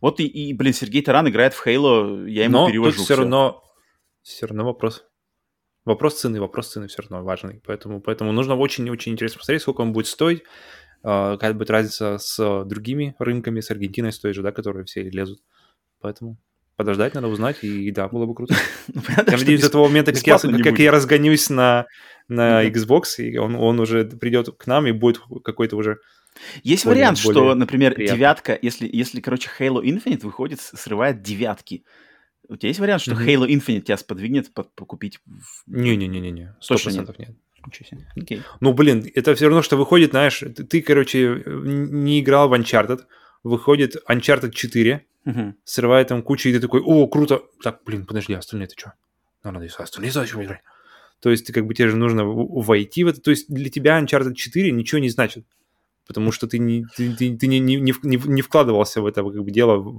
Вот и, и, блин, Сергей Таран играет в Хейло, я ему Но перевожу тут все всё. равно, все равно вопрос. Вопрос цены, вопрос цены все равно важный. Поэтому, поэтому нужно очень-очень интересно посмотреть, сколько он будет стоить, а, какая будет разница с другими рынками, с Аргентиной, с той же, да, которые все лезут. Поэтому подождать надо узнать, и да, было бы круто. Ну, понятно, Я надеюсь, до того момента, как я, как разгонюсь на, на Ну. Xbox, и он, он уже придет к нам и будет какой-то уже... Есть более- вариант, что, например, приятно. девятка, если, если, короче, Halo Infinite выходит, срывает девятки. У тебя есть вариант, что Мгм. Halo Infinite тебя сподвигнет под- покупить? в- Не-не-не-не, сто Точно нет. процентов нет. Ничего себе. Окей. Ну, блин, это все равно, что выходит, знаешь, ты, ты, короче, не играл в Uncharted, выходит Uncharted 4, Мгм. срывает там кучу, и ты такой, о, круто. Так, блин, подожди, а остальные-то что? Ну, надо остальные зачем играть? То есть, ты, как бы, тебе же нужно войти в это. То есть, для тебя Uncharted 4 ничего не значит. Потому что ты не, ты, ты- ты не, не, не не вкладывался в это как бы, дело в-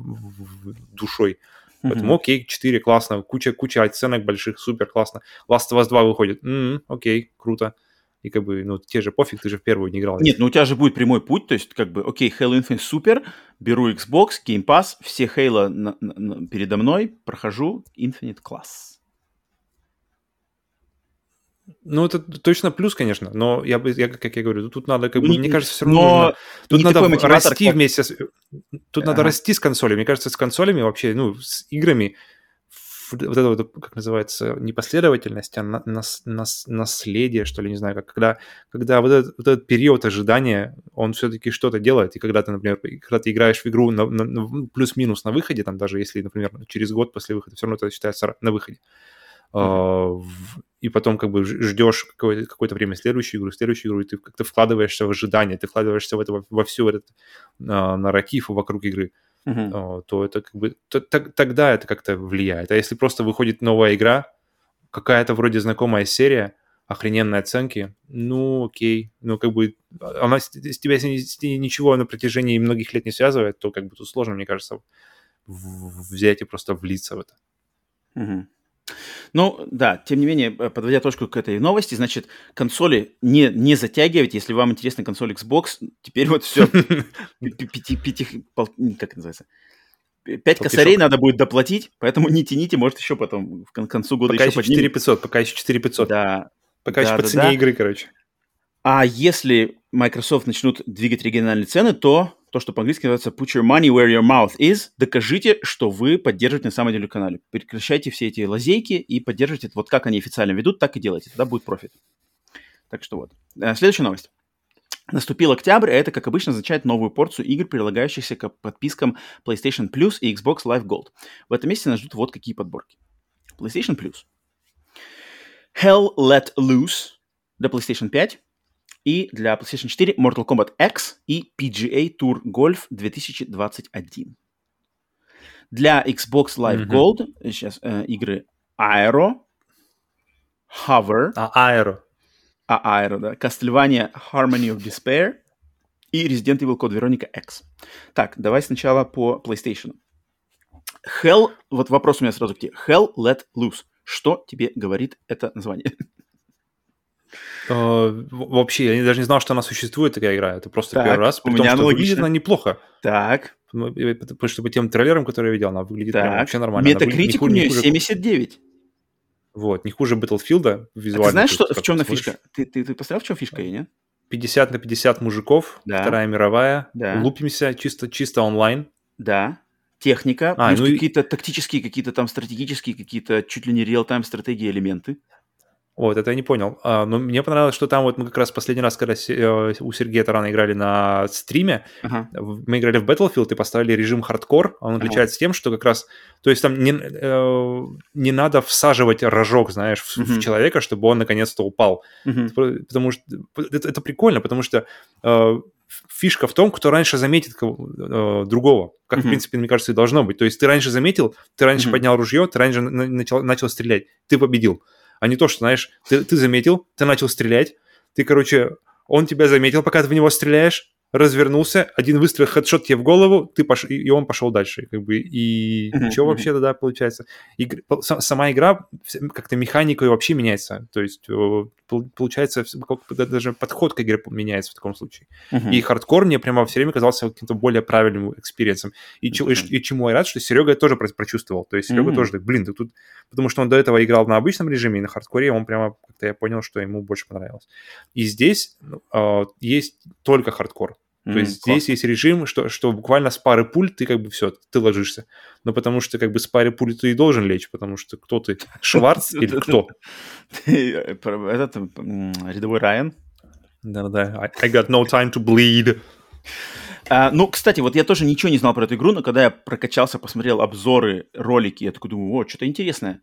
в- душой. Поэтому, Мгм. окей, 4, классно, куча, куча оценок больших, супер, классно. Last of Us 2 выходит, м, окей, круто. И как бы, ну, те же пофиг, ты же в первую не играл. Нет, ну у тебя же будет прямой путь, то есть как бы, окей, Halo Infinite супер, беру Xbox, Game Pass, все Halo на- на- на- передо мной, прохожу, Infinite класс. Ну, это точно плюс, конечно, но я бы, я, как я говорю, тут надо, как Ну, бы, не- мне кажется, все равно Но нужно- Тут надо расти как- вместе с... Тут надо Ага. расти с консолями. Мне кажется, с консолями вообще, ну, с играми вот это вот, как называется, не последовательность, а на- нас- нас- наследие, что ли, не знаю, как когда, когда вот этот, вот этот период ожидания, он все-таки что-то делает, и когда ты, например, когда ты играешь в игру на- на- на- плюс-минус на выходе, там даже если, например, через год после выхода, все равно это считается на выходе, в- и потом как бы ждешь какое- какое-то время следующую игру, следующую игру, и ты как-то вкладываешься в ожидание, ты вкладываешься в это во, во всю этот а, нарратив вокруг игры, а, то это как бы т- т- тогда это как-то влияет. А если просто выходит новая игра, какая-то вроде знакомая серия, охрененные оценки, ну окей, ну как бы она с, с тебя с ничего на протяжении многих лет не связывает, то как бы тут сложно, мне кажется, взять и просто влиться в это. Мгм. Ну, да, тем не менее, э, подводя точку к этой новости, значит, консоли не, не затягивайте, если вам интересна консоль Xbox, теперь вот все, как называется, пять косарей надо будет доплатить, поэтому не тяните, может, еще потом, к кон- концу года Пока еще поднимем. 4500, пока еще 4500. Да, Пока еще Да, по цене да. игры, короче. А если Microsoft начнут двигать региональные цены, то то, что по-английски называется put your money where your mouth is, докажите, что вы поддерживаете на самом деле канале. Прекращайте все эти лазейки и поддерживайте. Вот как они официально ведут, так и делайте. Тогда будет профит. Так что вот. Э, Следующая новость. Наступил октябрь, а это, как обычно, означает новую порцию игр, прилагающихся к подпискам PlayStation Plus и Xbox Live Gold. В этом месте нас ждут вот какие подборки. PlayStation Plus. Hell Let Loose для PlayStation 5 и для PlayStation 4 Mortal Kombat X и PGA Tour Golf 2021. Для Xbox Live Мгм. Gold сейчас э, игры Aero, Hover, А Аэро. а Aero, да, Castlevania Harmony of Despair и Resident Evil Code Veronica X. Так, давай сначала по PlayStation. Hell, вот вопрос у меня сразу к тебе. Hell Let Loose. Что тебе говорит это название? Э, Вообще, я даже не знал, что она существует, такая игра. Это просто Так, первый раз. у При меня том, что выглядит она неплохо. Так, Ну, и Потому что по тем трейлерам, которые я видел, она выглядит прям так. вообще нормально. Не Метакритик у не нее хуже- 79. Вот, не хуже Battlefield А визуально. ты знаешь, то что, в чем на фишка? Ты, ты, ты посмотрел, в чем фишка, и нет? 50 на 50 мужиков, Да. Вторая мировая, Да. лупимся чисто, чисто онлайн. Да. Техника, А, плюс ну и- какие-то тактические, какие-то там стратегические, какие-то чуть ли не реал-тайм стратегии элементы. Вот, это я не понял. А, но мне понравилось, что там вот мы как раз последний раз, когда э, у Сергея Тарана играли на стриме, в- мы играли в Battlefield и поставили режим хардкор. Он отличается тем, что как раз... То есть там не, э, не надо всаживать рожок, знаешь, в, в Мгм. человека, чтобы он наконец-то упал. Про- Потому что это, это прикольно, потому что э, фишка в том, кто раньше заметит кого- э, другого. Как, в Мгм. принципе, мне кажется, и должно быть. То есть ты раньше заметил, ты раньше Мгм. поднял ружье, ты раньше на- начал, начал стрелять, ты победил. А не то, что, знаешь, ты, ты заметил, ты начал стрелять, ты, короче, он тебя заметил, пока ты в него стреляешь, развернулся, один выстрел, хедшот тебе в голову, ты пош... и он пошел дальше. Как бы, и Мгм, что вообще тогда получается? Игр- Сама игра как-то механика вообще меняется. То есть получается, даже подход к игре меняется в таком случае. Uh-huh. И хардкор мне прямо все время казался каким-то более правильным experience ом. И, uh-huh. и, и чему я рад, что Серега тоже прочувствовал. То есть Серега uh-huh. тоже так, блин, ты тут... Потому что он до этого играл на обычном режиме, и на хардкоре он прямо, как-то я понял, что ему больше понравилось. И здесь э, есть только хардкор. То м, есть класс. здесь есть режим, что, что буквально с пары пуль ты как бы все, ты ложишься. Но потому что как бы с пары пуль ты и должен лечь, потому что кто ты? Шварц или кто? Этот рядовой Райан? Да-да, I got no time to bleed. А, ну, кстати, вот я тоже ничего не знал про эту игру, но когда я прокачался, посмотрел обзоры, ролики, я такой думаю, о, что-то интересное.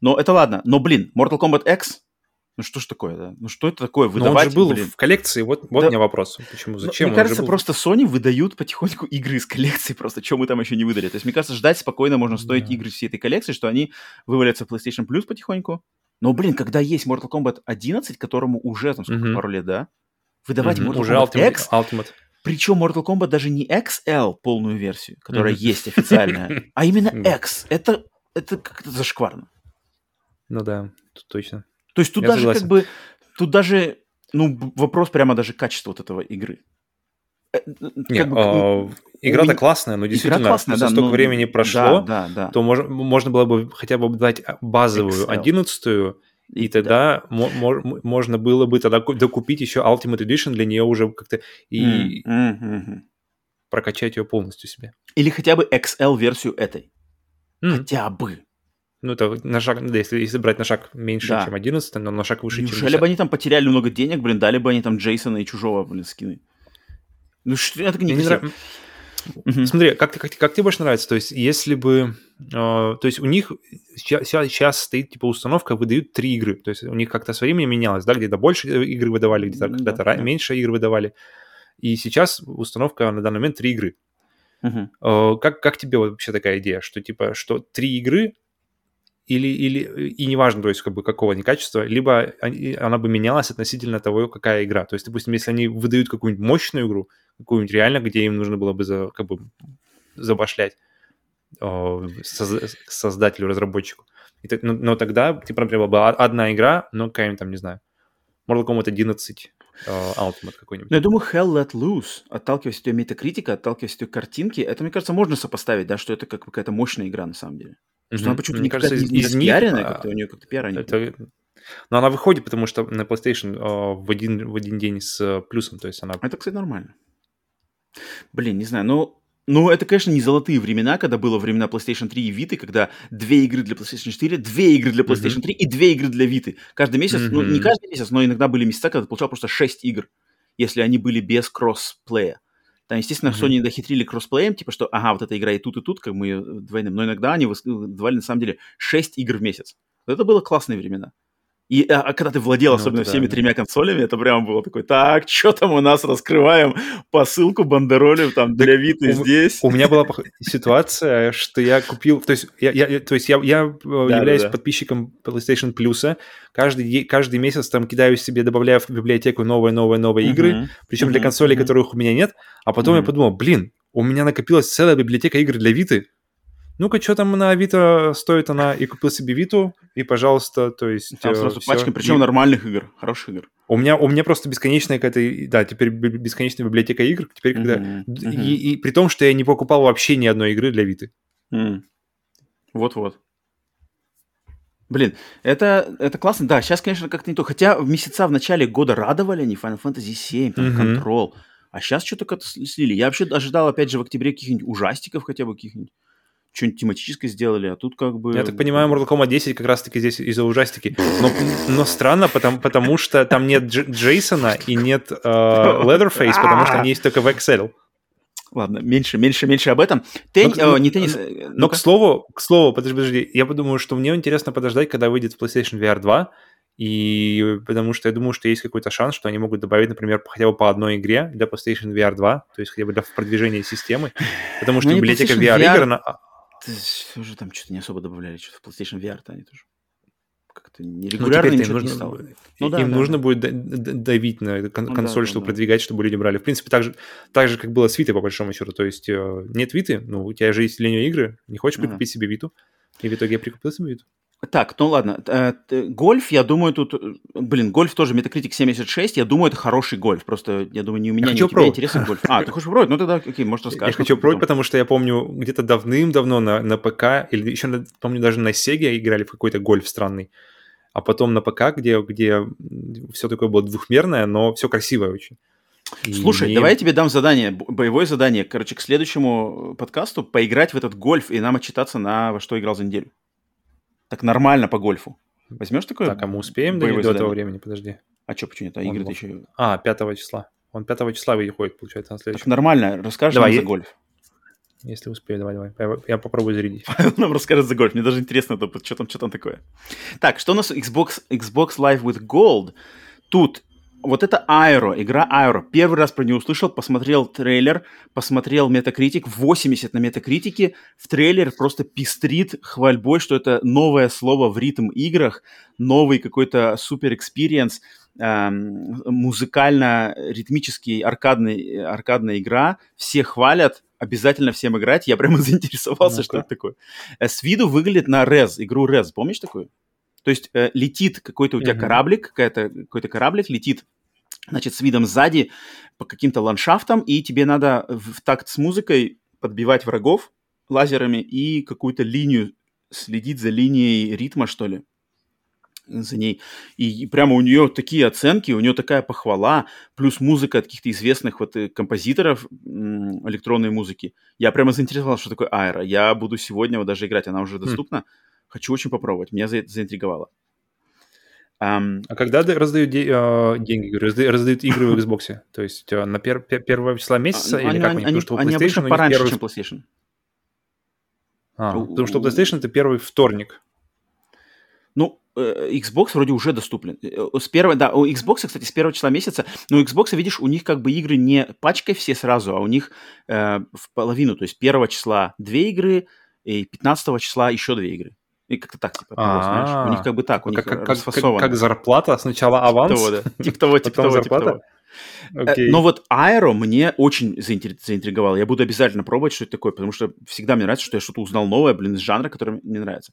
Но это ладно. Но, блин, Mortal Kombat X ну что ж такое, да? Ну что это такое? Выдавать, Но он же был блин. в коллекции, вот, вот да. у меня вопрос. Почему, зачем? Мне кажется, просто Sony выдают потихоньку игры из коллекции, просто что мы там еще не выдали. То есть, мне кажется, ждать спокойно можно стоить да. игры всей этой коллекции, что они вывалятся в PlayStation Plus потихоньку. Но, блин, когда есть Mortal Kombat 11, которому уже там сколько, угу. пару лет, да? Выдавать угу. Mortal уже Kombat Ultimate, X, Ultimate. причем Mortal Kombat даже не XL полную версию, которая угу. есть официальная, а именно X. Это, это как-то зашкварно. Ну да, точно. То есть тут Я даже согласен. как бы, тут даже, ну, вопрос прямо даже качества вот этого игры. Э, Нет, бы, э, игра-то меня... классная, но действительно, классная, да, столько но... времени прошло, да, да, да. то мож... можно было бы хотя бы дать базовую одиннадцатую, и тогда да. можно было бы тогда докупить еще Ultimate Edition для нее уже как-то и mm-hmm. прокачать ее полностью себе. Или хотя бы XL-версию этой. Mm. Хотя бы. Ну, это на шаг, да, если, если брать на шаг меньше, да. чем 11, но на шаг выше, Неужели чем Неужели бы они там потеряли много денег, блин, дали бы они там Джейсона и Чужого, блин, скины? Ну, что я так не, не нрав... угу. Смотри, как, как, как тебе больше нравится? То есть, если бы... Э, то есть, у них сейчас, сейчас стоит, типа, установка, выдают три игры. То есть, у них как-то со временем менялось, да? Где-то больше игр выдавали, где-то да, когда-то да. меньше игр выдавали. И сейчас установка на данный момент три игры. Uh-huh. Как, как тебе вообще такая идея, что типа, что три игры или, или и неважно, то есть как бы какого они качества, либо они, она бы менялась относительно того, какая игра. То есть, допустим, если они выдают какую-нибудь мощную игру, какую-нибудь реально, где им нужно было бы за, как бы забашлять э, создателю, разработчику. И, но, но тогда, типа, например, была бы одна игра, но какая-нибудь там, не знаю, Mortal Kombat 11 uh, Ultimate какой-нибудь. Ну, я думаю, Hell Let Loose, отталкиваясь от ее метакритика, отталкиваясь от ее картинки, это, мне кажется, можно сопоставить, да, что это как какая-то мощная игра на самом деле. Потому что она почему-то не кажется, из, из них, как-то у нее как-то пиара нет. Это... Но она выходит, потому что на PlayStation э, в, один, в один день с э, плюсом, то есть она... Это, кстати, нормально. Блин, не знаю, ну, ну, это, конечно, не золотые времена, когда было времена PlayStation 3 и Vita, когда две игры для PlayStation 4, две игры для PlayStation mm-hmm. 3 и две игры для Vita. Каждый месяц, mm-hmm. ну, не каждый месяц, но иногда были месяца, когда ты получал просто шесть игр, если они были без кроссплея. Там, естественно, mm-hmm. Sony дохитрили кроссплеем, типа, что, ага, вот эта игра и тут, и тут, как мы ее двойным. Но иногда они выдавали, на самом деле, 6 игр в месяц. это было классные времена. И а, а когда ты владел ну, особенно да, всеми да. тремя консолями, это прямо было такой, так, что там у нас, раскрываем посылку, бандеролем там для Виты здесь. У меня была ситуация, что я купил, то есть я, я, то есть я, я э, да, являюсь да, да. подписчиком PlayStation Plus, каждый, каждый месяц там кидаю себе, добавляю в библиотеку новые, новые, новые uh-huh. игры, причем uh-huh. для консолей, uh-huh. которых у меня нет, а потом uh-huh. я подумал, блин, у меня накопилась целая библиотека игр для Виты, ну-ка, что там на Авито стоит она, и купил себе Виту, и, пожалуйста, то есть... Там сразу все. пачка, причем и... нормальных игр, хороших игр. У меня, у меня просто бесконечная какая-то, да, теперь бесконечная библиотека игр, теперь когда... Uh-huh, uh-huh. И, и при том, что я не покупал вообще ни одной игры для Виты. Mm. Вот-вот. Блин, это, это классно. Да, сейчас, конечно, как-то не то. Хотя в месяца в начале года радовали они Final Fantasy 7, там, uh-huh. Control. А сейчас что-то как-то слили. Я вообще ожидал, опять же, в октябре каких-нибудь ужастиков хотя бы каких-нибудь что-нибудь тематическое сделали, а тут как бы... Я так понимаю, Mortal Kombat 10 как раз-таки здесь из-за ужастики. Но, но странно, потому, потому что там нет Дж- Джейсона и нет э, Leatherface, потому что они есть только в Excel. Ладно, меньше, меньше, меньше об этом. Тен... Но, О, не теннис. Но, но к слову, к слову, подожди, подожди, я подумаю, что мне интересно подождать, когда выйдет PlayStation VR 2, и потому что я думаю, что есть какой-то шанс, что они могут добавить, например, хотя бы по одной игре для PlayStation VR 2, то есть хотя бы для продвижения системы, потому что ну, библиотека VR-игр, VR... уже там что-то не особо добавляли, что-то в PlayStation VR-то они тоже как-то нерегулярно ну, ничего нужно, не стало. Ну, да, им да, нужно да. будет давить на кон- ну, консоль, да, чтобы да, продвигать, чтобы люди брали. В принципе, так же, так же, как было с Витой, по большому счету. То есть э, нет Виты, ну, у тебя же есть нее игры, не хочешь прикупить ага. себе Виту, и в итоге я прикупил себе Виту. Так, ну ладно. Э, гольф, я думаю, тут... Блин, гольф тоже Metacritic 76. Я думаю, это хороший гольф. Просто, я думаю, не у меня, я не у тебя пробовать. интересен гольф. А, ты хочешь попробовать? Ну тогда, окей, может, расскажешь. Я хочу пробовать, потому что я помню, где-то давным-давно на, на ПК, или еще, помню, даже на Sega играли в какой-то гольф странный. А потом на ПК, где, где все такое было двухмерное, но все красивое очень. Слушай, и... давай я тебе дам задание, боевое задание. Короче, к следующему подкасту поиграть в этот гольф и нам отчитаться на во что играл за неделю. Так нормально по гольфу. Возьмешь такое? Так, а мы успеем до, до этого времени? Подожди. А что, почему нет? А игры-то еще... А, 5 числа. Он 5 числа выходит, получается, на следующий. Так нормально, расскажешь давай, нам за гольф. Если успею, давай, давай. Я, я попробую зарядить. Павел нам расскажет за гольф. Мне даже интересно, что там, что там такое. Так, что у нас Xbox, Xbox Live with Gold? Тут вот это Aaero, игра Aaero. Первый раз про нее услышал, посмотрел трейлер, посмотрел Metacritic, 80 на Метакритике. В трейлер просто пестрит хвальбой, что это новое слово в ритм играх, новый какой-то супер experience, эм, музыкально-ритмический аркадный, аркадная игра. Все хвалят, обязательно всем играть. Я прямо заинтересовался, ну что это такое. Э, с виду выглядит на Rez, игру Rez. Помнишь такую? То есть э, летит какой-то у тебя uh-huh. кораблик, какая-то, какой-то кораблик летит значит, с видом сзади по каким-то ландшафтам, и тебе надо в такт с музыкой подбивать врагов лазерами и какую-то линию следить за линией ритма, что ли, за ней. И прямо у нее такие оценки, у нее такая похвала, плюс музыка от каких-то известных вот э, композиторов электронной музыки. Я прямо заинтересовался, что такое аэро. Я буду сегодня вот даже играть, она уже хм. доступна. Mm. Хочу очень попробовать, меня за заинтриговало. Um, а когда раздают де- э, деньги, раздают, игры в Xbox? То есть э, на пер- первого числа месяца или они, как они, они, что они обычно пораньше, первый... чем PlayStation. А, у, потому что PlayStation это первый вторник. Ну, э, Xbox вроде уже доступен. С первого, да, у Xbox, кстати, с первого числа месяца, но у Xbox, видишь, у них как бы игры не пачкой все сразу, а у них э, в половину, то есть первого числа две игры, и 15 числа еще две игры. И как-то так, типа, того, знаешь. У них как бы так, у них как, как, зарплата, сначала аванс. Типа того. Типа того. Okay. Но вот Аэро мне очень заинтриговало. Я буду обязательно пробовать, что это такое, потому что всегда мне нравится, что я что-то узнал новое, блин, из жанра, который мне нравится.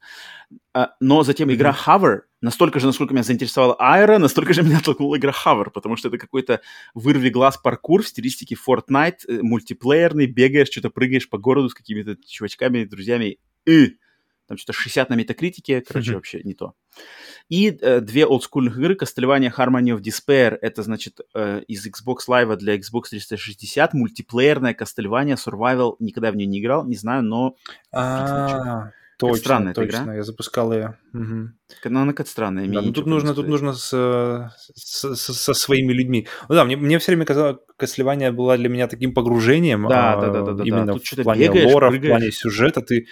Но затем игра Hover, настолько же, насколько меня заинтересовала Аэро, настолько же меня оттолкнула игра Hover, потому что это какой-то вырви глаз паркур в стилистике Fortnite, э, мультиплеерный, бегаешь, что-то прыгаешь по городу с какими-то чувачками, друзьями. И там что-то 60 на метакритике, короче, mm-hmm. вообще не то. И э, две олдскульных игры, Castlevania Harmony of Despair, это, значит, э, из Xbox Live для Xbox 360, мультиплеерная Castlevania Survival, никогда в нее не играл, не знаю, но... А, точно, странная точно, игра. я запускал ее. Угу. Но она как странная. Да, ну тут нужно, тут нужно с, с, с, со своими людьми. Ну да, мне, мне все время казалось, Castlevania была для меня таким погружением. Да, а, да, да, да, да. Именно да. Тут в плане лора, прыгаешь. в плане сюжета. Ты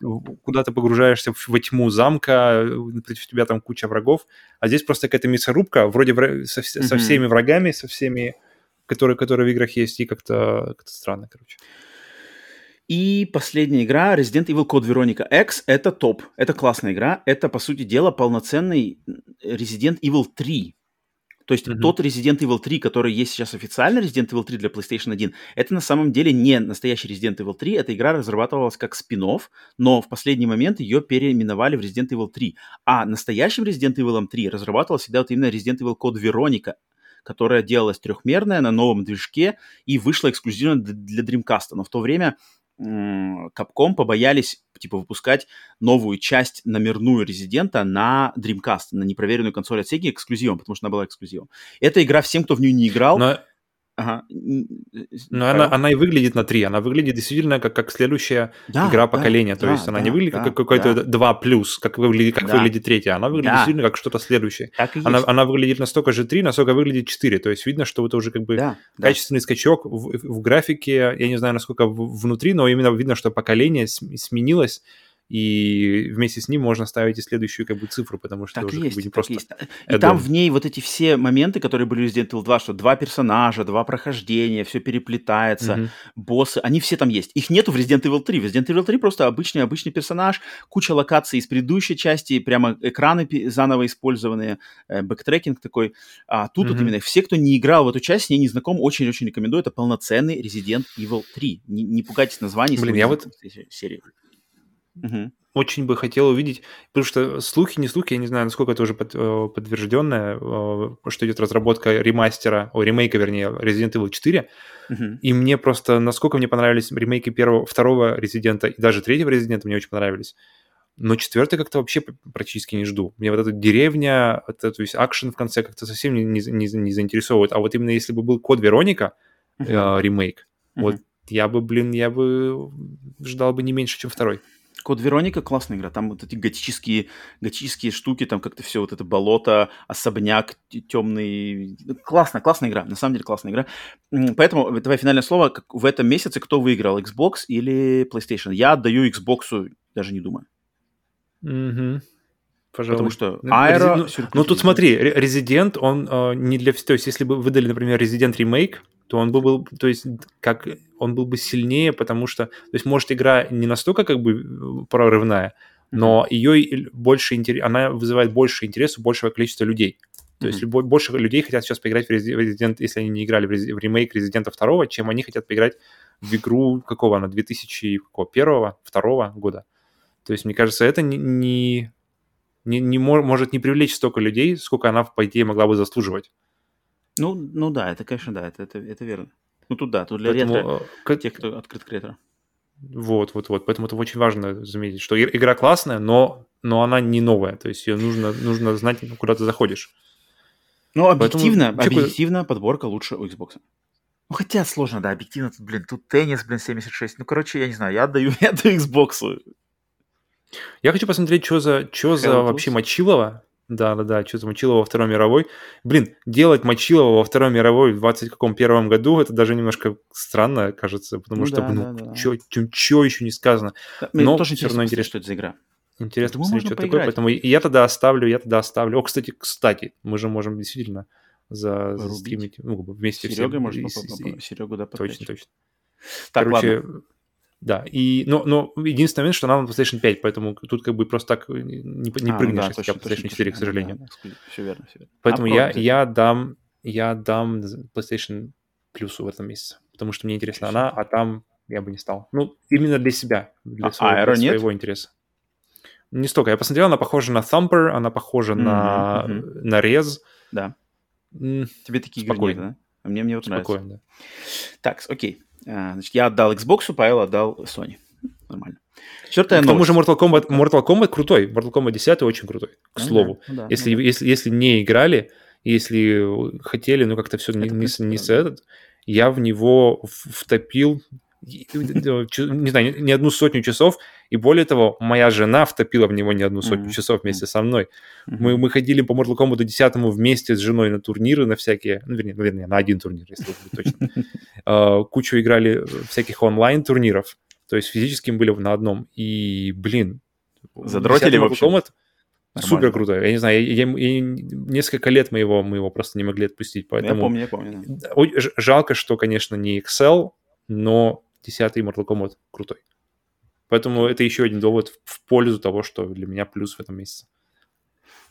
куда ты погружаешься во тьму замка, против тебя там куча врагов, а здесь просто какая-то мясорубка, вроде вра- со, mm-hmm. со всеми врагами, со всеми, которые, которые в играх есть, и как-то, как странно, короче. И последняя игра Resident Evil Code Veronica X. Это топ. Это классная игра. Это, по сути дела, полноценный Resident Evil 3. То есть mm-hmm. тот Resident Evil 3, который есть сейчас официально, Resident Evil 3 для PlayStation 1, это на самом деле не настоящий Resident Evil 3. Эта игра разрабатывалась как спин но в последний момент ее переименовали в Resident Evil 3. А настоящим Resident Evil 3 разрабатывалась всегда вот именно Resident Evil Code Veronica, которая делалась трехмерная на новом движке и вышла эксклюзивно для Dreamcast. Но в то время Capcom побоялись типа выпускать новую часть номерную Резидента на Dreamcast, на непроверенную консоль от Sega эксклюзивом, потому что она была эксклюзивом. Эта игра всем, кто в нее не играл, Но... Ага. Но она, она и выглядит на 3. Она выглядит действительно как, как следующая да, игра поколения. Да, То да, есть она да, не выглядит да, как какой-то да. 2 плюс, как выглядит, как да. выглядит третья. Она выглядит да. действительно как что-то следующее. Так она, она выглядит настолько же 3, насколько выглядит 4. То есть видно, что это уже как бы да, качественный да. скачок в, в графике. Я не знаю, насколько внутри, но именно видно, что поколение сменилось и вместе с ним можно ставить и следующую как бы цифру, потому что так уже есть, как бы не просто... Есть. И там в ней вот эти все моменты, которые были в Resident Evil 2, что два персонажа, два прохождения, все переплетается, mm-hmm. боссы, они все там есть. Их нету в Resident Evil 3. В Resident Evil 3 просто обычный обычный персонаж, куча локаций из предыдущей части, прямо экраны заново использованные, э, backtracking такой. А тут mm-hmm. вот именно все, кто не играл в эту часть, с ней не знаком, очень-очень рекомендую. Это полноценный Resident Evil 3. Не, не пугайтесь названий Блин, я вот... серии. Угу. очень бы хотел увидеть, потому что слухи, не слухи, я не знаю, насколько это уже под, э, подтвержденное, э, что идет разработка ремастера, о, ремейка, вернее, Resident Evil 4, угу. и мне просто, насколько мне понравились ремейки первого, второго Резидента и даже третьего Резидента, мне очень понравились. Но четвертый как-то вообще практически не жду. Мне вот эта деревня, вот этот весь акшен в конце как-то совсем не, не, не, не заинтересовывает. А вот именно если бы был Код Вероника, uh-huh. э, ремейк, uh-huh. вот я бы, блин, я бы ждал бы не меньше, чем второй. Код Вероника классная игра. Там вот эти готические, готические штуки, там как-то все вот это болото, особняк темный. Классная, классная игра. На самом деле классная игра. Поэтому твое финальное слово. Как в этом месяце кто выиграл, Xbox или PlayStation? Я отдаю Xbox, даже не думаю. Угу. Пожалуй. Потому что ну, Аэро... Ну, ну, тут смотри, Резидент, он э, не для... То есть, если бы выдали, например, Резидент ремейк, то он был, был, то есть, как он был бы сильнее, потому что, то есть, может, игра не настолько как бы прорывная, но ее больше интерес, она вызывает больше интереса у большего количества людей. То mm-hmm. есть больше людей хотят сейчас поиграть в Resident, если они не играли в, в ремейк Резидента 2, чем они хотят поиграть в игру какого она, 2001, 2 года. То есть, мне кажется, это не, не, не, не может не привлечь столько людей, сколько она, по идее, могла бы заслуживать. Ну, ну да, это, конечно, да, это, это, это верно. Ну тут да, тут для Поэтому, ретро, как... Э, тех, кто открыт к ретро. Вот, вот, вот. Поэтому это очень важно заметить, что игра классная, но, но она не новая. То есть ее нужно, нужно знать, куда ты заходишь. Ну, объективно, Поэтому, объективно подборка лучше у Xbox. Ну, хотя сложно, да, объективно тут, блин, тут теннис, блин, 76. Ну, короче, я не знаю, я отдаю, я отдаю Xbox. Я хочу посмотреть, что за, что за вообще Мочилова. Да-да-да, что за Мочилова во Второй мировой. Блин, делать Мочилова во Второй мировой в 21 году, это даже немножко странно, кажется, потому ну, что, да, ну, да, да. что еще не сказано. Да, Но тоже все равно интересно. что это за игра. Интересно Думаю, посмотреть, что поиграть. такое, поэтому я тогда оставлю, я тогда оставлю. О, кстати, кстати, мы же можем действительно за, застримить, ну, вместе Серега все. можно и, Серегу, да, Точно, точно. Так, Короче, ладно. Да, и, но, но единственный момент, что она на PlayStation 5, поэтому тут как бы просто так не, не а, прыгнешь, да, если точно, PlayStation 4, точно, к сожалению. Да, да, все верно, все верно. Поэтому а я, я, дам, я дам PlayStation плюсу в этом месяце, потому что мне интересна она, а там я бы не стал. Ну, именно для себя, для, а, своего, для своего интереса. Не столько. Я посмотрел, она похожа на Thumper, она похожа mm-hmm, на, mm-hmm. на Rez. Да. Тебе такие игры да? А мне, мне вот Спокойно, нравится. да. Так, окей. А, значит, я отдал Xbox, Павел отдал Sony. Нормально. Четвертая К тому же Mortal Kombat, Mortal Kombat крутой. Mortal Kombat 10 очень крутой, к ну, слову. Да, да, если, да. Если, если не играли, если хотели, ну как-то все не, не, не с этот, я в него втопил не знаю, не одну сотню часов, и более того, моя жена втопила в него не одну сотню mm-hmm. часов вместе со мной. Mm-hmm. Мы, мы ходили по Mortal Kombat 10 вместе с женой на турниры, на всякие, ну, вернее, вернее на один турнир, если быть точно. Uh, кучу играли всяких онлайн-турниров, то есть физически мы были на одном, и, блин, Задротили вообще? Kombat супер крутой. Я не знаю, я, я, я, несколько лет мы его, мы его просто не могли отпустить, поэтому... Я помню, я помню. Да. Жалко, что, конечно, не Excel, но 10 Mortal Kombat крутой. Поэтому это еще один довод в пользу того, что для меня плюс в этом месяце.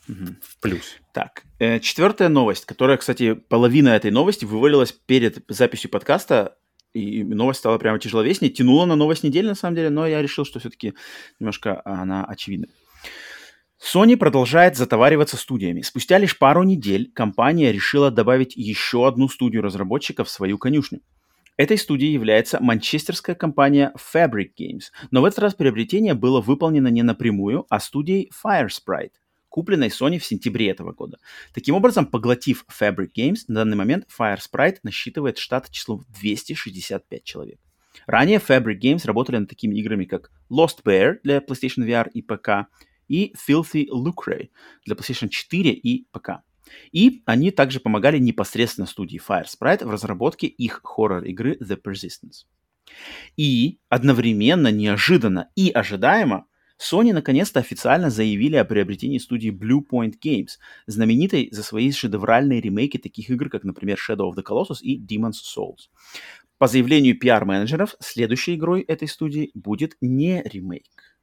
Угу. Плюс. Так, э, четвертая новость, которая, кстати, половина этой новости вывалилась перед записью подкаста, и новость стала прямо тяжеловеснее. Тянула на новость недели, на самом деле, но я решил, что все-таки немножко она очевидна. Sony продолжает затовариваться студиями. Спустя лишь пару недель компания решила добавить еще одну студию разработчиков в свою конюшню. Этой студией является манчестерская компания Fabric Games, но в этот раз приобретение было выполнено не напрямую, а студией Firesprite, купленной Sony в сентябре этого года. Таким образом, поглотив Fabric Games, на данный момент Firesprite насчитывает штат числом 265 человек. Ранее Fabric Games работали над такими играми, как Lost Bear для PlayStation VR и ПК и Filthy Lucre для PlayStation 4 и ПК. И они также помогали непосредственно студии Firesprite в разработке их хоррор-игры The Persistence. И одновременно, неожиданно и ожидаемо Sony наконец-то официально заявили о приобретении студии Blue Point Games, знаменитой за свои шедевральные ремейки таких игр, как, например, Shadow of the Colossus и Demon's Souls. По заявлению пиар-менеджеров, следующей игрой этой студии будет не ремейк.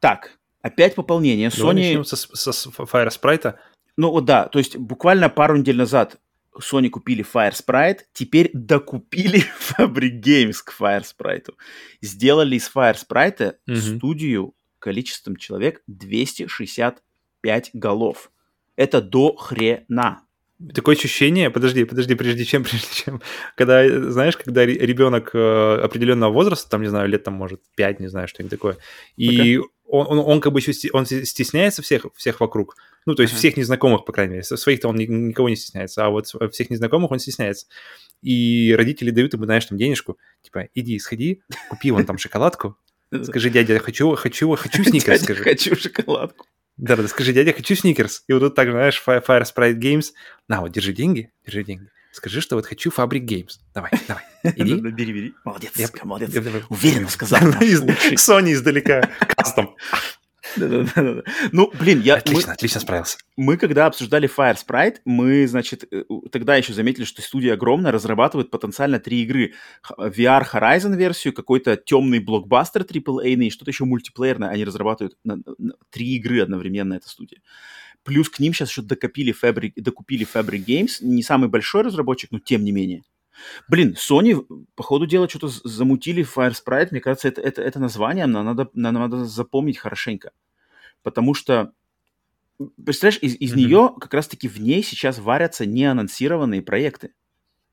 Так, Опять пополнение. Sony... начнем со, со Fire Sprite. Ну вот да, то есть буквально пару недель назад Sony купили Fire Sprite, теперь докупили Fabric Games к Fire Sprite. Сделали из Fire Sprite Мгм. студию количеством человек 265 голов. Это до хрена. Такое ощущение, подожди, подожди, прежде чем, прежде чем, когда, знаешь, когда ре- ребенок э, определенного возраста, там, не знаю, лет там, может, 5, не знаю, что-нибудь такое, и он, он, он как бы еще он стесняется всех, всех вокруг, ну, то есть Ага. всех незнакомых, по крайней мере, своих-то он ни- никого не стесняется, а вот всех незнакомых он стесняется. И родители дают ему, знаешь, там денежку, типа, иди, сходи, купи вон там шоколадку, скажи, дядя, хочу, хочу, хочу сникерс, Дядя, скажи. хочу шоколадку. Да, да, скажи, дядя, хочу сникерс. И вот тут так, знаешь, Fi- Fire Sprite Games. На, вот, держи деньги, держи деньги. Скажи, что вот хочу Fabric Games. Давай, давай, иди. Бери, бери. Молодец, Я- молодец. Я- Уверенно сказал. Sony издалека. Кастом. Ну, блин, я, мы, Отлично, отлично справился. мы когда обсуждали Fire Sprite, мы, значит, э, тогда еще заметили, что студия огромная, разрабатывает потенциально три игры. Х- VR Horizon версию, какой-то темный блокбастер AAA и что-то еще мультиплеерное. Они разрабатывают на- на- три игры одновременно, эта студия. Плюс к ним сейчас еще докопили Fabric, докупили Fabric Games. Не самый большой разработчик, но тем не менее. Блин, Sony, по ходу дела, что-то замутили Fire Sprite. Мне кажется, это, это, это название нам надо, нам надо запомнить хорошенько. Потому что, представляешь, из, из Мгм. нее, как раз-таки в ней сейчас варятся неанонсированные проекты,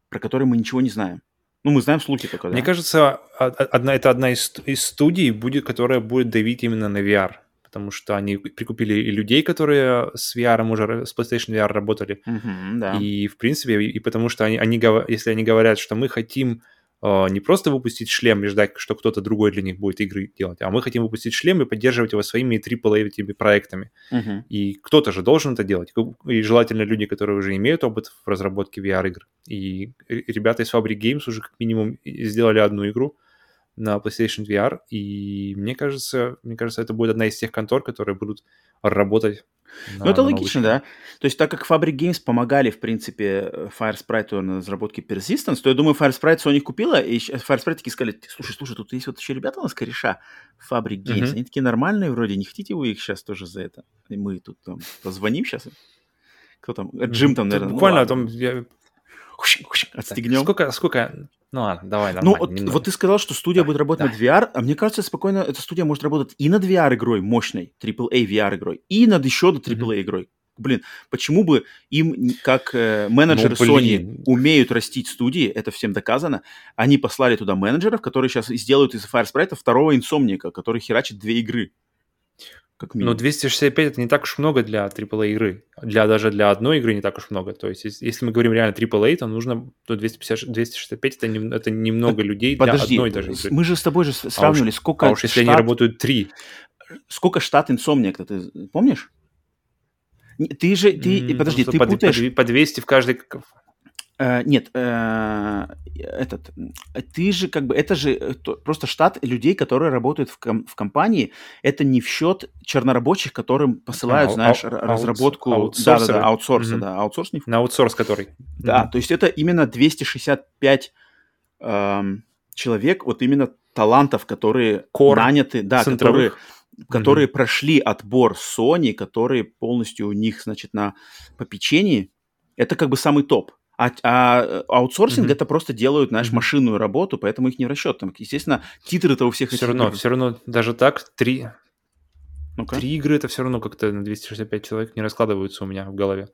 про которые мы ничего не знаем. Ну, мы знаем слухи только, да? Мне кажется, одна, это одна из, из студий, будет, которая будет давить именно на VR. Потому что они прикупили и людей, которые с VR уже, с PlayStation VR работали. Мгм, да. И, в принципе, и, и потому что они, они, если они говорят, что мы хотим э, не просто выпустить шлем и ждать, что кто-то другой для них будет игры делать, а мы хотим выпустить шлем и поддерживать его своими AAA этими проектами. Мгм. И кто-то же должен это делать. И желательно люди, которые уже имеют опыт в разработке VR-игр. И ребята из Fabric Games уже как минимум сделали одну игру на PlayStation VR. И мне кажется, мне кажется, это будет одна из тех контор, которые будут работать Ну, это логично, да. То есть, так как Fabric Games помогали, в принципе, э, Fire Sprite на разработке Persistence, то я думаю, Fire Sprite Sony купила, и Fire Sprite такие сказали, слушай, слушай, тут есть вот еще ребята у нас кореша, Fabric Games, они такие нормальные вроде, не хотите вы их сейчас тоже за это? И мы тут там позвоним сейчас. Кто там? Э, Джим там, наверное. ну Буквально ладно. там... я- Отстегнем. Сколько, сколько... Ну ладно, давай, Ну, вот, немного. вот ты сказал, что студия Да, будет работать да. над VR, а мне кажется, спокойно эта студия может работать и над VR-игрой мощной, AAA VR-игрой, и над еще над AAA-игрой. Блин, почему бы им, как э, менеджеры Ну, Sony, умеют растить студии, это всем доказано, они послали туда менеджеров, которые сейчас сделают из Fire Sprite второго инсомника, который херачит две игры. Как Но минимум. 265 это не так уж много для AAA игры. Для, даже для одной игры не так уж много. То есть, если, мы говорим реально AAA, то нужно то 250, 265 это, не- это немного людей Подожди, для одной даже игры. мы же с тобой же сравнивали, сколько а уж если они штат- работают три. сколько штат инсомника, ты помнишь? Ты же, ты, м, подожди, ты по, путаешь... по 200 в каждой... Э, нет, э, этот, ты же как бы, это же э, то- просто штат людей, которые работают в, ком- в компании, это не в счет чернорабочих, которым посылают, ау- знаешь, ау- р- аутс- разработку, аутсорсеры. да-да-да, аутсорсы, Мгм. да, аутсорс не в- На аутсорс который. да, Мгм. то есть это именно 265 эм, человек, вот именно талантов, которые Core наняты, да, которые, центровых. которые прошли отбор Sony, которые полностью у них, значит, на попечении, это как бы самый топ. А, а аутсорсинг Мгм. это просто делают, знаешь, Мгм. машинную работу, поэтому их не в расчет. Там, естественно, титры-то у всех Все равно, игр- все равно, даже так, три, три игры это все равно как-то на 265 человек не раскладываются у меня в голове.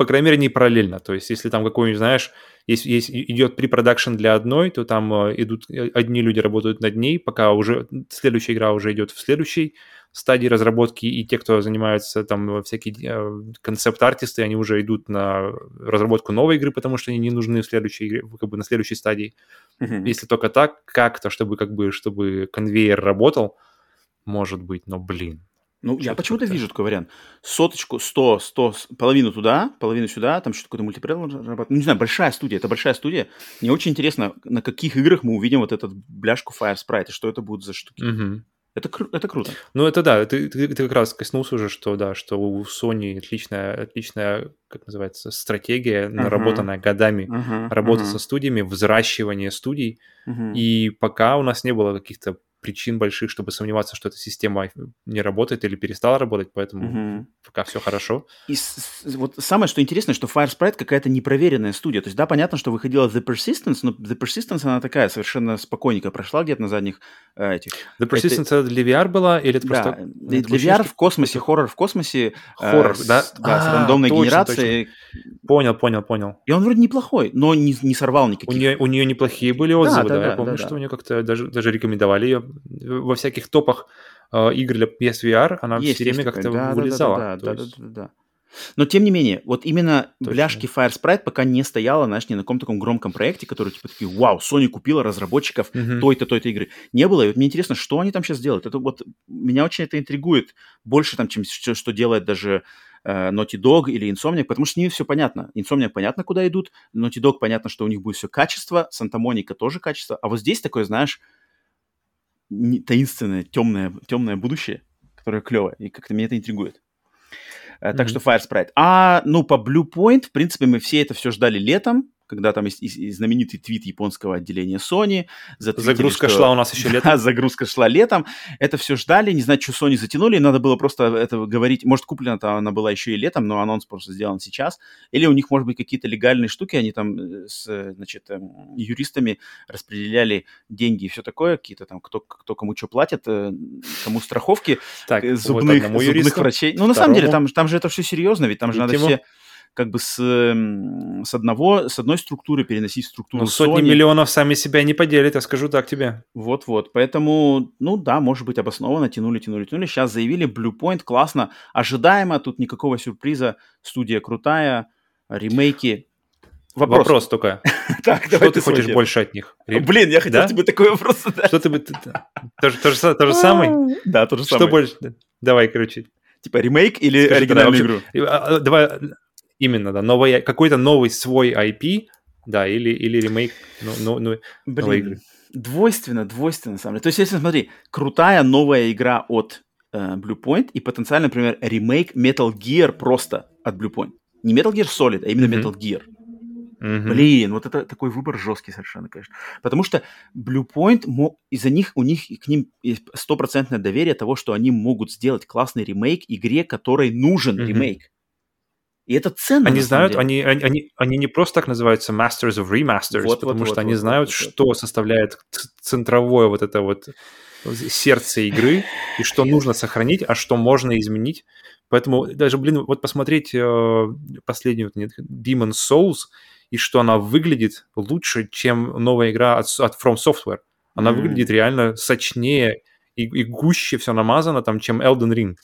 По крайней мере, не параллельно. То есть, если там какой-нибудь, знаешь, есть, есть, идет препродакшн для одной, то там э, идут, э, одни люди работают над ней, пока уже следующая игра уже идет в следующей стадии разработки, и те, кто занимаются там э, всякие концепт-артисты, они уже идут на разработку новой игры, потому что они не нужны в следующей игре, как бы на следующей стадии. Мгм. Если только так, как-то, чтобы как бы, чтобы конвейер работал, может быть, но блин. Ну, я почему-то вижу такой вариант. Соточку, 100, 100, с- половину туда, половину сюда, там что-то какой-то мультиплеер разрабатывать. Ну, не знаю, большая студия, это большая студия. Мне очень интересно, на каких играх мы увидим вот этот бляшку Fire Sprite, и что это будут за штуки. Мгм. Это, кру- это круто. Ну, это да, ты, ты, ты как раз коснулся уже, что да, что у Sony отличная, отличная, как называется, стратегия, наработанная годами Ага, работы ага, со студиями, взращивание студий. мгм. И пока у нас не было каких-то причин больших, чтобы сомневаться, что эта система не работает или перестала работать, поэтому mm-hmm. пока все хорошо. И вот самое, что интересно, что Firesprite какая-то непроверенная студия. То есть, да, понятно, что выходила The Persistence, но The Persistence, она такая совершенно спокойненько прошла где-то на задних э, этих... The Persistence это... это для VR была или это да, просто... для, VR в космосе, хоррор в космосе. Хоррор, э, да? С, да, а, с рандомной точно, генерацией. Точно. Понял, понял, понял. И он вроде неплохой, но не, не сорвал никаких. У нее, у нее неплохие были отзывы, да, да, да я помню, да, что да. у нее как-то даже, даже рекомендовали ее во всяких топах э, игр для PSVR, она есть, все время как-то да, вылезала. Да, да, да, есть... да, да, да. Но тем не менее, вот именно Точно. бляшки Fire Sprite пока не стояла, знаешь, ни на каком таком громком проекте, который типа такие, вау, Sony купила разработчиков uh-huh. той-то, той-то игры. Не было. И вот мне интересно, что они там сейчас делают. Это вот меня очень это интригует больше там, чем что, что делает даже э, Naughty Dog или Insomniac, потому что с ними все понятно. Insomniac понятно, куда идут, Naughty Dog понятно, что у них будет все качество, Santa Monica тоже качество, а вот здесь такое, знаешь, таинственное, темное, темное будущее, которое клевое, и как-то меня это интригует. Mm-hmm. Так что Fire Sprite. А, ну, по Blue Point, в принципе, мы все это все ждали летом, когда там есть, есть знаменитый твит японского отделения Sony. Загрузка что... шла у нас еще летом. Да, загрузка шла летом. Это все ждали, не знаю, что Sony затянули, надо было просто это говорить. Может, куплена-то она была еще и летом, но анонс просто сделан сейчас. Или у них, может быть, какие-то легальные штуки, они там э, с, значит, эм, юристами распределяли деньги и все такое, какие-то там, кто, кто кому что платит, э, кому страховки так, зубных, вот зубных врачей. Ну, на самом деле, там, там же это все серьезно, ведь там же надо все как бы с, с, одного, с одной структуры переносить в структуру Ну, сотни Sony. миллионов сами себя не поделят, я скажу так тебе. Вот-вот, поэтому, ну да, может быть обоснованно, тянули, тянули, тянули. Сейчас заявили, Blue Point, классно, ожидаемо, тут никакого сюрприза, студия крутая, ремейки. Вопрос, Вопрос только. так, что ты хочешь больше от них? Блин, я хотел тебе такой вопрос задать. Что ты бы... То же самое? Да, то же самое. Что больше? Давай, короче. Типа ремейк или оригинальную игру? А, а, давай, Именно, да. Новый, какой-то новый свой IP, да, или, или ремейк ну, ну, ну, Блин, новой игры. Двойственно, двойственно, на самом деле. То есть, если смотри, крутая новая игра от э, Bluepoint и потенциально, например, ремейк Metal Gear просто от Bluepoint. Не Metal Gear Solid, а именно mm-hmm. Metal Gear. Mm-hmm. Блин, вот это такой выбор жесткий совершенно, конечно. Потому что Bluepoint, из-за них, у них к ним стопроцентное доверие того, что они могут сделать классный ремейк игре, которой нужен mm-hmm. ремейк. И это ценно. Они знают, они, они, они не просто так называются Masters of Remasters, вот, потому вот, что вот, они вот, знают, вот, что вот. составляет центровое вот это вот сердце игры, и что нужно сохранить, а что можно изменить. Поэтому даже, блин, вот посмотреть э, последнюю нет, Demon Souls, и что она выглядит лучше, чем новая игра от, от From Software. Она mm. выглядит реально сочнее и, и гуще все намазано там, чем Elden Ring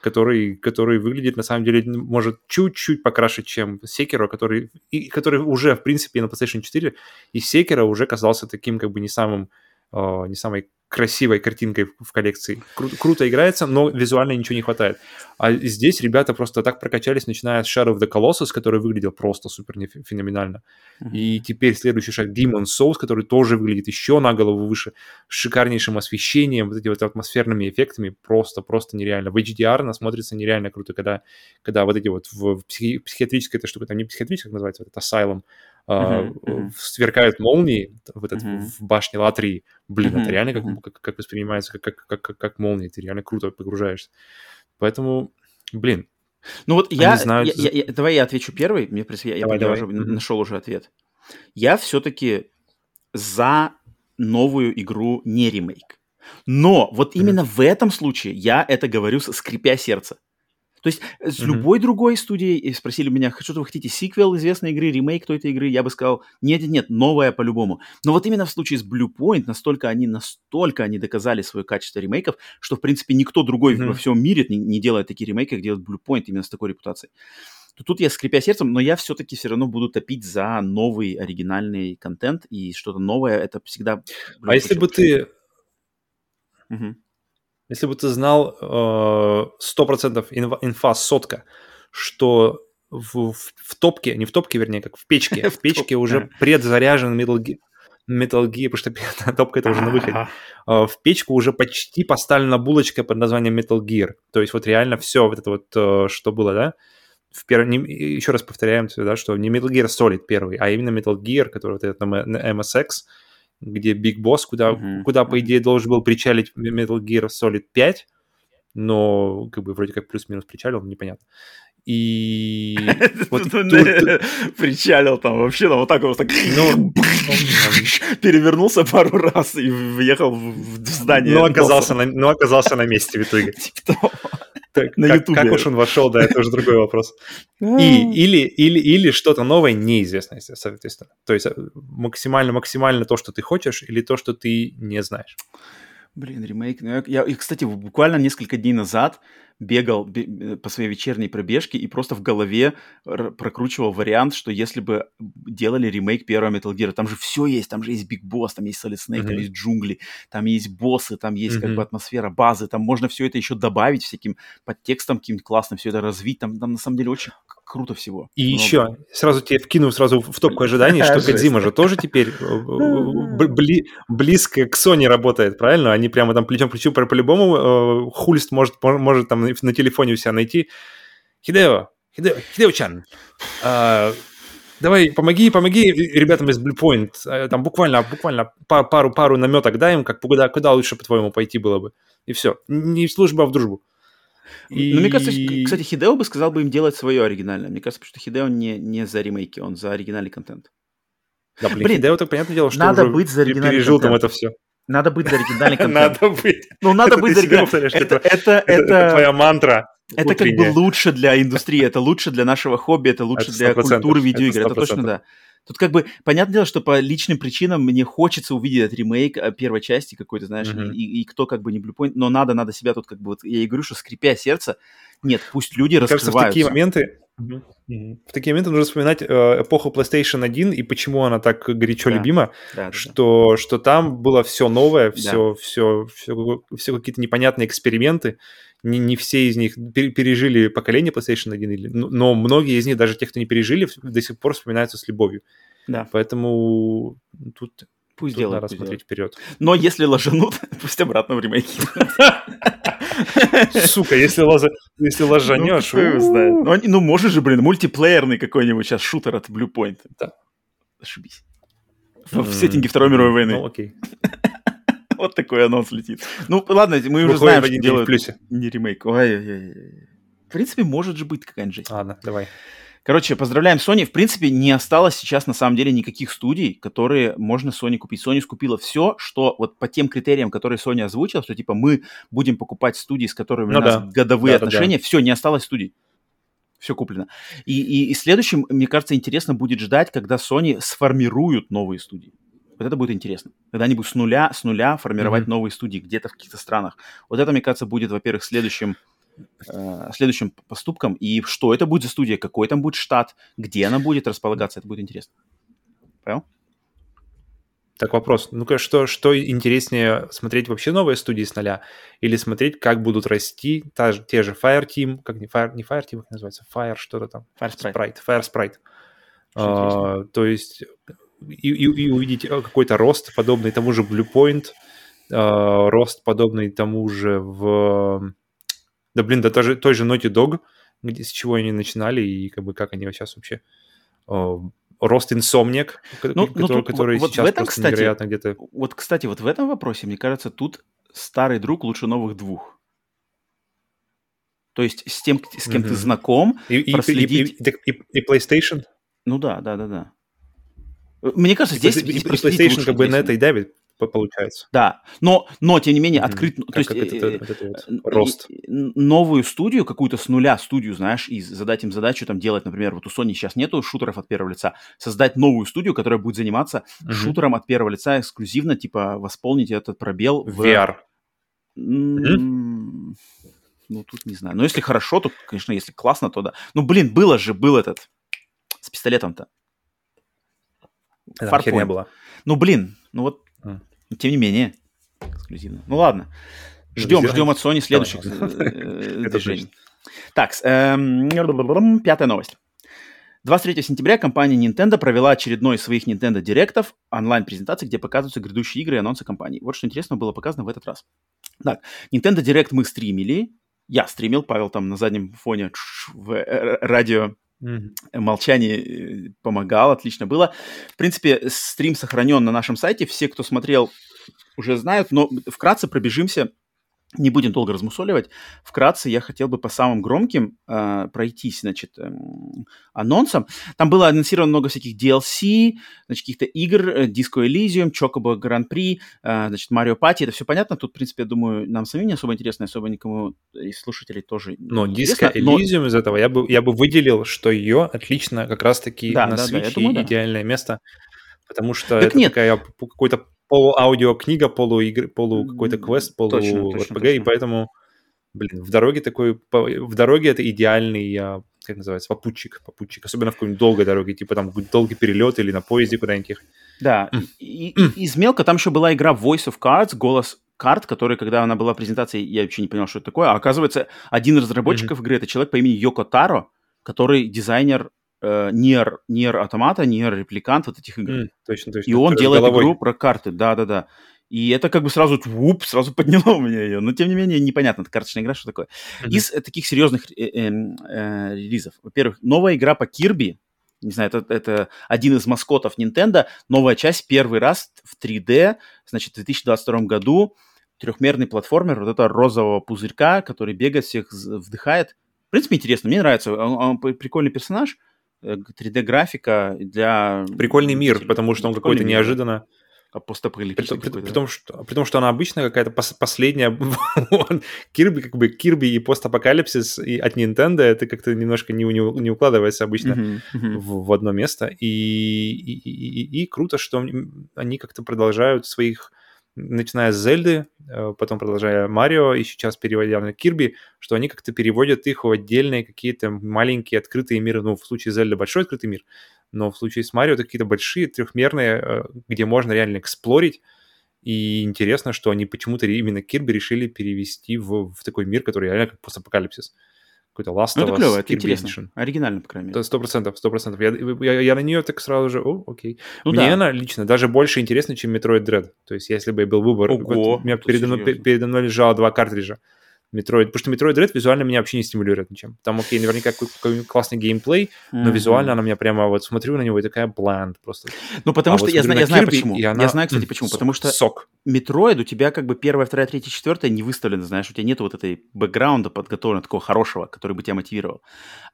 который, который выглядит, на самом деле, может чуть-чуть покраше, чем Sekiro, который, и, который уже, в принципе, на PlayStation 4 и Sekiro уже казался таким, как бы, не самым, не самой красивой картинкой в коллекции. Кру- круто играется, но визуально ничего не хватает. А здесь ребята просто так прокачались, начиная с Shadow of the Colossus, который выглядел просто супер феноменально. Mm-hmm. И теперь следующий шаг Demon Souls, который тоже выглядит еще на голову выше, с шикарнейшим освещением, вот эти вот атмосферными эффектами, просто-просто нереально. В HDR она смотрится нереально круто, когда, когда вот эти вот в психи- психиатрической эта штука, там не психиатрическая, как называется, вот это Asylum, uh-huh, uh-huh. сверкают молнии вот это, uh-huh. в башне Латрии. Блин, uh-huh, это реально как, uh-huh. как, как воспринимается, как, как, как, как молнии, ты реально круто погружаешься. Поэтому, блин. Ну вот я, знают... я, я, я, давай я отвечу первый, мне я, давай, я давай. уже нашел уже ответ. Я все-таки за новую игру, не ремейк. Но вот именно mm-hmm. в этом случае я это говорю, скрипя сердце. То есть с mm-hmm. любой другой студией спросили меня, что вы хотите, сиквел известной игры, ремейк той-то игры, я бы сказал, нет-нет-нет, новая по-любому. Но вот именно в случае с Blue Point настолько они, настолько они доказали свое качество ремейков, что, в принципе, никто другой mm-hmm. во всем мире не, не делает такие ремейки, как делает Blue Point именно с такой репутацией. То тут я, скрипя сердцем, но я все-таки все равно буду топить за новый оригинальный контент, и что-то новое, это всегда... А если бы ты... Угу. Если бы ты знал э, 100% инфа, инфа сотка, что в, в, в топке, не в топке, вернее, как в печке, в печке уже предзаряжен Metal Gear, Metal Gear, потому что топка это уже на выходе. А, в печку уже почти поставлена булочка под названием Metal Gear. То есть вот реально все вот это вот, э, что было, да, в перв... не... еще раз повторяем, да, что не Metal Gear Solid первый, а именно Metal Gear, который вот этот на MSX, где Big Boss, куда, uh-huh. куда, по идее, должен был причалить Metal Gear Solid 5, но как бы вроде как плюс-минус причалил, непонятно. И вот причалил там вообще, там вот так вот так ну, перевернулся пару раз и въехал в здание. Ну оказался на, ну, оказался на месте в итоге. Так, на как, как уж он вошел, да, это уже другой вопрос. И, или, или, или что-то новое неизвестное, соответственно. То есть максимально-максимально то, что ты хочешь, или то, что ты не знаешь. Блин, ремейк. Ну, я, я, кстати, буквально несколько дней назад бегал по своей вечерней пробежке и просто в голове прокручивал вариант, что если бы делали ремейк первого Metal Gear, там же все есть, там же есть Big Boss, там есть Solid Snake, mm-hmm. там есть джунгли, там есть боссы, там есть mm-hmm. как бы атмосфера базы, там можно все это еще добавить всяким подтекстом каким-то классным, все это развить, там, там на самом деле очень круто всего. И много. еще, сразу тебе вкину сразу в топку ожиданий, что Кодзима же тоже теперь э, бли, близко к Sony работает, правильно? Они прямо там плечом к плечу по-любому э, хульст может, может там на телефоне у себя найти. Хидео, Хидео, Хидео-чан, э, давай помоги, помоги ребятам из Blue Point, э, там буквально, буквально пару, пару наметок дай им, как куда, куда лучше, по-твоему, пойти было бы. И все. Не в службу, а в дружбу. И... Ну, мне кажется, кстати, Хидео бы сказал бы им делать свое оригинальное. Мне кажется, что Хидео не, не за ремейки, он за оригинальный контент. Да, блин, блин Хидео, так понятное дело, что надо быть за оригинальный пережил контент. там это все. Надо быть за оригинальный контент. Надо быть. Ну, надо быть за оригинальный. Это, это, это, твоя мантра. Это как бы лучше для индустрии, это лучше для нашего хобби, это лучше для культуры видеоигр. Это точно да. Тут как бы, понятное дело, что по личным причинам мне хочется увидеть этот ремейк э, первой части какой-то, знаешь, mm-hmm. и, и кто как бы не Bluepoint, но надо, надо себя тут как бы, вот я и говорю, что скрипя сердце, нет, пусть люди Мне раскрываются. Кажется, в такие моменты, в такие моменты нужно вспоминать э, эпоху PlayStation 1 и почему она так горячо да. любима, да, что, да. что там было все новое, все, да. все, все, все какие-то непонятные эксперименты. Не, не все из них пережили поколение PlayStation 1, но многие из них, даже те, кто не пережили, до сих пор вспоминаются с любовью. Да. Поэтому тут Пусть Тут делают. Надо смотреть вперед. Но если ложанут, пусть обратно в ремейке. Сука, если, лаза... если ложанешь... Ну, ну, ну, можешь же, блин, мультиплеерный какой-нибудь сейчас шутер от Blue Point. Да. Ошибись. В, в сеттинге Второй мировой войны. Ну, окей. вот такой анонс летит. Ну, ладно, мы уже знаем, что делают не ремейк. Ой-ой-ой. В принципе, может же быть какая-нибудь жесть. Ладно, давай. Короче, поздравляем Sony. В принципе, не осталось сейчас на самом деле никаких студий, которые можно Sony купить. Sony скупила все, что вот по тем критериям, которые Sony озвучила, что типа мы будем покупать студии, с которыми ну, у нас да. годовые да, отношения, да, да. все, не осталось студий. Все куплено. И, и, и следующим, мне кажется, интересно будет ждать, когда Sony сформируют новые студии. Вот это будет интересно. Когда они будут с нуля, с нуля формировать mm-hmm. новые студии где-то в каких-то странах. Вот это, мне кажется, будет, во-первых, следующим э, следующим поступкам и что это будет за студия, какой там будет штат, где она будет располагаться, это будет интересно. Понял? Так вопрос, ну-ка, что, что интереснее, смотреть вообще новые студии с нуля или смотреть, как будут расти та, те же Fire Team, как не Fire, не Fire Team, как называется, Fire что-то там? Fire Sprite. Sprite Fire Sprite. А, то есть и, и, и увидеть э, какой-то рост, подобный тому же Blue Point, а, рост, подобный тому же в да, блин, да тоже той же Naughty Dog, где, с чего они начинали и как бы как они сейчас вообще... О, рост Insomniac, ну, который, ну, тут, который вот, сейчас в этом, просто кстати, невероятно где-то... Вот, кстати, вот в этом вопросе, мне кажется, тут старый друг лучше новых двух. То есть с тем, с кем mm-hmm. ты знаком, и, проследить... И, и, и, и PlayStation? Ну да, да, да, да. Мне кажется, здесь... И, здесь PlayStation как бы на это и давит, получается. Да, но, но тем не менее, открыть, mm-hmm. то как, есть, как это, это, это вот рост. новую студию, какую-то с нуля студию, знаешь, и задать им задачу там делать, например, вот у Sony сейчас нету шутеров от первого лица, создать новую студию, которая будет заниматься mm-hmm. шутером от первого лица эксклюзивно, типа восполнить этот пробел в... VR. Mm-hmm. Ну, тут не знаю. Но если хорошо, то, конечно, если классно, то да. Ну, блин, было же, был этот с пистолетом-то. Фарпоинт. не было. Ну, блин, ну вот но тем не менее, эксклюзивно. Ну ладно. Ждем, ждем от Sony следующих э, движений. Так, эм, пятая новость. 23 сентября компания Nintendo провела очередной из своих Nintendo Директов онлайн-презентации, где показываются грядущие игры и анонсы компании. Вот что интересно было показано в этот раз. Так, Nintendo Direct мы стримили. Я стримил, Павел там на заднем фоне в э, радио Mm-hmm. Молчание помогало, отлично было. В принципе, стрим сохранен на нашем сайте. Все, кто смотрел, уже знают, но вкратце пробежимся не будем долго размусоливать. Вкратце я хотел бы по самым громким э, пройтись, значит, э, анонсам. Там было анонсировано много всяких DLC, значит, каких-то игр, э, Disco Elysium, Chocobo Grand Prix, э, значит, Mario Party. Это все понятно. Тут, в принципе, я думаю, нам самим не особо интересно, особо никому из слушателей тоже Но Disco Elysium но... из этого я бы, я бы выделил, что ее отлично как раз-таки да, на да, Switch да, думаю, идеальное да. место, потому что так это нет. такая какой-то полуаудиокнига, полуигры, полу какой-то квест, полу точно, точно. и поэтому, блин, в дороге такой, в дороге это идеальный, как называется, попутчик, попутчик, особенно в какой-нибудь долгой дороге, типа там долгий перелет или на поезде куда-нибудь. Да, и, из мелко там еще была игра Voice of Cards, голос карт, который, когда она была презентацией, я вообще не понял, что это такое. А оказывается, один из разработчиков mm-hmm. игры это человек по имени Йоко Таро, который дизайнер э, Nier, Nier Automata, Nier Replicant, вот этих игр. Mm, точно, точно. И он делает головой. игру про карты, да-да-да. И это как бы сразу, вуп, сразу подняло у меня ее. Но, тем не менее, непонятно, это карточная игра, что такое. Mm-hmm. Из таких серьезных э, э, э, релизов. Во-первых, новая игра по Кирби. Не знаю, это, это один из маскотов Nintendo. Новая часть, первый раз в 3D, значит, в 2022 году. Трехмерный платформер вот этого розового пузырька, который бегает, всех вдыхает. В принципе, интересно, мне нравится. Он, он прикольный персонаж. 3D-графика э, для... Прикольный мир, потому что он какой-то неожиданно... Постапокалиптический при, при, при, том, что, при том, что она обычно какая-то пос, последняя... Кирби, как бы Кирби и постапокалипсис и от Nintendo, это как-то немножко не, не, не укладывается обычно uh-huh, uh-huh. В, в одно место. И, и, и, и круто, что они как-то продолжают своих начиная с Зельды, э, потом продолжая Марио и сейчас переводя на Кирби, что они как-то переводят их в отдельные какие-то маленькие открытые миры. Ну, в случае Зельды большой открытый мир, но в случае с Марио это какие-то большие трехмерные, э, где можно реально эксплорить. И интересно, что они почему-то именно Кирби решили перевести в, в такой мир, который реально как постапокалипсис. апокалипсис какой-то Last ну, of Us. это клево, это интересно. Оригинально, по крайней мере. Сто процентов, сто процентов. Я, я, я на нее так сразу же, о, окей. Ну, Мне да. она лично даже больше интересна, чем Metroid Dread. То есть, если бы был выбор, Ого, вот, у меня передо мной, передо мной лежало два картриджа. Metroid, потому что Metroid Dread визуально меня вообще не стимулирует ничем. Там, окей, наверняка какой-нибудь классный геймплей, mm-hmm. но визуально она меня прямо вот смотрю на него и такая бланд просто. Ну, потому а что вот я, знаю, я знаю почему. Я знаю, кстати, почему. Сок, потому что сок. Metroid у тебя как бы первая, вторая, третья, четвертая не выставлена, знаешь, у тебя нет вот этой бэкграунда подготовленного, такого хорошего, который бы тебя мотивировал.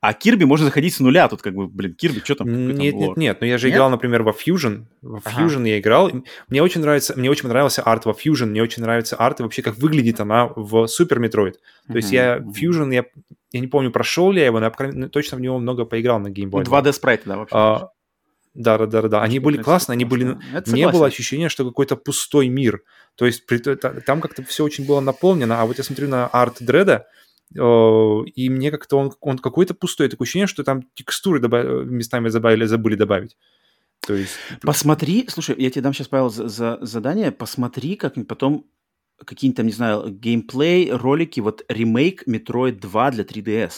А Кирби можно заходить с нуля, тут как бы, блин, Кирби, что там? Нет, там нет, нет, но я же нет? играл, например, во Fusion. В Fusion ага. я играл. Мне очень нравится, мне очень понравился арт во Fusion, мне очень нравится арт и вообще как выглядит она в Super Metroid. То есть я Fusion, я, я не помню, прошел ли я его, но я точно в него много поиграл на Game Boy. 2D спрайты, да, вообще. А, да, да, да, да. Они были классные, они были... Это не было ощущения, что какой-то пустой мир. То есть при, там как-то все очень было наполнено, а вот я смотрю на арт Дреда, и мне как-то он, он какой-то пустой. Такое ощущение, что там текстуры добав... местами забавили, забыли добавить. То есть... Посмотри, слушай, я тебе дам сейчас, Павел, за, за задание, посмотри как-нибудь потом какие-нибудь там, не знаю, геймплей, ролики, вот ремейк Metroid 2 для 3DS.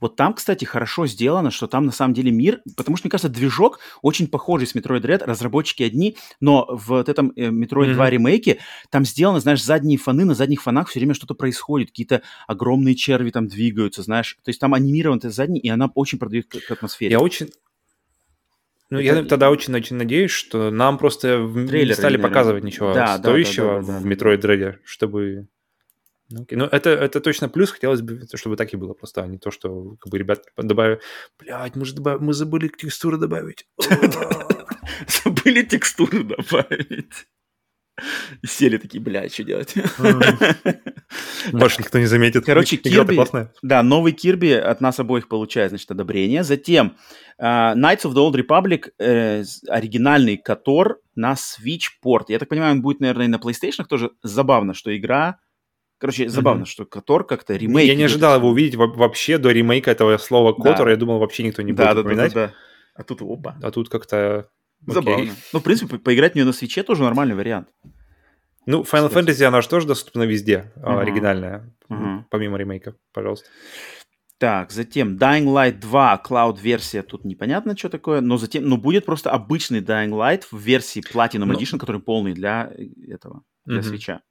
Вот там, кстати, хорошо сделано, что там на самом деле мир, потому что, мне кажется, движок очень похожий с Metroid Red, разработчики одни, но в вот этом э, Metroid mm-hmm. 2 ремейке там сделано, знаешь, задние фоны, на задних фонах все время что-то происходит, какие-то огромные черви там двигаются, знаешь, то есть там анимирован это задний, и она очень продает к, к атмосфере. Я очень, ну, это... я тогда очень-очень надеюсь, что нам просто Трейлер, не стали показывать ничего да, стоящего да, да, да, в Metroid Dread, чтобы... Ну, ну, это, это точно плюс, хотелось бы, чтобы так и было просто, а не то, что как бы ребят добавили... Блядь, мы же добав... мы забыли текстуры добавить. Забыли текстуры добавить. И сели такие, блядь, что делать? Может, никто не заметит. Короче, Кирби, да, новый Кирби от нас обоих получает, значит, одобрение. Затем uh, Knights of the Old Republic, э, оригинальный Котор на Switch порт. Я так понимаю, он будет, наверное, и на PlayStation тоже. Забавно, что игра Короче, забавно, mm-hmm. что Котор как-то ремейк. Я не ожидал его увидеть вообще до ремейка этого слова Котор. Да. Я думал, вообще никто не будет да, упоминать. Да, да, да. А тут опа. А тут как-то Забавно. Okay. Ну, в принципе, поиграть в нее на свече тоже нормальный вариант. Ну, Final Кстати. Fantasy, она же тоже доступна везде, uh-huh. оригинальная, uh-huh. помимо ремейка, пожалуйста. Так, затем Dying Light 2, Cloud-версия, тут непонятно, что такое, но затем, ну, будет просто обычный Dying Light в версии Platinum но... Edition, который полный для этого, для uh-huh. свеча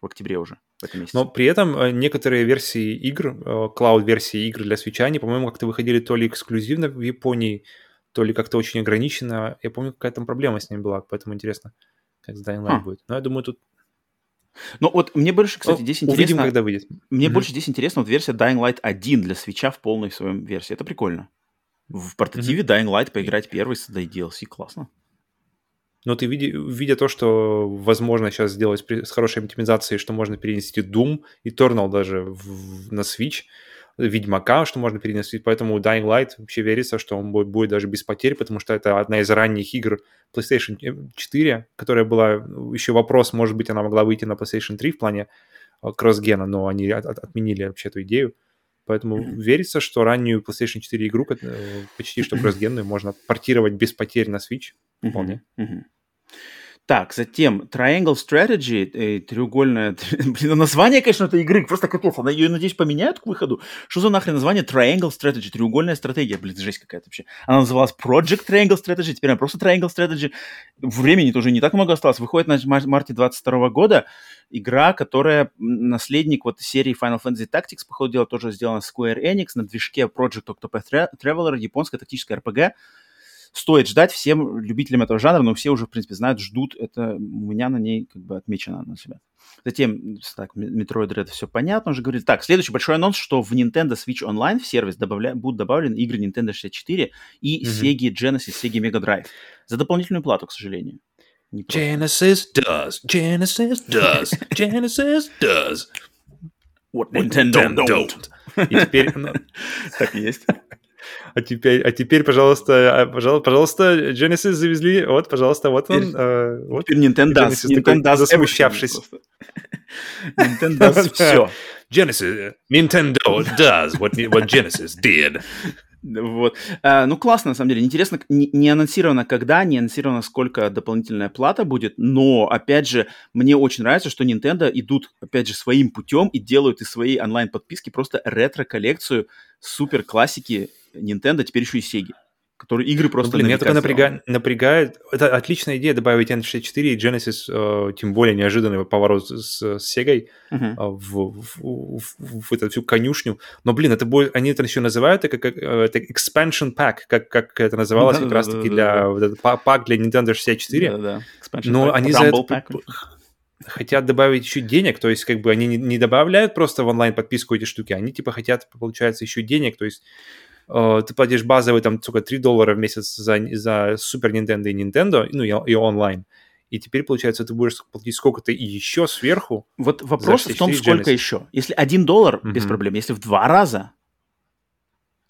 в октябре уже. в этом месяце. Но при этом э, некоторые версии игр, клауд-версии игр для свеча, они, по-моему, как-то выходили то ли эксклюзивно в Японии, то ли как-то очень ограничено. Я помню, какая там проблема с ними была, поэтому интересно, как с Dying Light а. будет. Но я думаю, тут но вот мне больше, кстати, здесь интересно... Увидим, когда выйдет. Мне mm-hmm. больше здесь интересно вот версия Dying Light 1 для свеча в полной своем версии. Это прикольно. В портативе mm-hmm. Dying Light поиграть первый с DLC классно. Но ты, видя, видя то, что возможно сейчас сделать с хорошей оптимизацией, что можно перенести Doom и Eternal даже в, на Switch, Ведьмака, что можно перенести, поэтому Dying Light вообще верится, что он будет, будет даже без потерь, потому что это одна из ранних игр PlayStation 4, которая была, еще вопрос, может быть, она могла выйти на PlayStation 3 в плане э, кроссгена, но они от, от, отменили вообще эту идею. Поэтому mm-hmm. верится, что раннюю PlayStation 4 игру, э, почти что кроссгенную, можно портировать без потерь на Switch. Вполне. Mm-hmm. Так, затем Triangle Strategy, э, треугольная... Блин, название, конечно, этой игры просто капец. Она ее, надеюсь, поменяют к выходу. Что за нахрен название Triangle Strategy? Треугольная стратегия. Блин, жесть какая-то вообще. Она называлась Project Triangle Strategy, теперь она просто Triangle Strategy. Времени тоже не так много осталось. Выходит на марте 22 года. Игра, которая наследник вот серии Final Fantasy Tactics, по ходу дела, тоже сделана Square Enix на движке Project Octopath Traveler, японская тактическая RPG стоит ждать всем любителям этого жанра, но все уже, в принципе, знают, ждут. Это у меня на ней как бы отмечено на себя. Затем, так, Metroid Red все понятно, уже говорили. Так, следующий большой анонс, что в Nintendo Switch Online в сервис добавля... будут добавлены игры Nintendo 64 и mm-hmm. Sega Genesis, Sega Mega Drive. За дополнительную плату, к сожалению. Genesis does, Genesis does, Genesis does. What Nintendo don't. don't. И теперь... Так и есть. А теперь, а теперь, пожалуйста, а, пожалуйста, пожалуйста, Genesis завезли. Вот, пожалуйста, вот он. Э, вот. Теперь Nintendo, Genesis Nintendo такой, засмущавшись. Nintendo все. Genesis, Nintendo does what, what Genesis did. Вот. А, ну, классно, на самом деле. Интересно, не, не анонсировано когда, не анонсировано, сколько дополнительная плата будет, но, опять же, мне очень нравится, что Nintendo идут, опять же, своим путем и делают из своей онлайн-подписки просто ретро-коллекцию супер классики Nintendo, теперь еще и Sega которые игры просто... Ну, блин, меня только напрягает, напрягает... Это отличная идея добавить N64 и Genesis, э, тем более неожиданный поворот с, с Sega uh-huh. э, в, в, в, в эту всю конюшню. Но, блин, это будет... Они это еще называют это как э, это expansion pack, как, как это называлось как раз-таки для... Вот этот пак для Nintendo 64. Да-да, Но pack. они Rumble за это... Pack. хотят добавить еще денег, то есть как бы они не, не добавляют просто в онлайн подписку эти штуки, они типа хотят, получается, еще денег, то есть Э, ты платишь базовый там, сука, 3 доллара в месяц за, за Super Nintendo и Nintendo, ну, и, и онлайн. И теперь, получается, ты будешь платить сколько-то и еще сверху. Вот вопрос в том, сколько Genesis. еще. Если 1 доллар, mm-hmm. без проблем. Если в два раза,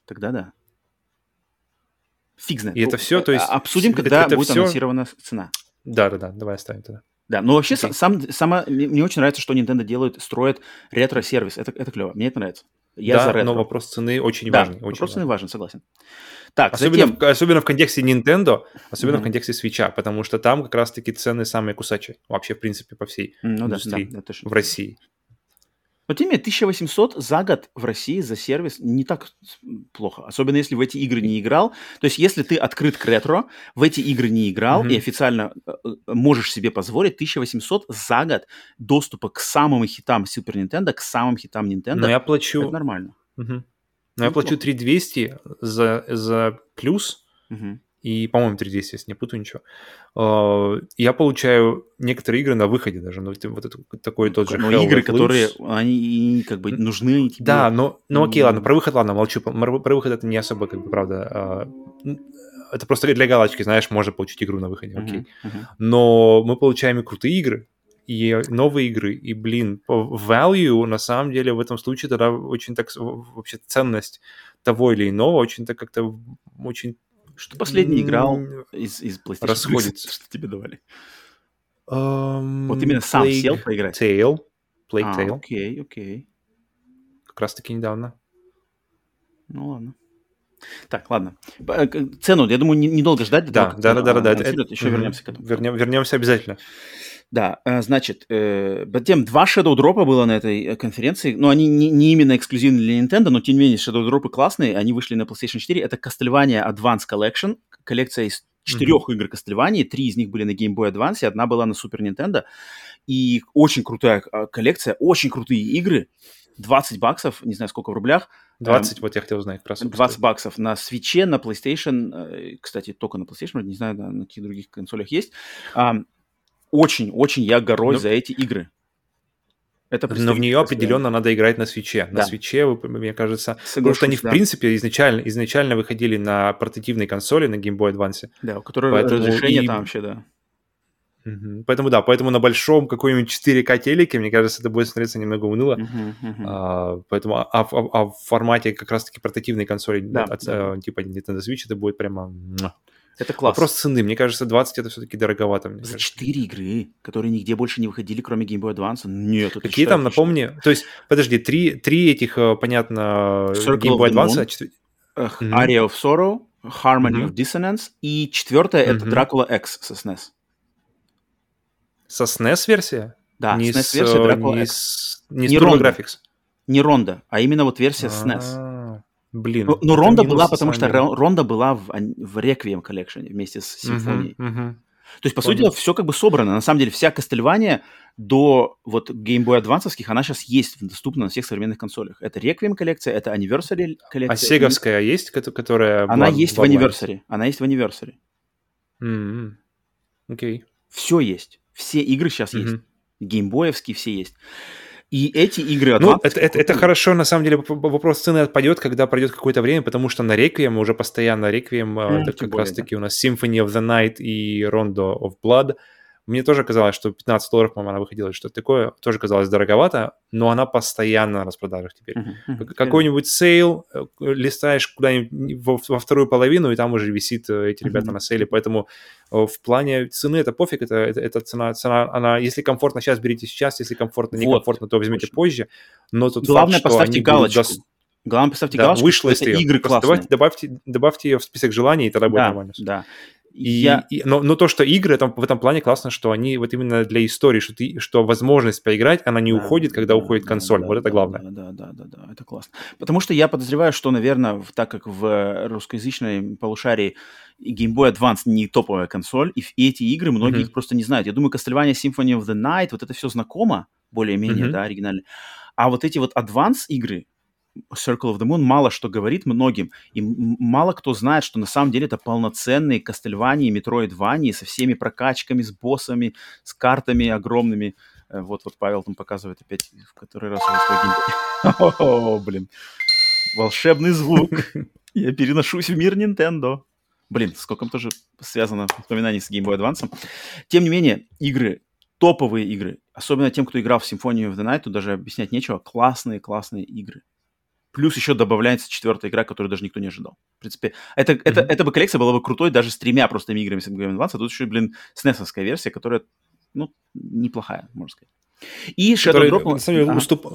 тогда да. Фиг знает. И это все, то есть... А, обсудим, когда это, это будет все... анонсирована цена. Да-да-да, давай оставим тогда. Да, но вообще okay. сам, сама, мне очень нравится, что Nintendo делает, строит ретро-сервис. Это, это клево, мне это нравится. Я да, за ретро. но вопрос цены очень да, важный. Очень вопрос цены важен, согласен. Так, особенно, затем... в, особенно в контексте Nintendo, особенно mm-hmm. в контексте Switch, потому что там как раз-таки цены самые кусачие. Вообще, в принципе, по всей ну, индустрии да, да, в России. Но тем не менее, 1800 за год в России за сервис не так плохо. Особенно если в эти игры не играл. То есть, если ты открыт к ретро, в эти игры не играл mm-hmm. и официально э, э, можешь себе позволить 1800 за год доступа к самым хитам Super Nintendo, к самым хитам Nintendo. Но я плачу... Это нормально. Mm-hmm. Но я плачу 3200 за, за плюс. Mm-hmm и, по-моему, 3DS, если не путаю ничего. А, я получаю некоторые игры на выходе даже, ну, вот это, такой тот же Но Hell игры, которые, они как бы нужны тебе. Да, но, ну окей, ладно, про выход, ладно, молчу. Про выход это не особо, как бы, правда, а, это просто для галочки, знаешь, можно получить игру на выходе, окей. Uh-huh, uh-huh. Но мы получаем и крутые игры, и новые игры, и, блин, value, на самом деле, в этом случае тогда очень так, вообще ценность того или иного очень так как-то очень что последний играл из, из PlayStation? Расходится. Что тебе давали? Um, вот именно сам Plague сел поиграть? Tale. Plague а, Tale. окей, окей. Как раз-таки недавно. Ну ладно. Так, ладно. Э, цену, я думаю, недолго ждать. Да, да, да, да, да, да. Еще вернемся к этому. Вернем, вернемся обязательно. Да, э, значит, э, затем два Shadow Drop было на этой э, конференции. Ну, они не, не именно эксклюзивны для Nintendo, но тем не менее Shadow Drop классные. Они вышли на PlayStation 4. Это Castlevania Advance Collection, коллекция из четырех mm-hmm. игр Castlevania. Три из них были на Game Boy Advance, одна была на Super Nintendo. и очень крутая коллекция, очень крутые игры. 20 баксов, не знаю, сколько в рублях. 20, эм, вот я хотел узнать. Как раз 20 баксов на свече, на PlayStation, э, кстати, только на PlayStation, не знаю, на, на каких других консолях есть. Очень-очень я горой ну, за эти игры. Это Но в нее определенно надо играть на свече. Да. На свече, мне кажется, Соглашусь, потому что они, в да. принципе, изначально, изначально выходили на портативной консоли, на Game Boy Advance. Да, у которой Поэтому разрешение и... там вообще, да. Угу. Поэтому да, поэтому на большом какой-нибудь 4К телеке, мне кажется, это будет смотреться немного уныло. Uh-huh, uh-huh. А, поэтому а, а, а в формате как раз-таки портативной консоли да, от, да. А, типа Nintendo Switch это будет прямо... Это класс. Вопрос цены. Мне кажется, 20 это все-таки дороговато. Мне За 4 игры, которые нигде больше не выходили, кроме Game Boy Advance? Нет, это Какие там, напомни? То есть, подожди, три, три этих, э, понятно, Circle Game Boy Advance? Четвер... Uh, mm-hmm. Aria of Sorrow, Harmony mm-hmm. of Dissonance и четвертое mm-hmm. это Dracula X со SNES. Со SNES версия? Да, не SNES версия э, Dracula не X. С, не, не с Ronda. Graphics. Не Ронда, а именно вот версия SNES. Блин. Ну, но Ронда была, потому что Ронда была в, в Requiem коллекшене вместе с симфонией. Uh-huh, uh-huh. То есть, по Понял. сути, все как бы собрано. На самом деле, вся Кастельвания до вот Game Boy Advance, она сейчас есть доступна на всех современных консолях. Это Requiem коллекция, это Anniversary коллекция. А сеговская и... есть, которая... Она была, есть в Anniversary. Она есть в Anniversary. Mm-hmm. Окей. Okay. Все есть. Все игры сейчас mm-hmm. есть. Геймбоевские все есть. И эти игры... Ну, это, это, это хорошо, на самом деле, вопрос цены отпадет, когда пройдет какое-то время, потому что на Requiem уже постоянно Requiem, м, это как раз-таки да. у нас Symphony of the Night и Rondo of Blood — мне тоже казалось, что 15 долларов, по-моему, она выходила, что-то такое. Тоже казалось дороговато, но она постоянно на распродажах теперь. Uh-huh, uh-huh. Какой-нибудь sale, э, листаешь куда-нибудь во, во вторую половину, и там уже висит э, эти ребята uh-huh. на sale е. Поэтому э, в плане цены это пофиг, это, это, это цена, цена, она, если комфортно сейчас, берите сейчас, если комфортно, некомфортно, вот, то возьмите точно. позже. Но тут Главное, факт, поставьте галочку. Будут... Главное, поставьте да, галочку, вышло что это игры классные. Добавьте, добавьте, добавьте ее в список желаний, и тогда будет да, нормально. Да, и, я... и, но, но то, что игры там, в этом плане классно, что они вот именно для истории, что, ты, что возможность поиграть, она не да, уходит, когда да, уходит консоль. Да, вот да, это главное. Да, да, да, да, да, это классно. Потому что я подозреваю, что, наверное, так как в русскоязычной полушарии Game Boy Advance не топовая консоль, и, и эти игры многие mm-hmm. их просто не знают. Я думаю, Castlevania Symphony of the Night, вот это все знакомо, более-менее, mm-hmm. да, оригинально. А вот эти вот Advance игры, Circle of the Moon мало что говорит многим, и мало кто знает, что на самом деле это полноценные Кастельвании, Метроидвании со всеми прокачками, с боссами, с картами огромными. Э, вот, вот Павел там показывает опять в который раз О, блин. Волшебный звук. Я переношусь в мир Nintendo. Блин, сколько тоже связано воспоминаний с Game Boy Advance. Тем не менее, игры, топовые игры, особенно тем, кто играл в Symphony of the Night, тут даже объяснять нечего, классные-классные игры. Плюс еще добавляется четвертая игра, которую даже никто не ожидал. В принципе, это, mm-hmm. это, эта бы коллекция была бы крутой даже с тремя простыми играми с Game Advance, а тут еще, блин, snes версия, которая, ну, неплохая, можно сказать. И Shadow Drop... На самом деле, уступ...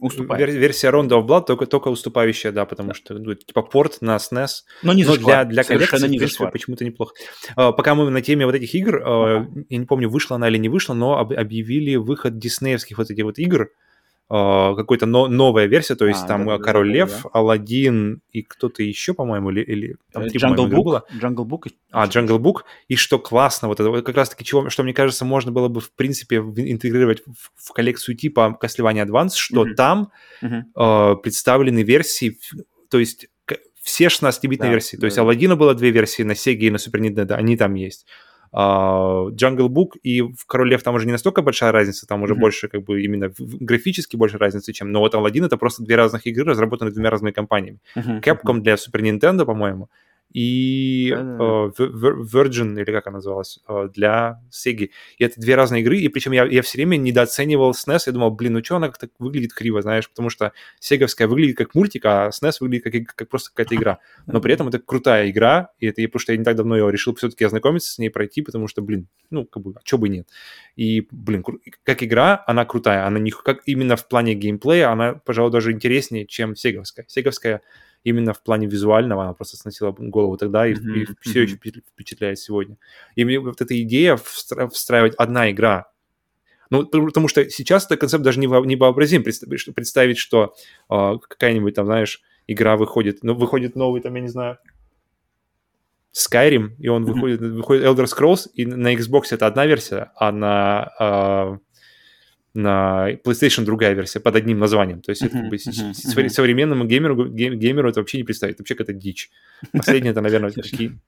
уступает. версия Rondo of Blood только, только уступающая, да, потому да. что, ну, типа, порт на SNES. Но не для, для коллекции не почему-то неплохо. Uh, пока мы на теме вот этих игр, uh, uh-huh. я не помню, вышла она или не вышла, но об, объявили выход диснеевских вот этих вот игр, какой-то но, новая версия, то есть а, там да, Король да, Лев, да. Аладдин и кто-то еще, по-моему, или, или там три, Jungle Book, было. Jungle Book. А, Jungle Book. И что классно, вот это как раз-таки, чего, что, мне кажется, можно было бы, в принципе, интегрировать в, в коллекцию типа Castlevania Advance, что mm-hmm. там mm-hmm. Uh, представлены версии, то есть все 16-битные да, версии. То да. есть Аладдина было две версии на Sega и на Super Nintendo, они там есть. Uh, Jungle Book и в Король Лев там уже не настолько большая разница, там уже mm-hmm. больше как бы именно графически больше разницы, чем... Но вот Aladdin это просто две разных игры, разработанные двумя разными компаниями. Mm-hmm. Capcom для Super Nintendo, по-моему, и uh, Virgin, или как она называлась, uh, для Sega. И это две разные игры, и причем я, я все время недооценивал SNES, я думал, блин, ну что она как-то выглядит криво, знаешь, потому что сеговская выглядит как мультик, а SNES выглядит как, как просто какая-то игра. Но при этом это крутая игра, и это потому что я не так давно ее решил все-таки ознакомиться с ней, пройти, потому что, блин, ну, как бы, а что бы нет. И, блин, как игра, она крутая, она не как именно в плане геймплея, она, пожалуй, даже интереснее, чем сеговская. Сеговская именно в плане визуального она просто сносила голову тогда и, mm-hmm. и все еще впечатляет сегодня. И мне вот эта идея встраивать одна игра ну, потому что сейчас этот концепт даже не, не вообразим. Представить, представить что э, какая-нибудь там, знаешь, игра выходит, ну, выходит новый, там, я не знаю, Skyrim, и он mm-hmm. выходит, выходит Elder Scrolls, и на Xbox это одна версия, а на, э, на PlayStation другая версия под одним названием. То есть это как бы uh-huh, uh-huh. современному геймеру, геймеру это вообще не представить. Вообще какая-то дичь. Последнее это, наверное, такие...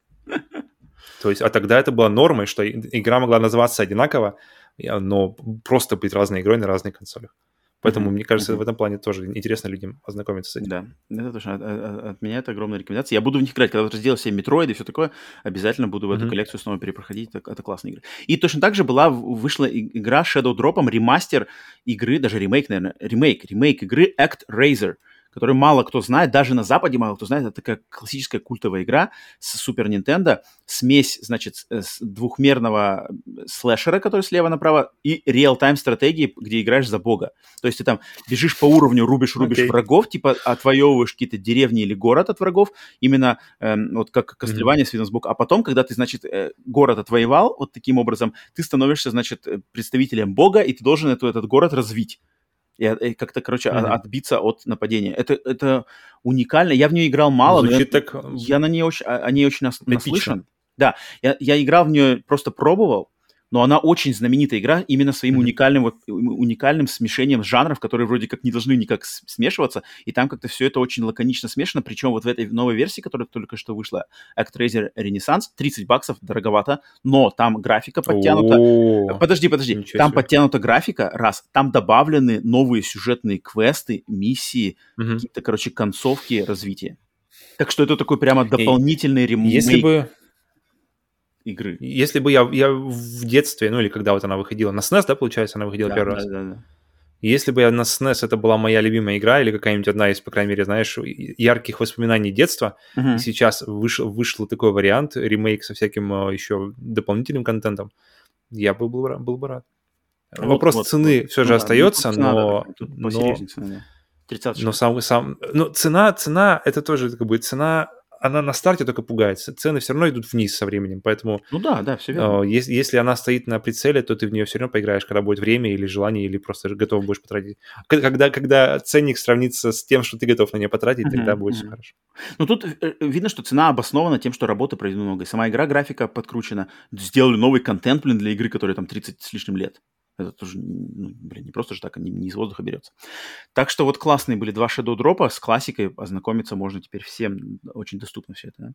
То есть, а тогда это было нормой, что игра могла называться одинаково, но просто быть разной игрой на разных консолях. Поэтому, mm-hmm. мне кажется, mm-hmm. в этом плане тоже интересно людям ознакомиться с этим. Да, это точно. От, от, от меня это огромная рекомендация. Я буду в них играть. Когда вот разделал все метроиды и все такое, обязательно буду в mm-hmm. эту коллекцию снова перепроходить. Это, это классная игра. И точно так же была, вышла игра Shadow Drop, ремастер игры, даже ремейк, наверное, ремейк, ремейк игры Act Razor которую мало кто знает, даже на Западе мало кто знает. Это такая классическая культовая игра с Super Nintendo. Смесь, значит, с двухмерного слэшера, который слева направо, и реал-тайм стратегии, где играешь за бога. То есть ты там бежишь по уровню, рубишь, рубишь okay. врагов, типа отвоевываешь какие-то деревни или город от врагов, именно эм, вот как Castlevania mm-hmm. с видом сбоку. А потом, когда ты, значит, э, город отвоевал, вот таким образом, ты становишься, значит, э, представителем бога, и ты должен эту, этот город развить и, и как-то, короче, mm-hmm. отбиться от нападения. Это, это уникально. Я в нее играл мало, Звучит но я, так... я на ней очень, о ней очень нас, наслышан. Да, я, я играл в нее, просто пробовал, но она очень знаменитая игра именно своим mm-hmm. уникальным, вот, уникальным смешением жанров, которые вроде как не должны никак смешиваться, и там как-то все это очень лаконично смешано, причем вот в этой новой версии, которая только что вышла, ActRaiser Renaissance, 30 баксов, дороговато, но там графика подтянута. Oh, подожди, подожди, там подтянута графика, раз, там добавлены новые сюжетные квесты, миссии, mm-hmm. какие-то, короче, концовки развития. Так что это такой прямо дополнительный ремейк. Если бы игры. Если бы я, я в детстве, ну или когда вот она выходила, на SNES, да, получается, она выходила да, первый да, раз? Да, да. Если бы я на SNES это была моя любимая игра или какая-нибудь одна из, по крайней мере, знаешь, ярких воспоминаний детства, uh-huh. и сейчас вышел, вышел такой вариант, ремейк со всяким э, еще дополнительным контентом, я бы был, был бы рад. Вот, Вопрос вот, цены вот, все же ну, остается, ну, но... но, цена, да. но сам, сам, ну, цена, цена, это тоже как бы цена она на старте только пугается. Цены все равно идут вниз со временем, поэтому... Ну да, да, все верно. Э, если, если она стоит на прицеле, то ты в нее все равно поиграешь, когда будет время или желание, или просто готов будешь потратить. Когда, когда ценник сравнится с тем, что ты готов на нее потратить, uh-huh, тогда будет uh-huh. все хорошо. Ну тут э, видно, что цена обоснована тем, что работы проведено много. И сама игра, графика подкручена. Сделали новый контент, блин, для игры, которая там 30 с лишним лет. Это тоже, ну, блин, не просто же так, не, не из воздуха берется. Так что вот классные были два Shadow Drop, с классикой ознакомиться можно теперь всем, очень доступно все это. Да?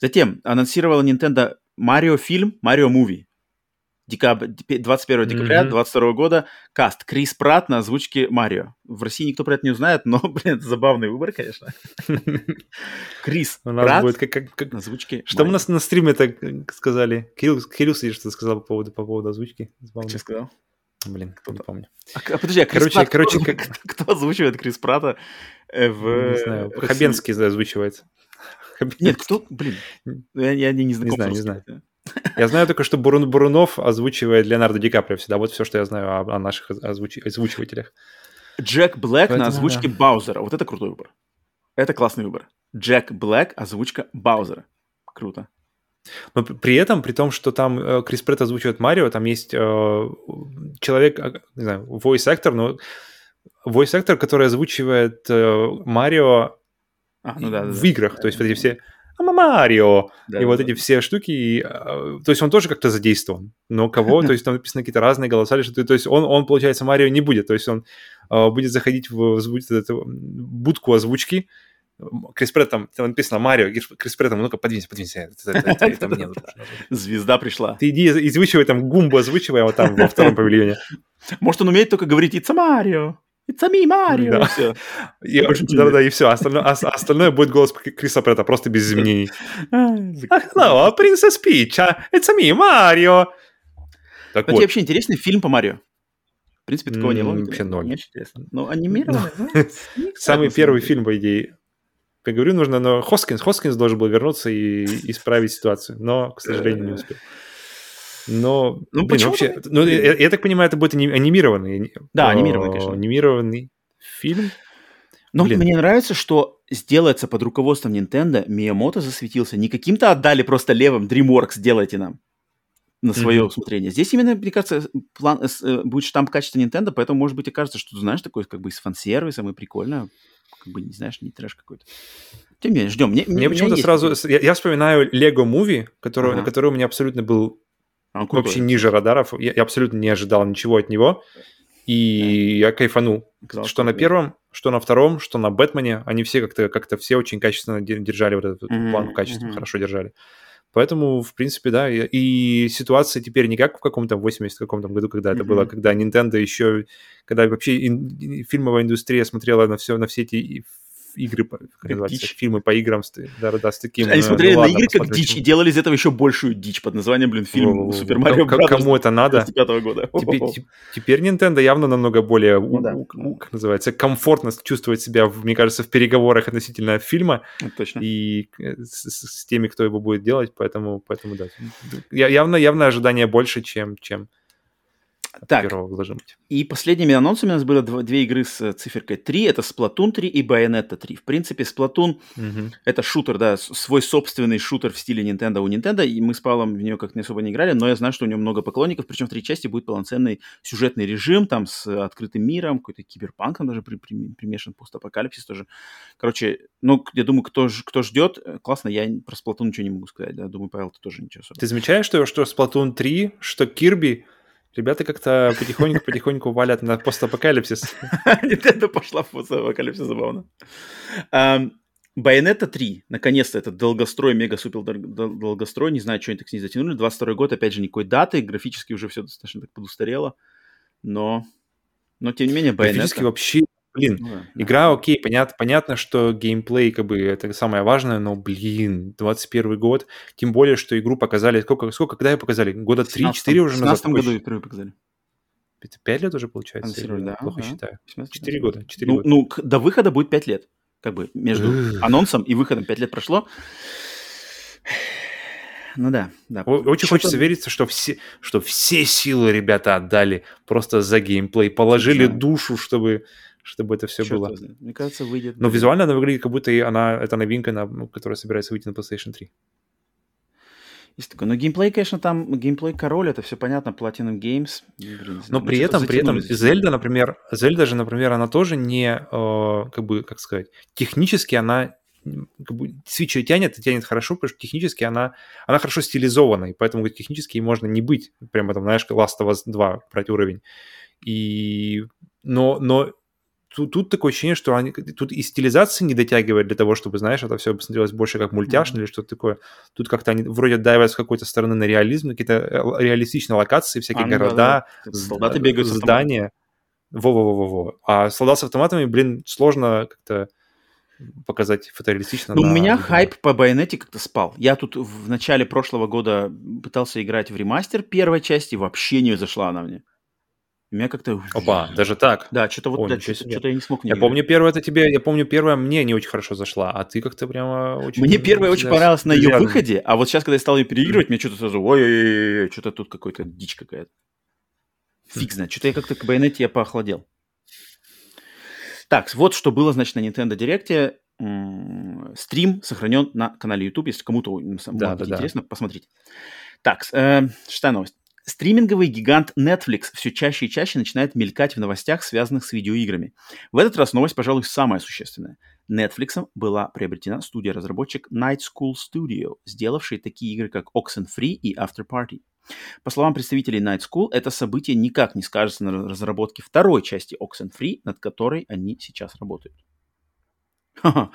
Затем анонсировала Nintendo Mario фильм, Mario Movie. Декабрь, 21 декабря mm-hmm. года каст Крис Пратт на озвучке Марио. В России никто про это не узнает, но, блин, это забавный выбор, конечно. Крис У нас будет как, как, на озвучке Что мы нас на стриме так сказали? Кирилл, Кирилл что-то сказал по поводу, по поводу озвучки. Что сказал? Блин, кто не помню. А, а подожди, а Крис короче, Пратт, короче, кто, как... кто озвучивает Крис Пратта э, в... Не знаю, Хабенский озвучивает. Нет, кто, блин, я, я не знаком. Не знаю, не знаю. Я знаю только, что Бурун, Бурунов озвучивает Леонардо Ди Каприо всегда. Вот все, что я знаю о, о наших озвуч... озвучивателях. Джек Блэк Поэтому, на озвучке да. Баузера. Вот это крутой выбор. Это классный выбор. Джек Блэк, озвучка Баузера. Круто. Но при этом, при том, что там э, Крис Претт озвучивает Марио, там есть э, человек, э, не знаю, voice actor, но voice actor, который озвучивает э, Марио а, ну да, в да, играх. Да, то есть вот эти все Марио, да, и вот да. эти все штуки, и, то есть он тоже как-то задействован, но кого, то есть там написаны какие-то разные голоса, или что-то, то есть он, он, получается, Марио не будет, то есть он будет заходить в, в, в будку озвучки, Крис Прэтт, там, там написано Марио, Крис Прэтт, ну-ка, подвинься, подвинься. Звезда пришла. Ты иди озвучивай там гумбу, озвучивай вот там во втором павильоне. Может, он умеет только говорить «It's Mario». It's me, Mario. Да, все. И, да, да, и все. Остальное, а, остальное будет голос Криса Претта, просто без изменений. Hello, Princess Peach. It's a me, Mario. Так вот. вообще интересный фильм по Марио. В принципе, такого не было. Вообще ноль. Не очень интересно. Ну, анимированный. Самый первый фильм, по идее, как говорю, нужно, но Хоскинс, Хоскинс должен был вернуться и исправить ситуацию, но, к сожалению, не успел. Но, ну, блин, вообще, ну, я, я так понимаю, это будет анимированный. Да, анимированный, конечно. Анимированный фильм. Но Блин. мне нравится, что сделается под руководством Nintendo, Миямото засветился. Не каким-то отдали просто левым, DreamWorks сделайте нам на свое mm-hmm. усмотрение. Здесь именно, мне кажется, план, э, будет штамп качества Nintendo, поэтому, может быть, и кажется, что, ты знаешь, такой как бы с фан-сервисом и прикольно как бы, не знаешь, не трэш какой-то. Тем не менее, ждем. Мне, мне почему-то сразу... Я, я вспоминаю Lego Movie, который, ага. который у меня абсолютно был а вообще ниже радаров. Я, я абсолютно не ожидал ничего от него. И да. я кайфанул. Казалось, что на первом, что на втором, что на Бэтмене, они все как-то как все очень качественно держали вот этот mm-hmm. план качества, mm-hmm. хорошо держали. Поэтому, в принципе, да, и ситуация теперь не как в каком-то 80 каком-то году, когда это mm-hmm. было, когда Nintendo еще, когда вообще ин, фильмовая индустрия смотрела на все, на все эти игры, как дичь. фильмы по играм, да, да, с таким... Они э, смотрели ну, ладно, на игры как дичь и делали из этого еще большую дичь под названием, блин, фильм Супер Марио. Кому это надо? года. Теперь, теперь Nintendo явно намного более, ну, да. как называется, комфортно чувствовать себя, мне кажется, в переговорах относительно фильма. Точно. И э, с, с теми, кто его будет делать, поэтому, поэтому да. Явно, явно ожидание больше, чем, чем так, быть. И последними анонсами у нас было дв- две игры с э, циферкой 3. Это Splatoon 3 и Bayonetta 3. В принципе, Splatoon угу. это шутер, да, свой собственный шутер в стиле Nintendo у Nintendo. И мы с Павлом в нее как не особо не играли, но я знаю, что у него много поклонников. Причем в третьей части будет полноценный сюжетный режим, там с открытым миром, какой-то киберпанк там даже при, при, примешан, постапокалипсис тоже. Короче, ну, я думаю, кто, кто ждет, э, классно, я про Splatoon ничего не могу сказать. Да? Думаю, Павел, ты тоже ничего особенного. Ты замечаешь, что, что Splatoon 3, что Kirby Ребята как-то потихоньку-потихоньку валят на постапокалипсис. Nintendo пошла в постапокалипсис, забавно. Байонета 3, наконец-то, это долгострой, мега-супер долгострой, не знаю, что они так с ней затянули. 22 год, опять же, никакой даты, графически уже все достаточно так подустарело, но, но тем не менее, Байонета... Графически вообще Блин, ну, да, игра, да. окей, понятно, понятно, что геймплей, как бы, это самое важное, но, блин, 21 год, тем более, что игру показали, сколько, сколько, когда ее показали? Года 3-4 уже назад? В 15 году впервые показали. Это 5 лет уже получается? Или да, плохо да. считаю. 4 года, 4 ну, года. Ну, до выхода будет 5 лет. Как бы между анонсом и выходом 5 лет прошло. Ну да, да. Очень Что хочется верить, что все, что все силы ребята отдали просто за геймплей, положили душу, чтобы чтобы это все Черт было. Мне кажется, выйдет. Но визуально она выглядит, как будто она, это новинка, на, ну, которая собирается выйти на PlayStation 3. Есть такое. Но геймплей, конечно, там геймплей король, это все понятно, Platinum Games. Блин, Но при этом, при этом Зельда, например, Зельда же, например, она тоже не, э, как бы, как сказать, технически она как бы Switch ее тянет, и тянет хорошо, потому что технически она, она хорошо стилизована, и поэтому технически ей можно не быть, прямо там, знаешь, Last of Us 2 брать уровень. И, но, но тут, тут такое ощущение, что они, тут и стилизация не дотягивает для того, чтобы, знаешь, это все посмотрелось больше как мультяшно mm-hmm. или что-то такое. Тут как-то они вроде давят с какой-то стороны на реализм, какие-то э, реалистичные локации, всякие а, ну, города, да, да. солдаты бегают, здания. Во-во-во-во. А солдат с автоматами, блин, сложно как-то показать фотореалистично. Ну, на... у меня хайп по байонете как-то спал. Я тут в начале прошлого года пытался играть в ремастер первой части, вообще не зашла она мне. У меня как-то... Опа, даже так? Да, что-то вот, О, да, что-то, что-то я не смог не Я играть. помню, первое это тебе, я помню, первое мне не очень хорошо зашла, а ты как-то прямо очень... Мне первое очень понравилось на ее выходе, а вот сейчас, когда я стал ее переигрывать, мне что-то сразу, ой-ой-ой, что-то тут какой-то дичь какая-то. Фиг знает, что-то я как-то к байонете я поохладел. Так, вот что было, значит, на Nintendo Direct. Стрим сохранен на канале YouTube, если кому-то да, да, интересно, да. посмотрите. Так, э, шестая новость. Стриминговый гигант Netflix все чаще и чаще начинает мелькать в новостях, связанных с видеоиграми. В этот раз новость, пожалуй, самая существенная. Netflix была приобретена студия-разработчик Night School Studio, сделавшая такие игры, как Oxenfree и After Party. По словам представителей Night School, это событие никак не скажется на разработке второй части Oxenfree, над которой они сейчас работают. Ха-ха.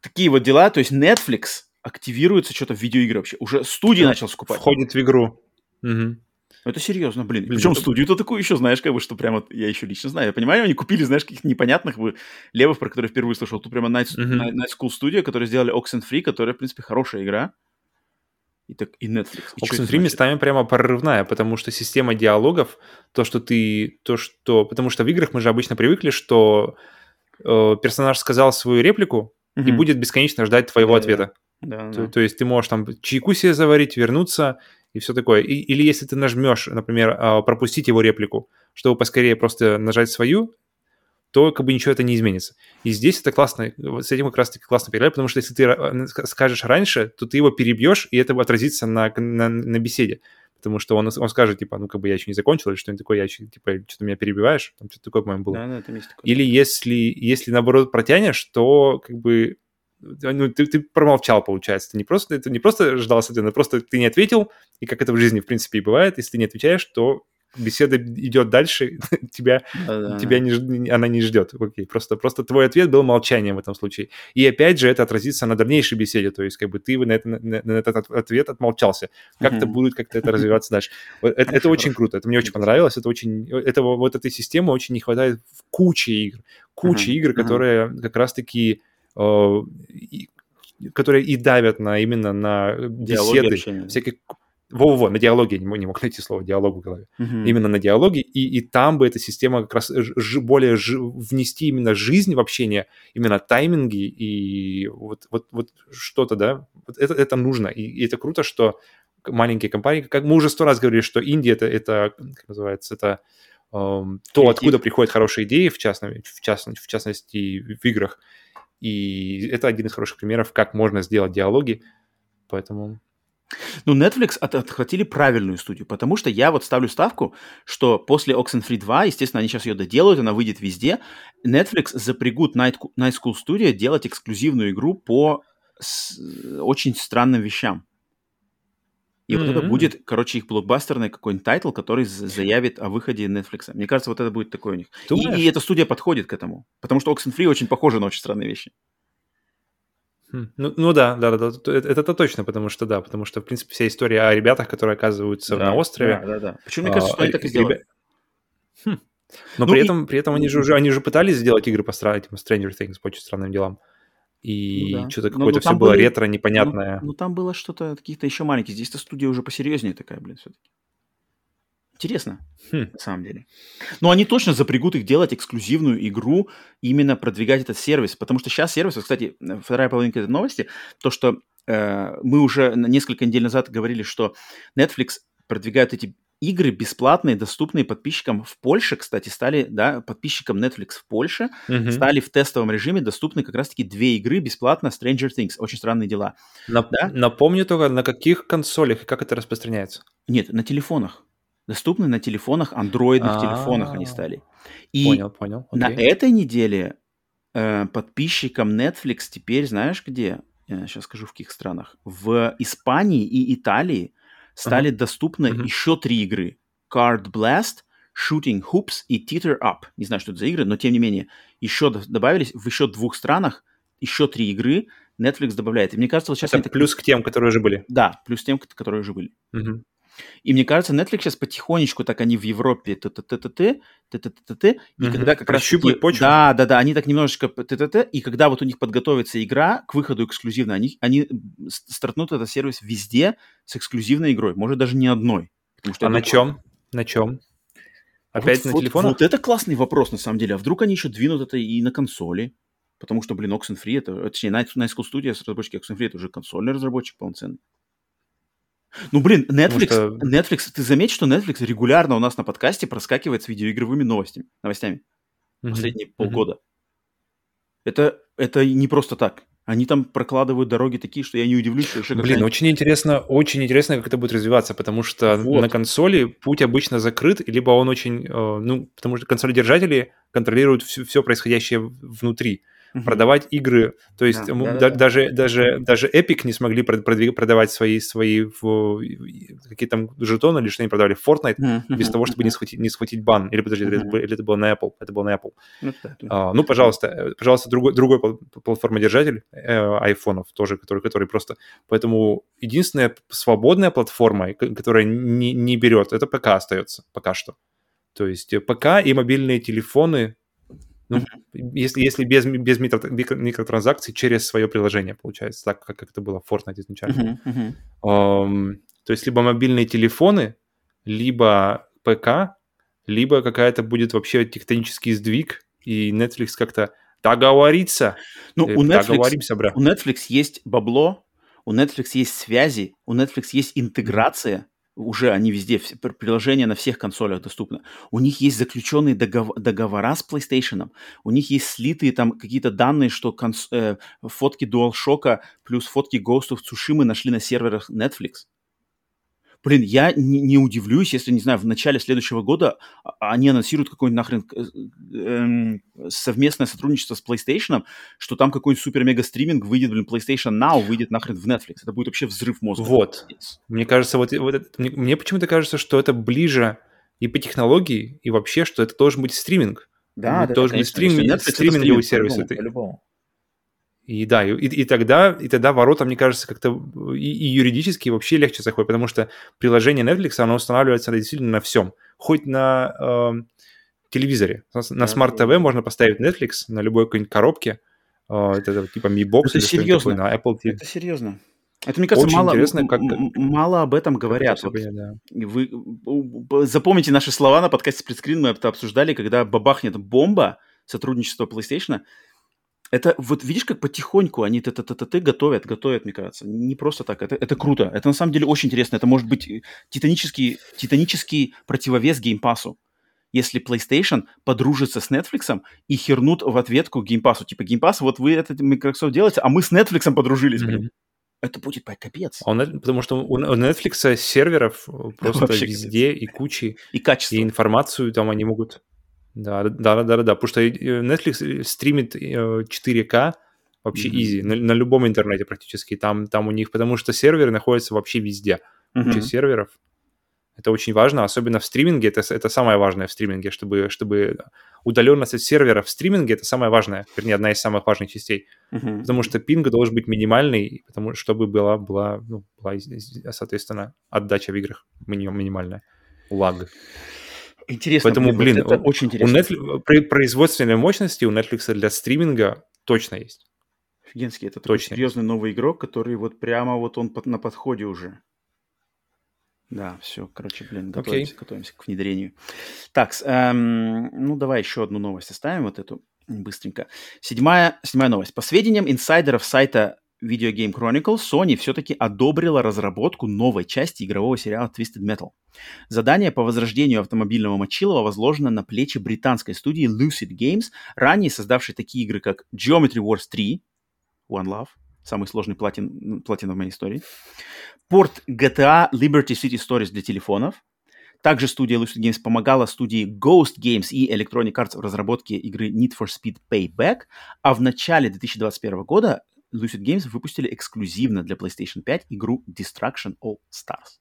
Такие вот дела, то есть Netflix активируется что-то в видеоигры вообще. Уже студии начал скупать. Входит в игру. Угу. Это серьезно, блин. блин Причем это... студию-то такую еще, знаешь, как бы, что прямо я еще лично знаю. Я понимаю, они купили, знаешь, каких-то непонятных бы левов, про которые впервые слышал. Тут прямо Night, uh-huh. Night School Studio, которые сделали Oxenfree, которая, в принципе, хорошая игра. И, так, и Netflix. И Oxenfree местами прямо прорывная, потому что система диалогов, то, что ты, то, что... Потому что в играх мы же обычно привыкли, что э, персонаж сказал свою реплику uh-huh. и будет бесконечно ждать твоего да, ответа. Да, то, да. то есть ты можешь там чайку себе заварить, вернуться, и все такое. И, или если ты нажмешь, например, а, пропустить его реплику, чтобы поскорее просто нажать свою, то как бы ничего это не изменится. И здесь это классно, с этим как раз-таки классно передать, потому что если ты скажешь раньше, то ты его перебьешь, и это отразится на, на, на беседе. Потому что он, он скажет, типа, ну, как бы я еще не закончил, или что-нибудь такое, я еще, типа, что-то меня перебиваешь, там что-то такое, по-моему, было. Да, да, это есть такое. Или если, если, наоборот, протянешь, то, как бы, ну, ты, ты промолчал, получается. Ты не просто, ты не просто ждал ответа, но просто ты не ответил, и как это в жизни, в принципе, и бывает, если ты не отвечаешь, то беседа идет дальше, тебя, тебя не, она не ждет. Окей, просто, просто твой ответ был молчанием в этом случае. И опять же это отразится на дальнейшей беседе, то есть как бы ты на, это, на, на этот ответ отмолчался. Как это будет, как-то это развиваться дальше. Это, это очень круто, это мне очень понравилось, это очень, этого, вот этой системы очень не хватает в куче игр, куче игр, которые как раз-таки которые и давят на именно на беседы, всякие во-во, на диалоге, не, не мог найти слово диалог в голове. Uh-huh. Именно на диалоге, и, и там бы эта система как раз ж, более ж, внести именно жизнь в общение, именно тайминги и вот, вот, вот что-то, да, вот это, это нужно. И, и это круто, что маленькие компании, как мы уже сто раз говорили, что Индия это, это как называется, это эм, то, откуда приходят хорошие идеи, в, частности, в, частности, в частности, в играх. И это один из хороших примеров, как можно сделать диалоги. Поэтому ну, Netflix от, отхватили правильную студию, потому что я вот ставлю ставку, что после Oxenfree 2, естественно, они сейчас ее доделают, она выйдет везде, Netflix запрягут Night, Night School Studio делать эксклюзивную игру по с, очень странным вещам. И mm-hmm. вот это будет, короче, их блокбастерный какой-нибудь title, который заявит о выходе Netflix. Мне кажется, вот это будет такое у них. И, и эта студия подходит к этому, потому что Oxenfree очень похожа на очень странные вещи. Хм. Ну, ну да, да, да, это, это, точно, потому что да, потому что, в принципе, вся история о ребятах, которые оказываются да, на острове. Да, да, да. Почему мне кажется, что они так и сделали? Ребя... Хм. Но ну, при, и... этом, при этом они же уже они же пытались сделать игры по этим Stranger Things по очень странным делам. И ну, да. что-то какое-то ну, все было были... ретро, непонятное. Ну, ну там было что-то каких-то еще маленьких. Здесь-то студия уже посерьезнее такая, блин, все-таки. Интересно, хм. на самом деле. Но они точно запрягут их делать эксклюзивную игру, именно продвигать этот сервис. Потому что сейчас сервис, кстати, вторая половинка этой новости, то, что э, мы уже несколько недель назад говорили, что Netflix продвигает эти игры бесплатные, доступные подписчикам в Польше, кстати, стали, да, подписчикам Netflix в Польше, mm-hmm. стали в тестовом режиме доступны как раз-таки две игры бесплатно Stranger Things. Очень странные дела. Нап- да? Напомню только, на каких консолях и как это распространяется? Нет, на телефонах доступны на телефонах, андроидных А-а-а. телефонах они стали. И понял, понял. Окей. на этой неделе э, подписчикам Netflix теперь, знаешь где? Я сейчас скажу, в каких странах. В Испании и Италии стали uh-huh. доступны uh-huh. еще три игры. Card Blast, Shooting Hoops и Teeter Up. Не знаю, что это за игры, но тем не менее, еще добавились в еще двух странах еще три игры Netflix добавляет. И мне кажется, вот сейчас... Это плюс так... к тем, которые уже были. Да, плюс тем, которые уже были. Угу. И мне кажется, Netflix сейчас потихонечку так они в Европе т т т т т т т т т и когда как раз почву. да, да, да, они так немножечко т т т и когда вот у них подготовится игра к выходу эксклюзивно, они они стартнут этот сервис везде с эксклюзивной игрой, может даже не одной. а на чем? На чем? Опять вот, на телефонах? Вот, вот это классный вопрос на самом деле. А вдруг они еще двинут это и на консоли? Потому что, блин, Oxenfree это, точнее, Night, Night School Studios, разработчики Oxenfree, это уже консольный разработчик полноценный. Ну, блин, Netflix, что... Netflix, ты заметь, что Netflix регулярно у нас на подкасте проскакивает с видеоигровыми новостями, новостями mm-hmm. последние mm-hmm. полгода. Это, это не просто так. Они там прокладывают дороги такие, что я не удивлюсь, что еще Блин, очень интересно, очень интересно, как это будет развиваться, потому что вот. на консоли путь обычно закрыт, либо он очень, э, ну, потому что консоли-держатели контролируют все, все происходящее внутри uh-huh. продавать игры. То есть да, да, да, даже, да. даже, даже Epic не смогли продавать свои, свои какие там жетоны или что они продавали в Fortnite uh-huh. без того, чтобы не схватить, не схватить бан. Или, подожди, uh-huh. это, или это было на Apple. Это было на Apple. Uh-huh. А, ну, пожалуйста, э, пожалуйста, другой, другой платформодержатель э, айфонов тоже, который, который просто... Поэтому единственная свободная платформа, которая не, не берет, это ПК остается пока что. То есть э, ПК и мобильные телефоны ну, если, если без, без микро, микро, микротранзакций через свое приложение, получается, так, как, как это было в Fortnite изначально. Uh-huh. Um, то есть либо мобильные телефоны, либо ПК, либо какая-то будет вообще тектонический сдвиг, и Netflix как-то договорится. Ну, у Netflix, бра. у Netflix есть бабло, у Netflix есть связи, у Netflix есть интеграция, уже они везде, приложения на всех консолях доступны. У них есть заключенные договор, договора с PlayStation, у них есть слитые там какие-то данные, что конс, э, фотки DualShock плюс фотки Ghost of Tsushima нашли на серверах Netflix блин, я не, не удивлюсь, если, не знаю, в начале следующего года а, они анонсируют какое-нибудь нахрен э, э, совместное сотрудничество с PlayStation, что там какой-нибудь супер-мега-стриминг выйдет, блин, PlayStation Now выйдет нахрен в Netflix. Это будет вообще взрыв мозга. Вот. Мне кажется, вот, вот это, мне, мне почему-то кажется, что это ближе и по технологии, и вообще, что это должен быть стриминг. Да, да, должен быть стрим, стриминговый сервис. По-любому, по-любому. И да, и, и, тогда, и тогда ворота, мне кажется, как-то и, и юридически вообще легче заходит, потому что приложение Netflix, оно устанавливается действительно на всем. Хоть на э, телевизоре. На Smart TV можно поставить Netflix на любой какой-нибудь коробке. Э, это типа Mi Box это или серьезно. Такое, на Apple TV. Это серьезно. Это, мне кажется, Очень мало, интересно, как... мало об этом говорят. Вот, да. Вы запомните наши слова на подкасте Сплитскрин, мы это обсуждали, когда бабахнет бомба сотрудничества PlayStation, это вот видишь, как потихоньку они т т т т готовят, готовят, мне кажется. Не просто так. Это, это круто. Это на самом деле очень интересно. Это может быть э, титанический, титанический противовес геймпасу. Если PlayStation подружится с Netflix и хернут в ответку геймпасу. Типа геймпас, вот вы это Microsoft делаете, а мы с Netflix подружились, mm-hmm. Это будет капец. А у, потому что у Netflix серверов просто Вообще везде капец. и кучи. И качество. И информацию там они могут да, да, да, да, да, потому что э, Netflix э, стримит 4К э, вообще mm-hmm. easy, на, на любом интернете практически, там, там у них, потому что серверы находятся вообще везде, mm-hmm. куча серверов. Это очень важно, особенно в стриминге, это, это самое важное в стриминге, чтобы, чтобы удаленность от сервера в стриминге это самое важное, вернее, одна из самых важных частей, mm-hmm. потому что пинг должен быть минимальный, потому чтобы была, была, ну, была соответственно, отдача в играх минимальная, лаг. Интересно. Поэтому, блин, это у, очень интересно. У Netflix, при производственной мощности у Netflix для стриминга точно есть. Офигенский, это точно такой серьезный новый игрок, который вот прямо вот он под, на подходе уже. Да, все, короче, блин, готовимся, okay. готовимся к внедрению. Так, эм, ну давай еще одну новость оставим, вот эту быстренько. Седьмая, седьмая новость. По сведениям инсайдеров сайта Video Game Chronicles, Sony все-таки одобрила разработку новой части игрового сериала Twisted Metal. Задание по возрождению автомобильного мочилова возложено на плечи британской студии Lucid Games, ранее создавшей такие игры, как Geometry Wars 3, One Love, самый сложный платин, платин в моей истории, порт GTA Liberty City Stories для телефонов, также студия Lucid Games помогала студии Ghost Games и Electronic Arts в разработке игры Need for Speed Payback, а в начале 2021 года Lucid Games выпустили эксклюзивно для PlayStation 5 игру Destruction All Stars.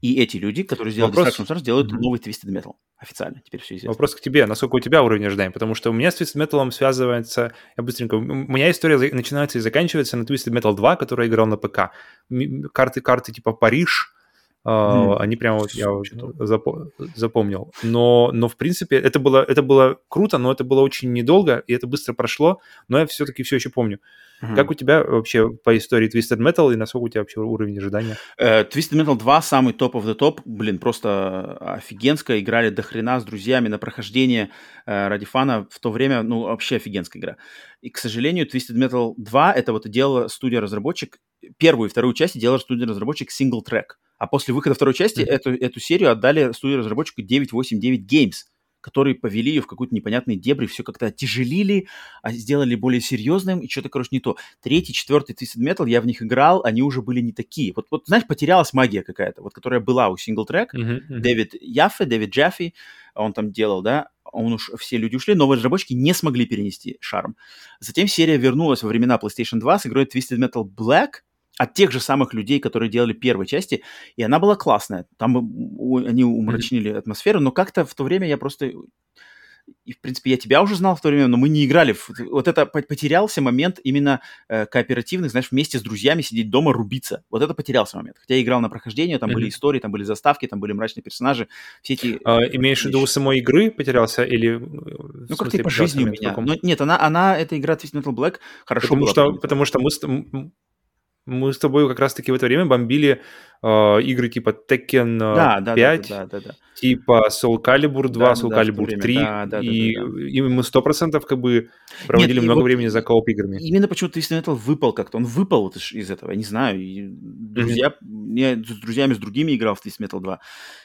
И эти люди, которые сделали Вопрос... Destruction All Stars, делают mm-hmm. новый Twisted Metal. Официально, теперь все известно. Вопрос к тебе. Насколько у тебя уровень ожиданий? Потому что у меня с Twisted Metal связывается... Я быстренько... У меня история начинается и заканчивается на Twisted Metal 2, который я играл на ПК. Карты, карты типа Париж, Mm. Они прямо вот я запомнил. Но, но в принципе это было, это было круто, но это было очень недолго, и это быстро прошло, но я все-таки все еще помню. Mm-hmm. Как у тебя вообще по истории Twisted Metal и насколько у тебя вообще уровень ожидания? Uh, Twisted Metal 2 самый топ of the top, блин, просто офигенская, играли до хрена с друзьями на прохождение uh, ради фана в то время, ну, вообще офигенская игра. И, к сожалению, Twisted Metal 2 это вот делала студия-разработчик, первую и вторую часть делала студия-разработчик Single Track. А после выхода второй части mm-hmm. эту, эту серию отдали студии-разработчику 989 Games, которые повели ее в какую-то непонятные дебри, все как-то оттяжелили, а сделали более серьезным, и что-то, короче, не то. Третий, четвертый Twisted Metal, я в них играл, они уже были не такие. Вот, вот знаешь, потерялась магия какая-то, вот которая была у Track. Mm-hmm. Дэвид Яффе, Дэвид Джаффи, он там делал, да, он уж все люди ушли, новые разработчики не смогли перенести шарм. Затем серия вернулась во времена PlayStation 2 с игрой Twisted Metal Black, от тех же самых людей, которые делали первые части, и она была классная. Там они умрачнили mm-hmm. атмосферу, но как-то в то время я просто... И, в принципе, я тебя уже знал в то время, но мы не играли. В... Вот это потерялся момент именно э, кооперативных, знаешь, вместе с друзьями сидеть дома, рубиться. Вот это потерялся момент. Хотя я играл на прохождение, там mm-hmm. были истории, там были заставки, там были мрачные персонажи. Все эти... А, имеешь в виду самой игры потерялся или... Э, ну, как-то по жизни у меня. Но, нет, она, она, эта игра Twisted Metal Black хорошо потому была. Что, потому что мы, мы с тобой как раз-таки в это время бомбили э, игры типа Tekken да, 5, да, да, да, да. типа Soul Calibur 2, да, Soul да, Calibur 3, да, да, и, да, да, да. и мы сто процентов как бы проводили Нет, много вот времени за кооп играми. Именно почему-то Twisted Metal выпал как-то, он выпал вот из, из этого, я не знаю, и друзья, mm-hmm. я с друзьями, с другими играл в Twisted Metal 2,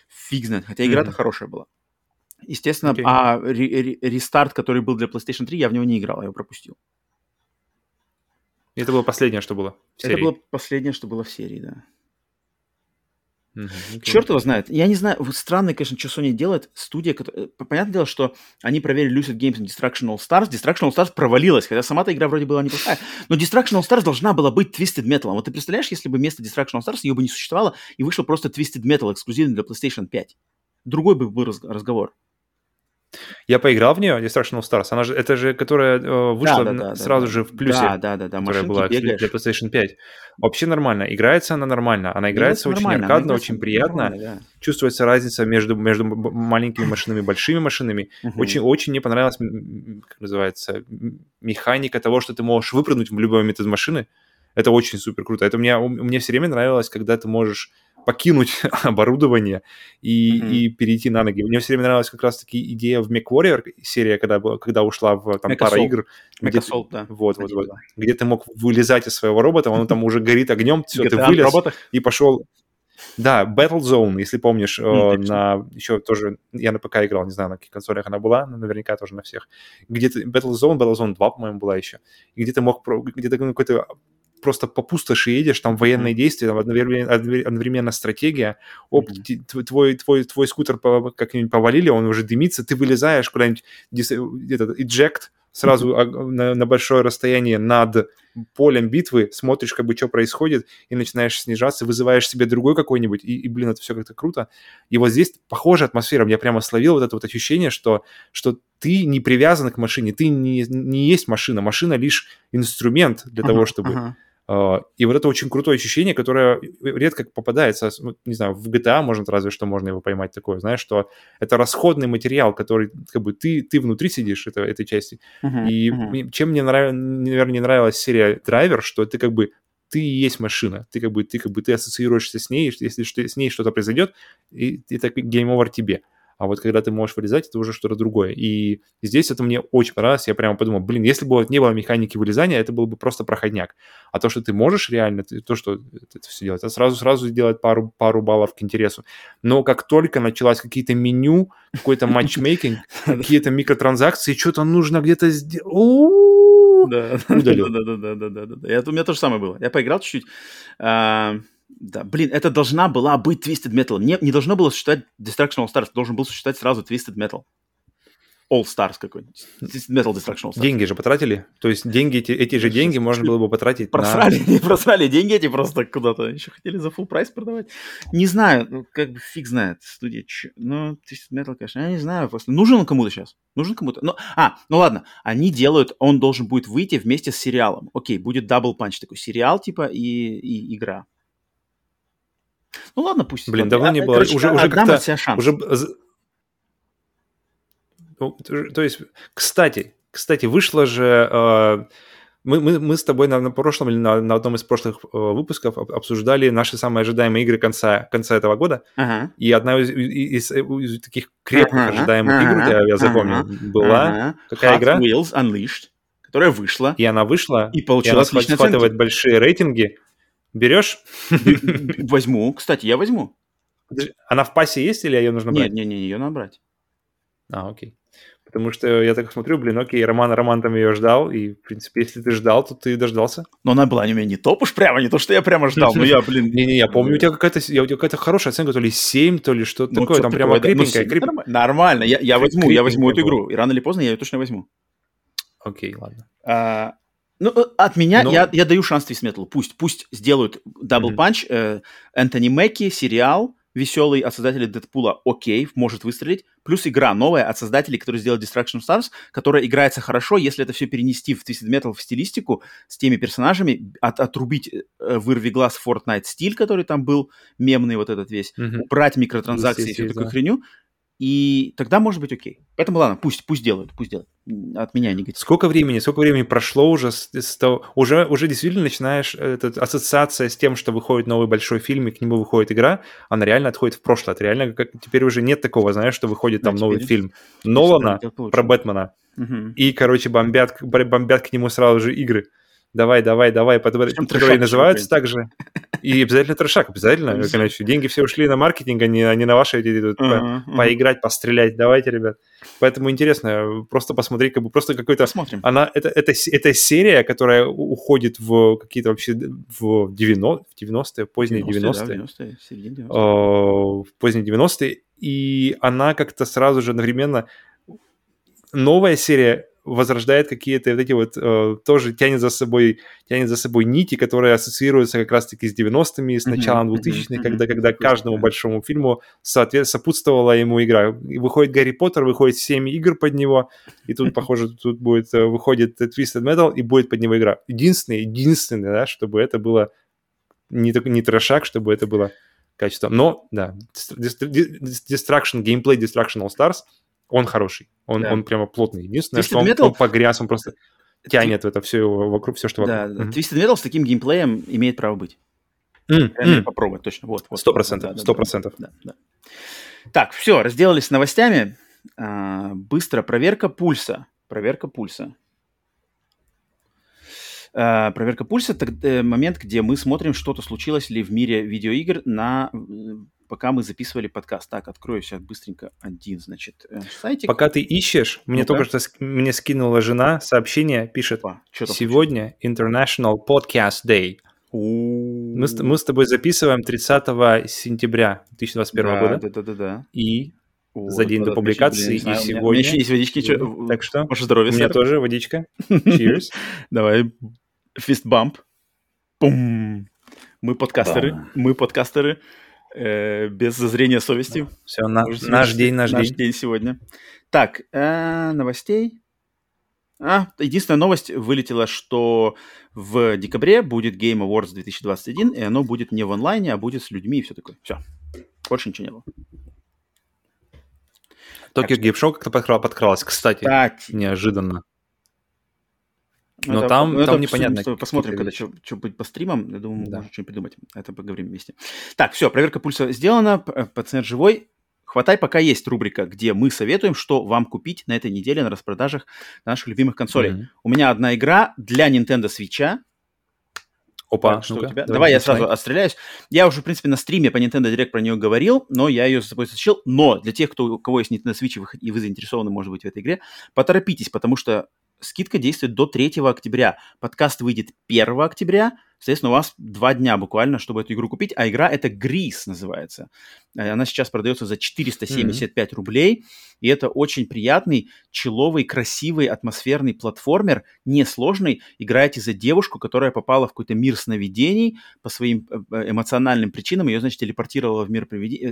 фиг знает, хотя игра-то mm-hmm. хорошая была. Естественно, okay. а рестарт, который был для PlayStation 3, я в него не играл, я его пропустил. Это было последнее, что было в серии. Это было последнее, что было в серии, да. Mm-hmm. Черт его знает. Я не знаю, странно, конечно, что Sony делает. Студия, которая... Э, понятное дело, что они проверили Lucid Games на Destruction All Stars. Destruction All Stars провалилась, хотя сама-то игра вроде была неплохая. Но Destruction All Stars должна была быть Twisted Metal. Вот ты представляешь, если бы вместо Destruction All Stars ее бы не существовало, и вышел просто Twisted Metal эксклюзивный для PlayStation 5. другой бы был разговор. Я поиграл в нее, Destruction Stars. Она же, это же, которая э, вышла да, да, да, сразу да, же в плюсе. Да, да, да, да. Которая была бегаешь. для PlayStation 5. Вообще нормально. Играется она нормально. Она играется, играется очень аркадно, очень приятно. Да. Чувствуется разница между, между маленькими машинами и большими машинами. Очень, очень мне понравилась, как называется, механика того, что ты можешь выпрыгнуть в любой момент из машины. Это очень супер круто. Это мне, мне все время нравилось, когда ты можешь покинуть оборудование и, mm-hmm. и перейти на ноги. Мне все время нравилась как раз-таки идея в MechWarrior серия, когда, когда ушла в там, пара игр. Mechasol, да. Вот, вот, вот. Где ты мог вылезать из своего робота, он там уже горит огнем, все, ты вылез и пошел. Да, Battlezone, если помнишь, mm, на еще тоже, я на ПК играл, не знаю, на каких консолях она была, но наверняка тоже на всех. Где-то Battlezone, Battlezone 2, по-моему, была еще. И где ты мог, где-то какой-то просто по пустоши едешь, там военные действия, там одновременно, одновременно стратегия, оп, mm-hmm. твой, твой, твой скутер как-нибудь повалили, он уже дымится, ты вылезаешь куда-нибудь, этот, eject, сразу mm-hmm. на, на большое расстояние над полем битвы, смотришь, как бы, что происходит, и начинаешь снижаться, вызываешь себе другой какой-нибудь, и, и блин, это все как-то круто. И вот здесь похожая атмосфера, я прямо словил вот это вот ощущение, что, что ты не привязан к машине, ты не, не есть машина, машина лишь инструмент для uh-huh, того, чтобы... Uh-huh и вот это очень крутое ощущение, которое редко попадается, ну, не знаю, в GTA, может, разве что можно его поймать такое, знаешь, что это расходный материал, который, как бы, ты, ты внутри сидишь это, этой части. Uh-huh, и uh-huh. чем мне, нрав... наверное, не нравилась серия Драйвер, что ты, как бы, ты и есть машина, ты, как бы, ты, как бы, ты ассоциируешься с ней, если с ней что-то произойдет, и это game over тебе а вот когда ты можешь вылезать, это уже что-то другое. И здесь это мне очень понравилось, я прямо подумал, блин, если бы не было механики вылезания, это был бы просто проходняк. А то, что ты можешь реально, то, что это все делать, это сразу-сразу делает пару, пару баллов к интересу. Но как только началось какие-то меню, какой-то matchmaking, какие-то микротранзакции, что-то нужно где-то сделать, да, удалил. Да, да, да, да, да, да. Это у меня то же самое было. Я поиграл чуть-чуть. А, да, блин, это должна была быть Twisted Metal. Не, не должно было существовать Destruction All Stars, должен был существовать сразу Twisted Metal. All Stars какой-нибудь. Metal Destruction All Stars. Деньги же потратили? То есть деньги, эти, эти же деньги можно было бы потратить просрали, на... Не просрали деньги эти просто куда-то. Еще хотели за full прайс продавать. Не знаю, ну, как бы фиг знает студия. Ну, Twisted Metal, конечно, я не знаю. Просто нужен он кому-то сейчас? Нужен кому-то? Ну, а, ну ладно, они делают, он должен будет выйти вместе с сериалом. Окей, будет Double Punch такой сериал типа и, и игра. Ну ладно, пусть. Блин, давно а, не было. Короче, уже уже как-то уже ну, то есть, кстати, кстати, вышло же э, мы, мы, мы с тобой на, на прошлом или на, на одном из прошлых э, выпусков обсуждали наши самые ожидаемые игры конца, конца этого года. Ага. И одна из, из, из, из таких крепких ага, ожидаемых ага, игр, я, я запомнил, ага, была ага. какая Hot игра? Wheels Unleashed, которая вышла. И она вышла. И получила и она схватывает большие рейтинги. Берешь? Возьму. Кстати, я возьму. Она в пасе есть или ее нужно брать? Нет, нет, нет, ее надо брать. А, окей. Потому что я так смотрю, блин, окей, Роман, Роман там ее ждал, и, в принципе, если ты ждал, то ты дождался. Но она была не меня не топ уж прямо, не то, что я прямо ждал, но я, блин... Не-не, я помню, у тебя какая-то у тебя какая-то хорошая оценка, то ли 7, то ли что-то ну, такое, там прямо крепенькая. Нормально, я возьму, я возьму эту игру, и рано или поздно я ее точно возьму. Окей, ладно. Ну, э, от меня Но... я, я даю шанс Твист Металу. Пусть, пусть сделают Double mm-hmm. Э, Энтони Мэкки, сериал веселый от создателей Дэдпула, окей, может выстрелить. Плюс игра новая от создателей, которые сделали Destruction Stars, которая играется хорошо, если это все перенести в Twisted Metal в стилистику с теми персонажами, от, отрубить э, вырви глаз Fortnite стиль, который там был, мемный вот этот весь, mm-hmm. убрать микротранзакции и всю такую да. хреню, и тогда может быть окей. Поэтому ладно, пусть, пусть делают, пусть делают. От меня негатив. Сколько времени, сколько времени прошло уже с, с того, уже, уже действительно начинаешь, эта ассоциация с тем, что выходит новый большой фильм, и к нему выходит игра, она реально отходит в прошлое. Это реально, как, теперь уже нет такого, знаешь, что выходит там да, новый фильм Нолана про Бэтмена, угу. и, короче, бомбят, бомбят к нему сразу же игры давай, давай, давай, которые называются так же. И обязательно трешак, обязательно. Конечно, деньги все ушли на маркетинг, а не, а не на ваши эти, uh-huh, uh-huh. поиграть, пострелять. Давайте, ребят. Поэтому интересно, просто посмотреть, как бы просто какой-то... Посмотрим. Она, это, это, это серия, которая уходит в какие-то вообще в 90, в 90-е, поздние 90-е. 90-е, да, 90-е, 90-е. в поздние 90-е. И она как-то сразу же одновременно новая серия возрождает какие-то вот эти вот, э, тоже тянет за собой, тянет за собой нити, которые ассоциируются как раз-таки с 90-ми, с началом 2000-х, когда, когда каждому большому фильму соответ, сопутствовала ему игра. И выходит Гарри Поттер, выходит 7 игр под него, и тут, похоже, тут будет, э, выходит Twisted Metal, и будет под него игра. Единственное, единственное, да, чтобы это было не, не трешак, чтобы это было качество. Но, да, Destruction, геймплей Destruction All Stars, он хороший. Он, да. он прямо плотный. Единственное, Twisted что он, Metal... он погряз, он просто тянет в это все вокруг, все, что вокруг. Да, да. Twisted Metal с таким геймплеем имеет право быть. Mm, mm. Попробовать, точно. Вот, вот. Сто процентов, сто процентов. Так, все, разделались с новостями. А, быстро проверка пульса. Проверка пульса. Uh, проверка пульса это э, момент, где мы смотрим, что-то случилось ли в мире видеоигр на пока мы записывали подкаст. Так, открою сейчас быстренько один, значит, э, сайтик. Пока ты ищешь, мне ну только что мне скинула жена сообщение, пишет, Опа, сегодня International Podcast Day. Мы, мы с тобой записываем 30 сентября 2021 да, года. Да, да, да, да. И о, за день до публикации, и сегодня... У меня еще есть водички. Что... Так что? Ваше здоровье, У меня тоже водичка. Cheers. Давай. Фист бамп. Пум. Мы подкастеры. Мы подкастеры. Э, без зазрения совести. Все, на, наш день, наш, наш день. день сегодня. Так, э, новостей. А, единственная новость вылетела, что в декабре будет Game Awards 2021, и оно будет не в онлайне, а будет с людьми и все такое. Все. Больше ничего не было. Токио Гейм Шоу как-то подкралась, кстати, кстати, неожиданно. Но это, там, ну, там это непонятно. Что, посмотрим, когда что, что будет по стримам. Я думаю, да. можно что-нибудь придумать. Это поговорим вместе. Так, все, проверка пульса сделана. Э, пациент живой. Хватай, пока есть рубрика, где мы советуем, что вам купить на этой неделе на распродажах наших любимых консолей. Mm-hmm. У меня одна игра для Nintendo Switch. Опа, так, что у тебя? Давай, давай я сразу отстреляюсь. Я уже, в принципе, на стриме по Nintendo Direct про нее говорил, но я ее с собой затащил. Но для тех, кто, у кого есть Nintendo Switch, и вы заинтересованы, может быть, в этой игре, поторопитесь, потому что скидка действует до 3 октября. Подкаст выйдет 1 октября, Соответственно, у вас два дня буквально, чтобы эту игру купить. А игра это Грис называется. Э, она сейчас продается за 475 mm-hmm. рублей. И это очень приятный, человый, красивый, атмосферный платформер, несложный. Играете за девушку, которая попала в какой-то мир сновидений по своим э, э, эмоциональным причинам. Ее, значит, телепортировала в мир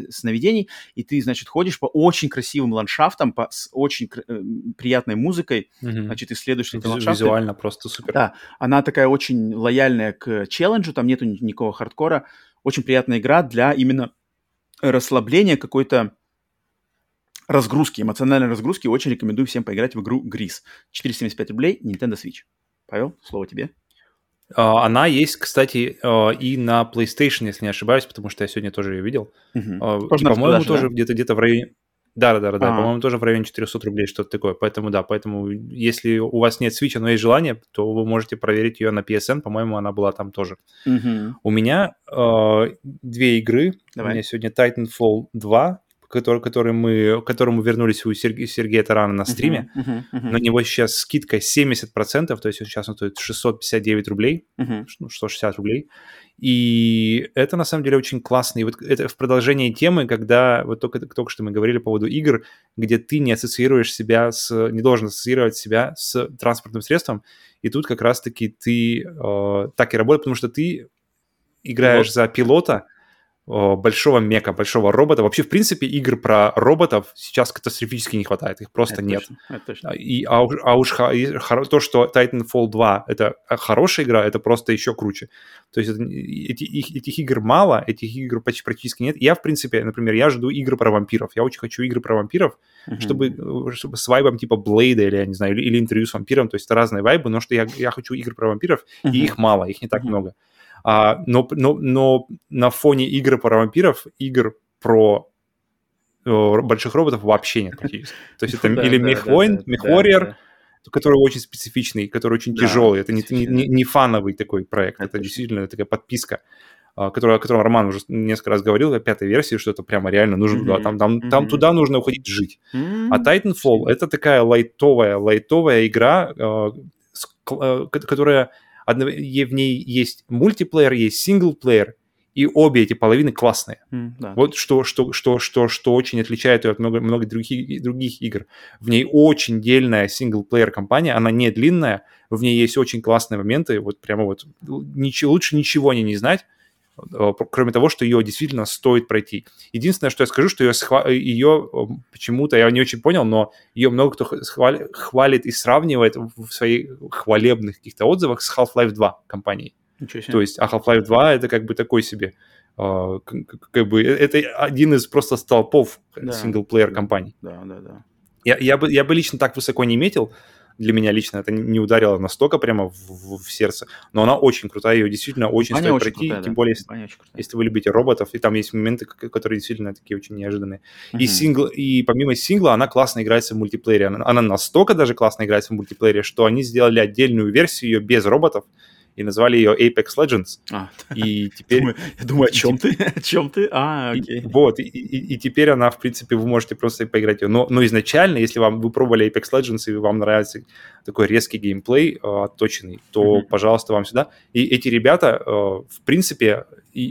сновидений. И ты, значит, ходишь по очень красивым ландшафтам, по... с очень кр... приятной музыкой. Mm-hmm. Значит, исследуешь эти ландшафты. Визуально просто супер. Да, она такая очень лояльная к челленджу, там нету никакого хардкора. Очень приятная игра для именно расслабления какой-то разгрузки, эмоциональной разгрузки. Очень рекомендую всем поиграть в игру Грис. 475 рублей, Nintendo Switch. Павел, слово тебе. А, она есть, кстати, а, и на PlayStation, если не ошибаюсь, потому что я сегодня тоже ее видел. Угу. По-моему, тоже да? где-то где-то в районе да, да, да, да. По-моему, тоже в районе 400 рублей что-то такое. Поэтому да, поэтому если у вас нет Switch, но есть желание, то вы можете проверить ее на PSN. По-моему, она была там тоже. Угу. У меня э, две игры. Давай. У меня сегодня Titanfall 2, который, который мы, к которому вернулись у Сергея, Сергея Тарана на стриме. Uh-huh, uh-huh, uh-huh. На него сейчас скидка 70%, то есть сейчас он стоит 659 рублей, uh-huh. ну, 160 рублей. И это на самом деле очень классно. И вот это в продолжении темы, когда вот только, только что мы говорили по поводу игр, где ты не ассоциируешь себя с, не должен ассоциировать себя с транспортным средством. И тут как раз-таки ты э, так и работаешь, потому что ты играешь вот. за пилота, большого мека, большого робота. Вообще, в принципе, игр про роботов сейчас катастрофически не хватает, их просто это нет. Точно, это точно. И, а, а уж то, что Titanfall 2 это хорошая игра, это просто еще круче. То есть это, эти, их, этих игр мало, этих игр почти практически нет. Я, в принципе, например, я жду игры про вампиров. Я очень хочу игры про вампиров, uh-huh. чтобы, чтобы с вайбом типа Блейда или, я не знаю, или, или интервью с вампиром. То есть это разные вайбы, но что я, я хочу игр про вампиров, uh-huh. и их мало, их не так uh-huh. много. А, но, но, но на фоне игр про вампиров, игр про больших роботов вообще нет практически. То есть это или Мехвоин, Мехворьер, который очень специфичный, который очень тяжелый. Это не, фановый такой проект, это действительно такая подписка а, которую, о котором Роман уже несколько раз говорил, о пятой версии, что это прямо реально нужно mm-hmm. Там, там, mm-hmm. там туда нужно уходить жить. Mm-hmm. А Titanfall это такая лайтовая, лайтовая игра, э, э, которая в ней есть мультиплеер, есть синглплеер, и обе эти половины классные. Mm, да. Вот что, что, что, что, что очень отличает ее от много, много других, других игр. В ней очень дельная синглплеер компания, она не длинная, в ней есть очень классные моменты, вот прямо вот ничего, лучше ничего не, не знать, кроме того, что ее действительно стоит пройти. Единственное, что я скажу, что ее, ее э, почему-то, я не очень понял, но ее много кто хвалит, хвалит и сравнивает в своих хвалебных каких-то отзывах с Half-Life 2 компанией. То есть, а Half-Life 2 это как бы такой себе, как, как бы, э, это один из просто столпов да. синглплеер компаний. Да, да, да. Я, я, бы, я бы лично так высоко не метил, для меня лично это не ударило настолько прямо в, в, в сердце, но она очень крутая, ее действительно очень Компания стоит очень пройти, крутая, тем да. более, если, если вы любите роботов, и там есть моменты, которые действительно такие очень неожиданные. Uh-huh. И, сингл, и помимо сингла она классно играется в мультиплеере, она, она настолько даже классно играется в мультиплеере, что они сделали отдельную версию ее без роботов, и назвали ее Apex Legends. А. И теперь... Я думаю, о чем ты? О чем ты? А, окей. Вот, и, и, теперь она, в принципе, вы можете просто поиграть ее. Но, но изначально, если вам вы пробовали Apex Legends и вам нравится такой резкий геймплей, э, отточенный, то, пожалуйста, вам сюда. И эти ребята, э, в принципе,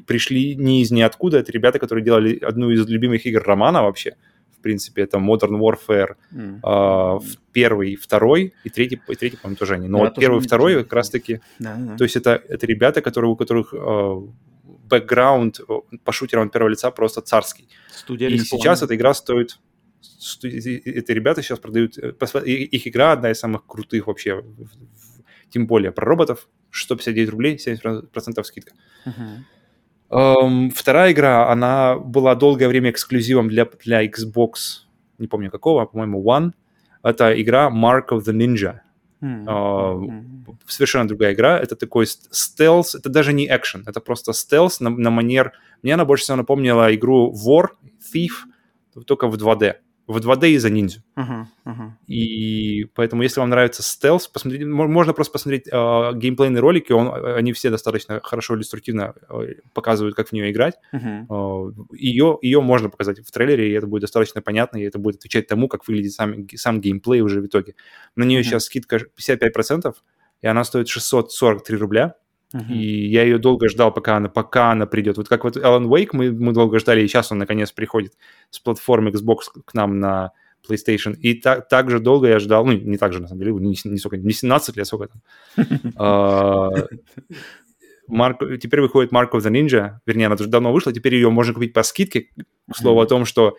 пришли не из ниоткуда. Это ребята, которые делали одну из любимых игр Романа вообще в принципе, это Modern Warfare mm. э, первый, второй и третий, и третий, по-моему, тоже они. Но да, вот первый второй как раз-таки... Да, да. То есть это, это ребята, которые, у которых э, бэкграунд по шутерам первого лица просто царский. Студия и сейчас эта игра стоит... Эти ребята сейчас продают... Э, их игра одна из самых крутых вообще, тем более про роботов. 159 рублей, 70% скидка. Uh-huh. Um, вторая игра, она была долгое время эксклюзивом для, для Xbox, не помню какого, по-моему, One. Это игра Mark of the Ninja. Mm-hmm. Uh, совершенно другая игра. Это такой стелс, это даже не экшен, это просто стелс на, на манер... Мне она больше всего напомнила игру War, Thief, только в 2D в 2D из-за ниндзю. Uh-huh, uh-huh. И поэтому, если вам нравится стелс, посмотрите, можно просто посмотреть э, геймплейные ролики, он, они все достаточно хорошо иллюстративно э, показывают, как в нее играть. Uh-huh. Э, ее, ее можно показать в трейлере, и это будет достаточно понятно, и это будет отвечать тому, как выглядит сам, сам геймплей уже в итоге. На нее uh-huh. сейчас скидка 55%, и она стоит 643 рубля. Uh-huh. И я ее долго ждал, пока она, пока она придет. Вот как вот Alan Wake мы, мы долго ждали, и сейчас он наконец приходит с платформы Xbox к нам на PlayStation. И так, так же долго я ждал, ну, не так же, на самом деле, не, не, сколько, не 17 лет, сколько там. Марк, теперь выходит Mark of the Ninja, вернее, она уже давно вышла, теперь ее можно купить по скидке. К слову о том, что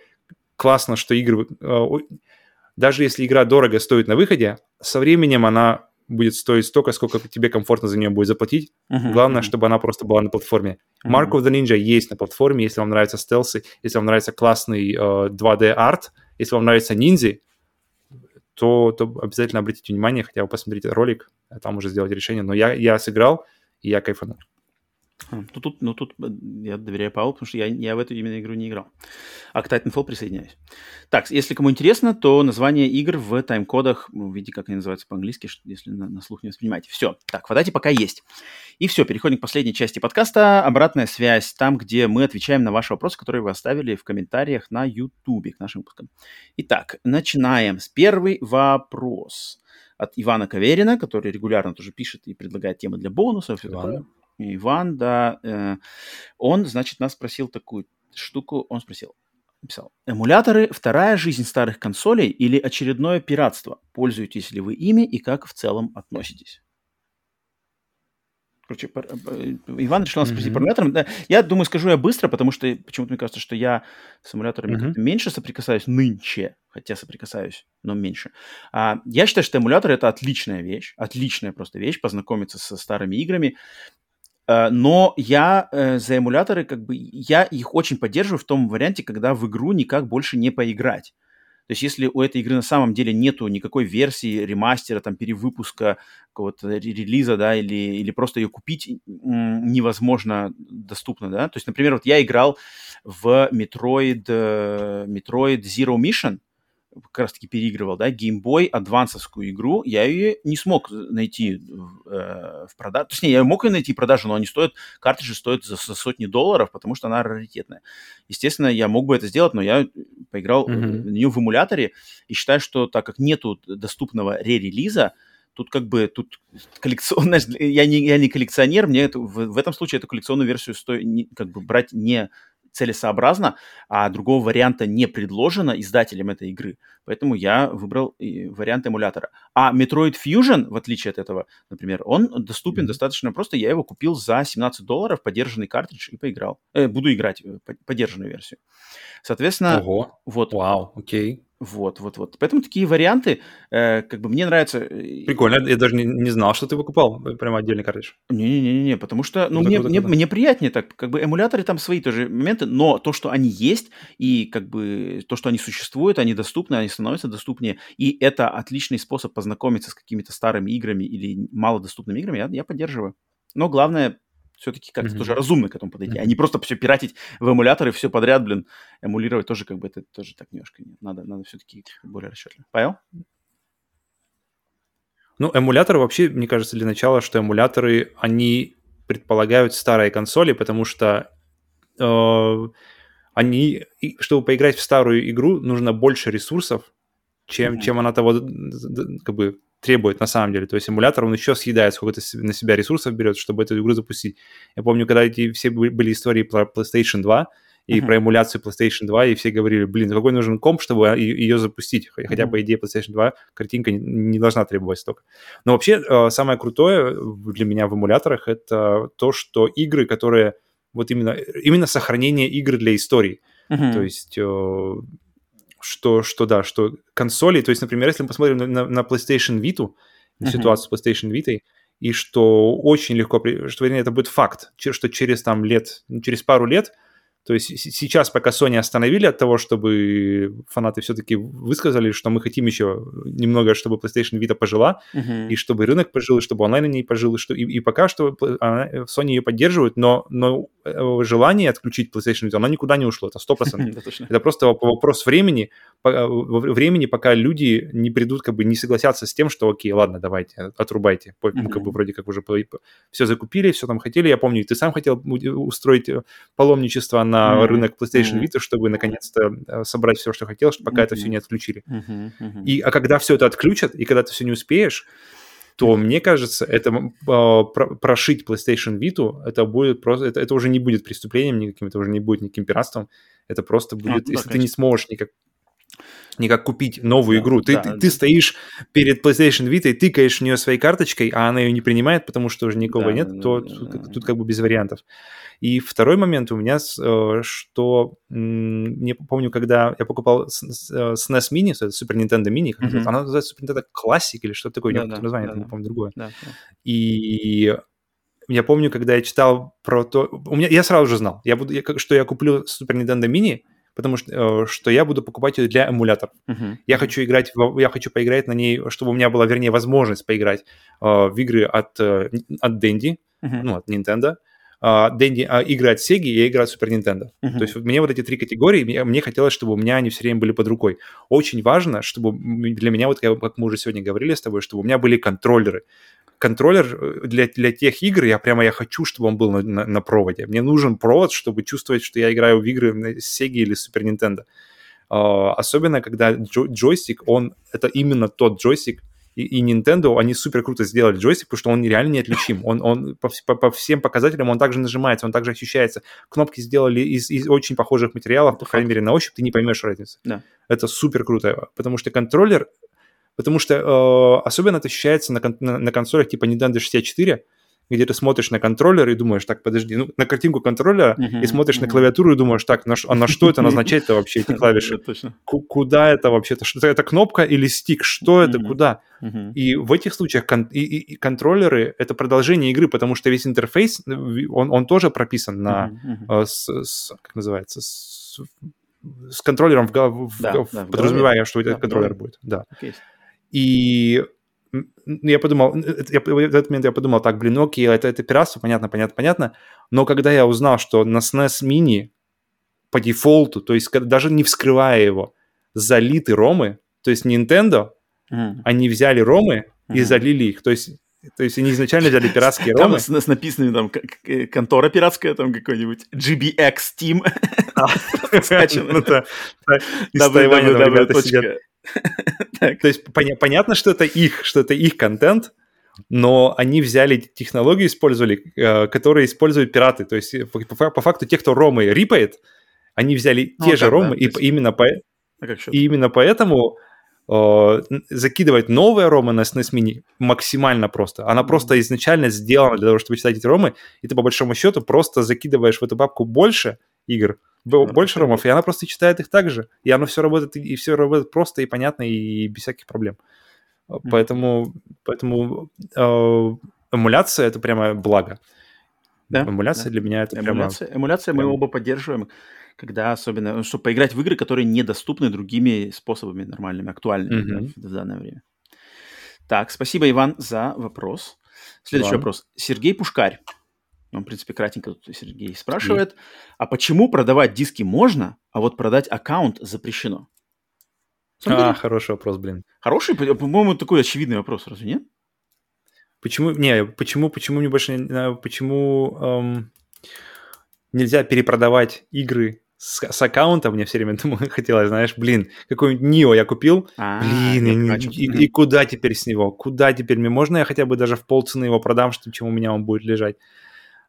классно, что игры... А, даже если игра дорого стоит на выходе, со временем она будет стоить столько, сколько тебе комфортно за нее будет заплатить. Uh-huh, Главное, uh-huh. чтобы она просто была на платформе. Uh-huh. Mark of the Ninja есть на платформе, если вам нравятся стелсы, если вам нравится классный э, 2D арт, если вам нравится ниндзи, то, то обязательно обратите внимание, хотя бы посмотрите ролик, а там уже сделать решение. Но я, я сыграл, и я кайфанул. Ну тут, ну тут э, я доверяю Павлу, потому что я, я в эту именно игру не играл. А к Titanfall присоединяюсь. Так, если кому интересно, то название игр в тайм-кодах, ну, видите, как они называются по-английски, если на, на слух не воспринимаете. Все, так, в дате пока есть. И все, переходим к последней части подкаста. Обратная связь, там, где мы отвечаем на ваши вопросы, которые вы оставили в комментариях на YouTube к нашим выпускам. Итак, начинаем с первый вопрос от Ивана Каверина, который регулярно тоже пишет и предлагает темы для бонусов. Иван. Иван, да, э, он, значит, нас спросил такую штуку, он спросил, написал, эмуляторы – вторая жизнь старых консолей или очередное пиратство? Пользуетесь ли вы ими и как в целом относитесь? Короче, э, Иван решил нас спросить mm-hmm. про эмуляторы. Я думаю, скажу я быстро, потому что почему-то мне кажется, что я с эмуляторами mm-hmm. меньше соприкасаюсь нынче, хотя соприкасаюсь, но меньше. А, я считаю, что эмулятор это отличная вещь, отличная просто вещь, познакомиться со старыми играми. Э, но я э, за эмуляторы, как бы, я их очень поддерживаю в том варианте, когда в игру никак больше не поиграть. То есть если у этой игры на самом деле нету никакой версии, ремастера, там, перевыпуска, какого-то релиза, да, или, или просто ее купить невозможно доступно, да. То есть, например, вот я играл в Metroid, э, Metroid Zero Mission, как раз-таки переигрывал, да, Game Boy адвансовскую игру, я ее не смог найти э, в продаже. Точнее, я мог ее найти в продаже, но они стоят, картриджи стоят за, за сотни долларов, потому что она раритетная. Естественно, я мог бы это сделать, но я поиграл mm-hmm. в нее в эмуляторе и считаю, что так как нету доступного ре-релиза, Тут как бы, тут коллекционно, я не, я не коллекционер, мне это, в, в этом случае эту коллекционную версию стоит как бы брать не целесообразно, а другого варианта не предложено издателем этой игры. Поэтому я выбрал вариант эмулятора. А Metroid Fusion, в отличие от этого, например, он доступен mm-hmm. достаточно просто. Я его купил за 17 долларов, поддержанный картридж, и поиграл. Э, буду играть э, поддержанную версию. Соответственно, Ого. вот. Вау, окей. Вот, вот, вот. Поэтому такие варианты, э, как бы мне нравятся. Э, Прикольно, я даже не, не знал, что ты выкупал э, прямо отдельный картридж. Не-не-не, потому что, ну, мне, мне, мне приятнее так, как бы эмуляторы там свои тоже моменты, но то, что они есть, и как бы то, что они существуют, они доступны, они становятся доступнее, и это отличный способ познакомиться с какими-то старыми играми или малодоступными играми, я, я поддерживаю. Но главное, все-таки как-то mm-hmm. тоже разумно к этому подойти, mm-hmm. а не просто все пиратить в эмуляторы все подряд, блин, эмулировать тоже как бы это тоже так немножко. Надо, надо все-таки более расчетливо. Понял? Ну, эмуляторы вообще, мне кажется, для начала, что эмуляторы, они предполагают старые консоли, потому что э, они, чтобы поиграть в старую игру, нужно больше ресурсов, чем, mm-hmm. чем она того как бы требует на самом деле. То есть эмулятор, он еще съедает сколько-то на себя ресурсов берет, чтобы эту игру запустить. Я помню, когда эти все были истории про PlayStation 2 и uh-huh. про эмуляцию PlayStation 2, и все говорили, блин, какой нужен комп, чтобы ее запустить. Хотя, uh-huh. по идее, PlayStation 2 картинка не должна требовать столько. Но вообще, э, самое крутое для меня в эмуляторах — это то, что игры, которые вот именно, именно сохранение игр для истории. Uh-huh. То есть э, что, что да, что консоли, то есть, например, если мы посмотрим на, на PlayStation Vita, uh-huh. ситуацию с PlayStation Vita, и что очень легко, что вернее, это будет факт, что через там лет, через пару лет то есть сейчас, пока Sony остановили от того, чтобы фанаты все-таки высказали, что мы хотим еще немного, чтобы PlayStation Vita пожила, uh-huh. и чтобы рынок пожил, и чтобы онлайн не пожил, и, что, и, и пока что Sony ее поддерживают, но, но э, желание отключить PlayStation Vita, оно никуда не ушло, это 100%. это просто вопрос времени, э, времени, пока люди не придут, как бы не согласятся с тем, что окей, ладно, давайте, отрубайте. Мы как бы вроде как уже все закупили, все там хотели. Я помню, ты сам хотел устроить э, паломничество на mm-hmm. рынок PlayStation Vita, чтобы наконец-то э, собрать все, что хотел, пока mm-hmm. это все не отключили. Mm-hmm. Mm-hmm. И а когда все это отключат, и когда ты все не успеешь, то мне кажется, это э, прошить PlayStation Vita, это будет просто, это, это уже не будет преступлением никаким, это уже не будет никаким пиратством, это просто будет, ну, если да, ты не сможешь никак никак купить новую да, игру. Ты, да, ты, да. ты стоишь перед PlayStation Vita и тыкаешь в нее своей карточкой, а она ее не принимает, потому что уже никого да, нет, да, то да, тут, да. тут как бы без вариантов. И второй момент у меня, э, что не помню, когда я покупал SNES э, Mini, это Super Nintendo Mini, mm-hmm. она называется Super Nintendo Classic или что-то такое, да, да, название, да, это, не помню, другое. Да, да. И я помню, когда я читал про то... У меня, я сразу же знал, я буду, я, что я куплю Super Nintendo Mini, потому что, э, что я буду покупать ее для эмуляторов. Uh-huh. Я хочу играть, я хочу поиграть на ней, чтобы у меня была, вернее, возможность поиграть э, в игры от, э, от Dendy, uh-huh. ну, от Nintendo, Дэнди uh, игры от Sega и игры от Super Nintendo. Uh-huh. То есть мне вот эти три категории, мне, мне хотелось, чтобы у меня они все время были под рукой. Очень важно, чтобы для меня, вот как мы уже сегодня говорили с тобой, чтобы у меня были контроллеры контроллер э, для, для тех игр, я прямо я хочу, чтобы он был на, на, на проводе. Мне нужен провод, чтобы чувствовать, что я играю в игры с Sega или Super Nintendo. Uh, особенно, когда джой, джойстик, он, это именно тот джойстик, и, и Nintendo, они супер круто сделали джойстик, потому что он реально неотличим. Он, он по, по, по всем показателям, он также нажимается, он также ощущается. Кнопки сделали из, из очень похожих материалов, по крайней мере, на ощупь ты не поймешь разницы. Да. Это супер круто, потому что контроллер Потому что э, особенно это ощущается на, на, на консолях типа Nintendo 64, где ты смотришь на контроллер и думаешь, так, подожди, ну, на картинку контроллера uh-huh, и смотришь uh-huh. на клавиатуру и думаешь, так, на, а на что это назначает-то вообще эти клавиши? Куда это вообще-то? Это кнопка или стик? Что это? Куда? И в этих случаях контроллеры — это продолжение игры, потому что весь интерфейс, он, он тоже прописан на, э, как называется, с, контроллером подразумевая, что этот контроллер будет. Да. И я подумал, я, в этот момент я подумал, так, блин, окей, это, это пиратство, понятно, понятно, понятно. Но когда я узнал, что на SNES Mini по дефолту, то есть даже не вскрывая его, залиты ромы, то есть Nintendo, mm. они взяли ромы mm-hmm. и залили их. То есть То есть они изначально взяли пиратские ромы. Там с, с написанными там э, контора пиратская, там какой-нибудь GBX Team. Ну Тайваня ребята сидят. То есть понятно, что это их, что это их контент, но они взяли технологию, использовали, э, которые используют пираты. То есть по факту те, кто ромы рипает, они взяли ну, те же ромы, и именно по... А и именно поэтому Э, закидывать новые ромы на SNES максимально просто. Она просто изначально сделана для того, чтобы читать эти ромы, и ты по большому счету просто закидываешь в эту папку больше игр, больше ромов, и она просто читает их так же. И оно все работает, и все работает просто и понятно, и без всяких проблем. Поэтому, поэтому э, эмуляция это прямо благо. Да, эмуляция да. для меня это эмуляция, прямо... Эмуляция мы оба поддерживаем когда особенно, ну, чтобы поиграть в игры, которые недоступны другими способами нормальными, актуальными mm-hmm. да, в данное время. Так, спасибо, Иван, за вопрос. Следующий Иван. вопрос. Сергей Пушкарь. Он, в принципе, кратенько тут Сергей спрашивает. И? А почему продавать диски можно, а вот продать аккаунт запрещено? Смотри. А, хороший вопрос, блин. Хороший, по-моему, такой очевидный вопрос, разве нет? Почему, не, почему, почему мне больше, почему эм, нельзя перепродавать игры с, с аккаунта мне все время думаю, хотелось, знаешь, блин, какой-нибудь Нио я купил, а, блин, и, и, и куда теперь с него? Куда теперь мне? Можно я хотя бы даже в полцены его продам, что, чем у меня он будет лежать?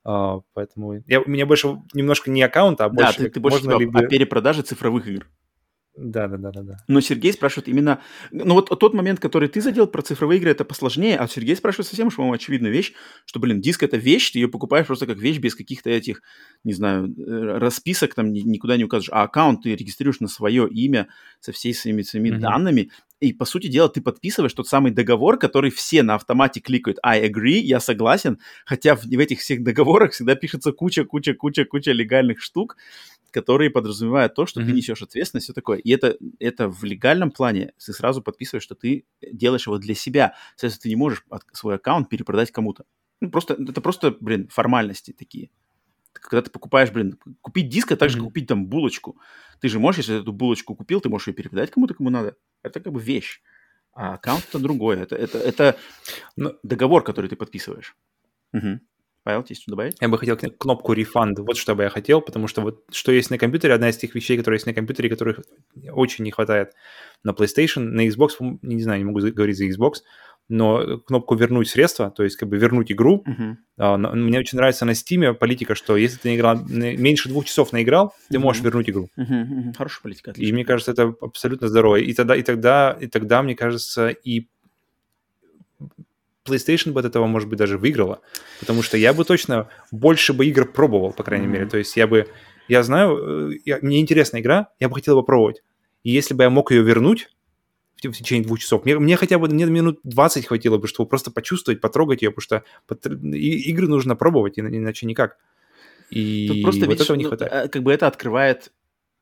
Uh, поэтому я, у меня больше немножко не аккаунт, а больше... Да, ты, ты больше можно типа, либо... о перепродаже цифровых игр. Да, да, да, да, да. Но Сергей спрашивает именно, ну вот тот момент, который ты задел про цифровые игры, это посложнее, а Сергей спрашивает совсем уж, по-моему, очевидную вещь, что, блин, диск это вещь, ты ее покупаешь просто как вещь без каких-то этих, не знаю, э, расписок там никуда не указываешь, а аккаунт ты регистрируешь на свое имя со всей своими, своими mm-hmm. данными, и, по сути дела, ты подписываешь тот самый договор, который все на автомате кликают I agree, я согласен, хотя в, в этих всех договорах всегда пишется куча, куча, куча, куча легальных штук, которые подразумевают то, что mm-hmm. ты несешь ответственность, все такое. И это, это в легальном плане ты сразу подписываешь, что ты делаешь его для себя. Соответственно, ты не можешь свой аккаунт перепродать кому-то. Ну, просто, это просто, блин, формальности такие. Когда ты покупаешь, блин, купить диск, а также mm-hmm. купить там булочку. Ты же можешь, если эту булочку купил, ты можешь ее перепродать кому-то, кому надо. Это как бы вещь. А аккаунт это другое. Это, это, это Но... договор, который ты подписываешь. Угу. Павел, есть что добавить? Я бы хотел кнопку refund. Вот что бы я хотел, потому что вот что есть на компьютере, одна из тех вещей, которые есть на компьютере, которых очень не хватает на PlayStation, на Xbox, не знаю, не могу говорить за Xbox, но кнопку вернуть средства, то есть как бы вернуть игру. Uh-huh. Uh, мне очень нравится на Steam политика, что если ты играл меньше двух часов наиграл, ты uh-huh. можешь вернуть игру. Uh-huh. Uh-huh. Хорошая политика. Отлично. И мне кажется, это абсолютно здорово. И тогда, и тогда, и тогда, мне кажется, и PlayStation бы от этого, может быть, даже выиграла, потому что я бы точно больше бы игр пробовал, по крайней mm-hmm. мере. То есть я бы, я знаю, э, я, мне интересная игра, я бы хотел попробовать. И если бы я мог ее вернуть в, в течение двух часов, мне, мне хотя бы мне минут 20 хватило бы, чтобы просто почувствовать, потрогать ее, потому что под, и, игры нужно пробовать, иначе никак. И Тут просто, вот видишь, этого не ну, хватает. А, как бы это открывает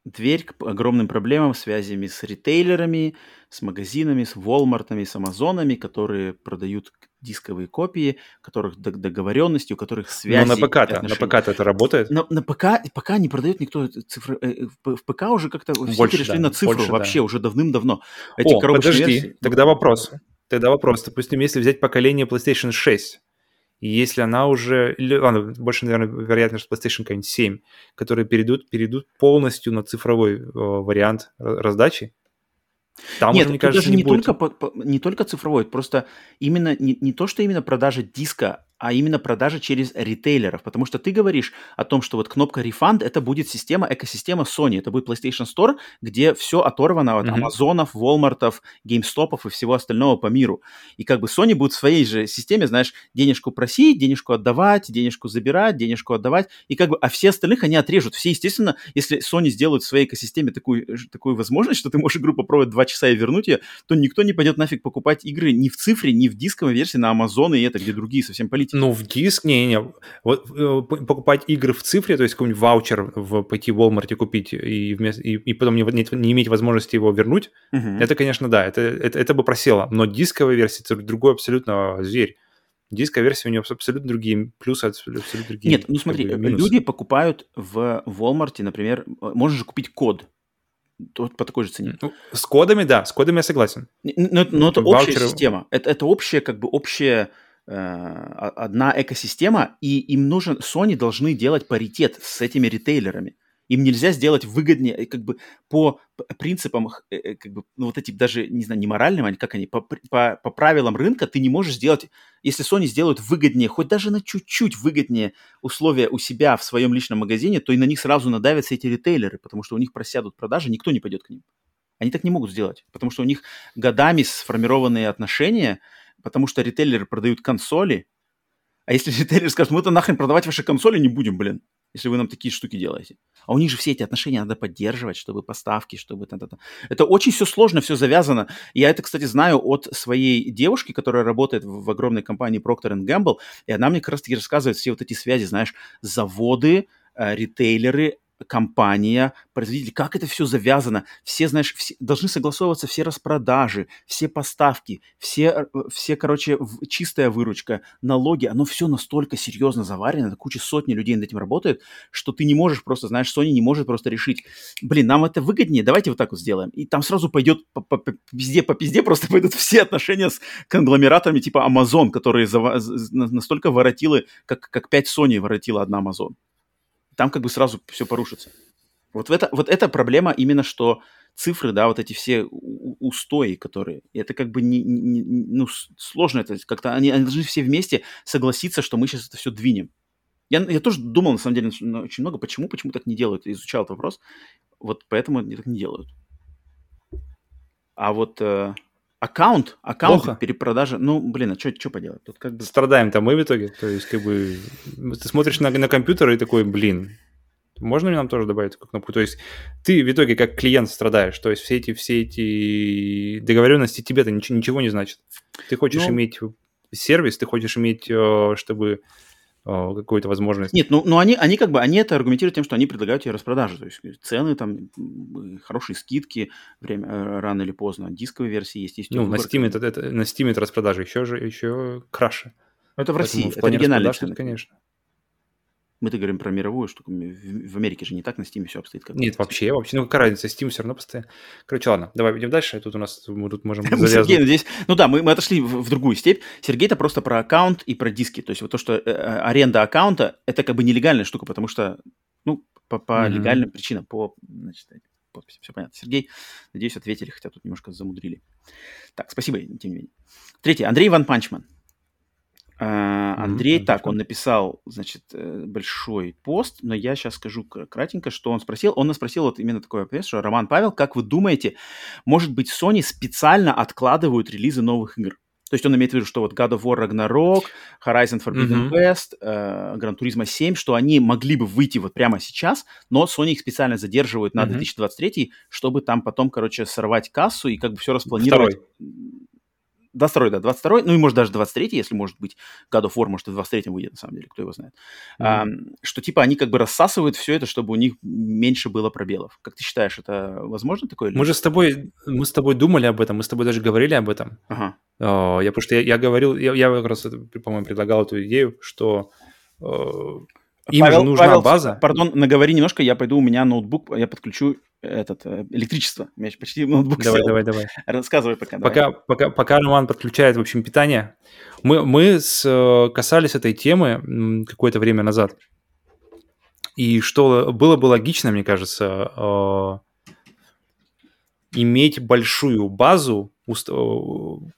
дверь к огромным проблемам, связями с ритейлерами, с магазинами, с Walmart'ами, с Амазонами, которые продают дисковые копии, у которых договоренности, у которых связи. Но на ПК-то, на ПК-то это работает? На, на ПК, ПК не продает никто цифры. Э, в ПК уже как-то все больше, перешли да, на цифру больше, вообще, да. уже давным-давно. Эти О, подожди, версии... тогда вопрос. Тогда вопрос. Допустим, если взять поколение PlayStation 6, и если она уже, ладно, больше, наверное, вероятно, что PlayStation какая-нибудь 7, которые перейдут, перейдут полностью на цифровой э, вариант раздачи, там Нет, уже, мне кажется, даже не, не будет... только, не только цифровой, просто именно не, не то, что именно продажа диска а именно продажи через ритейлеров. Потому что ты говоришь о том, что вот кнопка Refund это будет система, экосистема Sony. Это будет PlayStation Store, где все оторвано от mm-hmm. Амазонов, Walmartов, GameStopов и всего остального по миру. И как бы Sony будет в своей же системе, знаешь, денежку просить, денежку отдавать, денежку забирать, денежку отдавать. И как бы, а все остальных они отрежут. Все, естественно, если Sony сделают в своей экосистеме такую, такую возможность, что ты можешь игру попробовать два часа и вернуть ее, то никто не пойдет нафиг покупать игры ни в цифре, ни в дисковой версии на Амазон и это, где другие совсем политики? Ну, в диск, не-не. Вот э, покупать игры в цифре, то есть какой-нибудь ваучер в, пойти в Walmart купить и, вместо, и, и потом не, не, не иметь возможности его вернуть, uh-huh. это, конечно, да, это, это, это бы просело. Но дисковая версия – это другой абсолютно зверь. Дисковая версия у нее абсолютно другие плюсы, абсолютно другие. Нет, ну смотри, как бы, люди покупают в Walmart, например, можно же купить код по такой же цене. Ну, с кодами, да, с кодами я согласен. Но, но это общая система. Это, это общая, как бы общая одна экосистема, и им нужен, Sony должны делать паритет с этими ритейлерами. Им нельзя сделать выгоднее, э, как бы по принципам, э, э, как бы, ну, вот эти даже, не знаю, не моральным, а как они, по, по, по правилам рынка ты не можешь сделать, если Sony сделают выгоднее, хоть даже на чуть-чуть выгоднее условия у себя в своем личном магазине, то и на них сразу надавятся эти ритейлеры, потому что у них просядут продажи, никто не пойдет к ним. Они так не могут сделать, потому что у них годами сформированные отношения, потому что ритейлеры продают консоли, а если ритейлер скажет, мы-то нахрен продавать ваши консоли не будем, блин, если вы нам такие штуки делаете. А у них же все эти отношения надо поддерживать, чтобы поставки, чтобы... Та-та-та. Это очень все сложно, все завязано. Я это, кстати, знаю от своей девушки, которая работает в, в огромной компании Procter Gamble, и она мне как раз-таки рассказывает все вот эти связи, знаешь, заводы, э, ритейлеры, компания, производитель, как это все завязано. Все, знаешь, все, должны согласовываться все распродажи, все поставки, все, э, все, короче, чистая выручка, налоги, оно все настолько серьезно заварено, куча сотни людей над этим работает, что ты не можешь просто, знаешь, Sony не может просто решить, блин, нам это выгоднее, давайте вот так вот сделаем. И там сразу пойдет по, по, по пизде, по пизде просто пойдут все отношения с конгломератами типа Amazon, которые зав... настолько воротилы, как, как 5 Sony воротила одна Amazon там как бы сразу все порушится. Вот, это, вот эта проблема именно, что цифры, да, вот эти все устои, которые, это как бы не, не, ну, сложно это, как-то они, они должны все вместе согласиться, что мы сейчас это все двинем. Я, я тоже думал, на самом деле, очень много, почему, почему так не делают, изучал этот вопрос, вот поэтому они так не делают. А вот э, аккаунт, аккаунт Плохо. перепродажа, ну, блин, а что поделать? Тут как бы... Страдаем-то мы в итоге, то есть как бы ты смотришь на, на компьютер и такой, блин, можно ли нам тоже добавить такую кнопку? То есть ты в итоге как клиент страдаешь, то есть все эти, все эти договоренности тебе-то ничего, ничего не значит. Ты хочешь ну... иметь сервис, ты хочешь иметь, э, чтобы какую-то возможность. Нет, ну, ну они, они как бы, они это аргументируют тем, что они предлагают тебе распродажи, то есть цены там, хорошие скидки, время, э, рано или поздно, дисковые версии есть. есть ну, на Steam, это, это, на Steam это распродажи еще, же, еще краше. Это в России, это оригинальные цены. Конечно. Мы-то говорим про мировую штуку. В Америке же не так на Steam все обстоит. Как Нет, вообще, вообще. Ну, какая разница, Steam все равно постоянно. Короче, ладно, давай идем дальше. Тут у нас, мы тут можем. Сергей, здесь, ну да, мы, мы отошли в, в другую степь. Сергей это просто про аккаунт и про диски. То есть вот то, что э, э аренда аккаунта, это как бы нелегальная штука, потому что, ну, по, по mm-hmm. легальным причинам, по, значит, подписи. Все понятно. Сергей, надеюсь, ответили, хотя тут немножко замудрили. Так, спасибо, тем не менее. Третий. Андрей One Punchman. Э, Андрей, mm-hmm. так, он написал, значит, э, большой пост, но я сейчас скажу кратенько, что он спросил. Он нас спросил вот именно такой вопрос, что Роман Павел, как вы думаете, может быть, Sony специально откладывают релизы новых игр? То есть он имеет в виду, что вот God of War Ragnarok, Horizon Forbidden mm-hmm. West, э, Gran Turismo 7, что они могли бы выйти вот прямо сейчас, но Sony их специально задерживают на mm-hmm. 2023, чтобы там потом, короче, сорвать кассу и как бы все распланировать. Второй. 22 да, 22 ну и может даже 23 если может быть God of War, может и в 23 выйдет, на самом деле, кто его знает. Mm-hmm. А, что типа они как бы рассасывают все это, чтобы у них меньше было пробелов. Как ты считаешь, это возможно такое? Мы же с тобой, мы с тобой думали об этом, мы с тобой даже говорили об этом. Ага. Uh, я, потому что я, я говорил, я, я как раз, по-моему, предлагал эту идею, что uh, им Павел, же нужна Павел, база. Пардон, наговори немножко, я пойду, у меня ноутбук, я подключу этот, э, электричество. У меня почти ноутбук Давай, сел. давай, давай. Рассказывай пока. Пока, давай. пока, пока Роман подключает, в общем, питание. Мы, мы с, э, касались этой темы какое-то время назад. И что было бы логично, мне кажется, э, иметь большую базу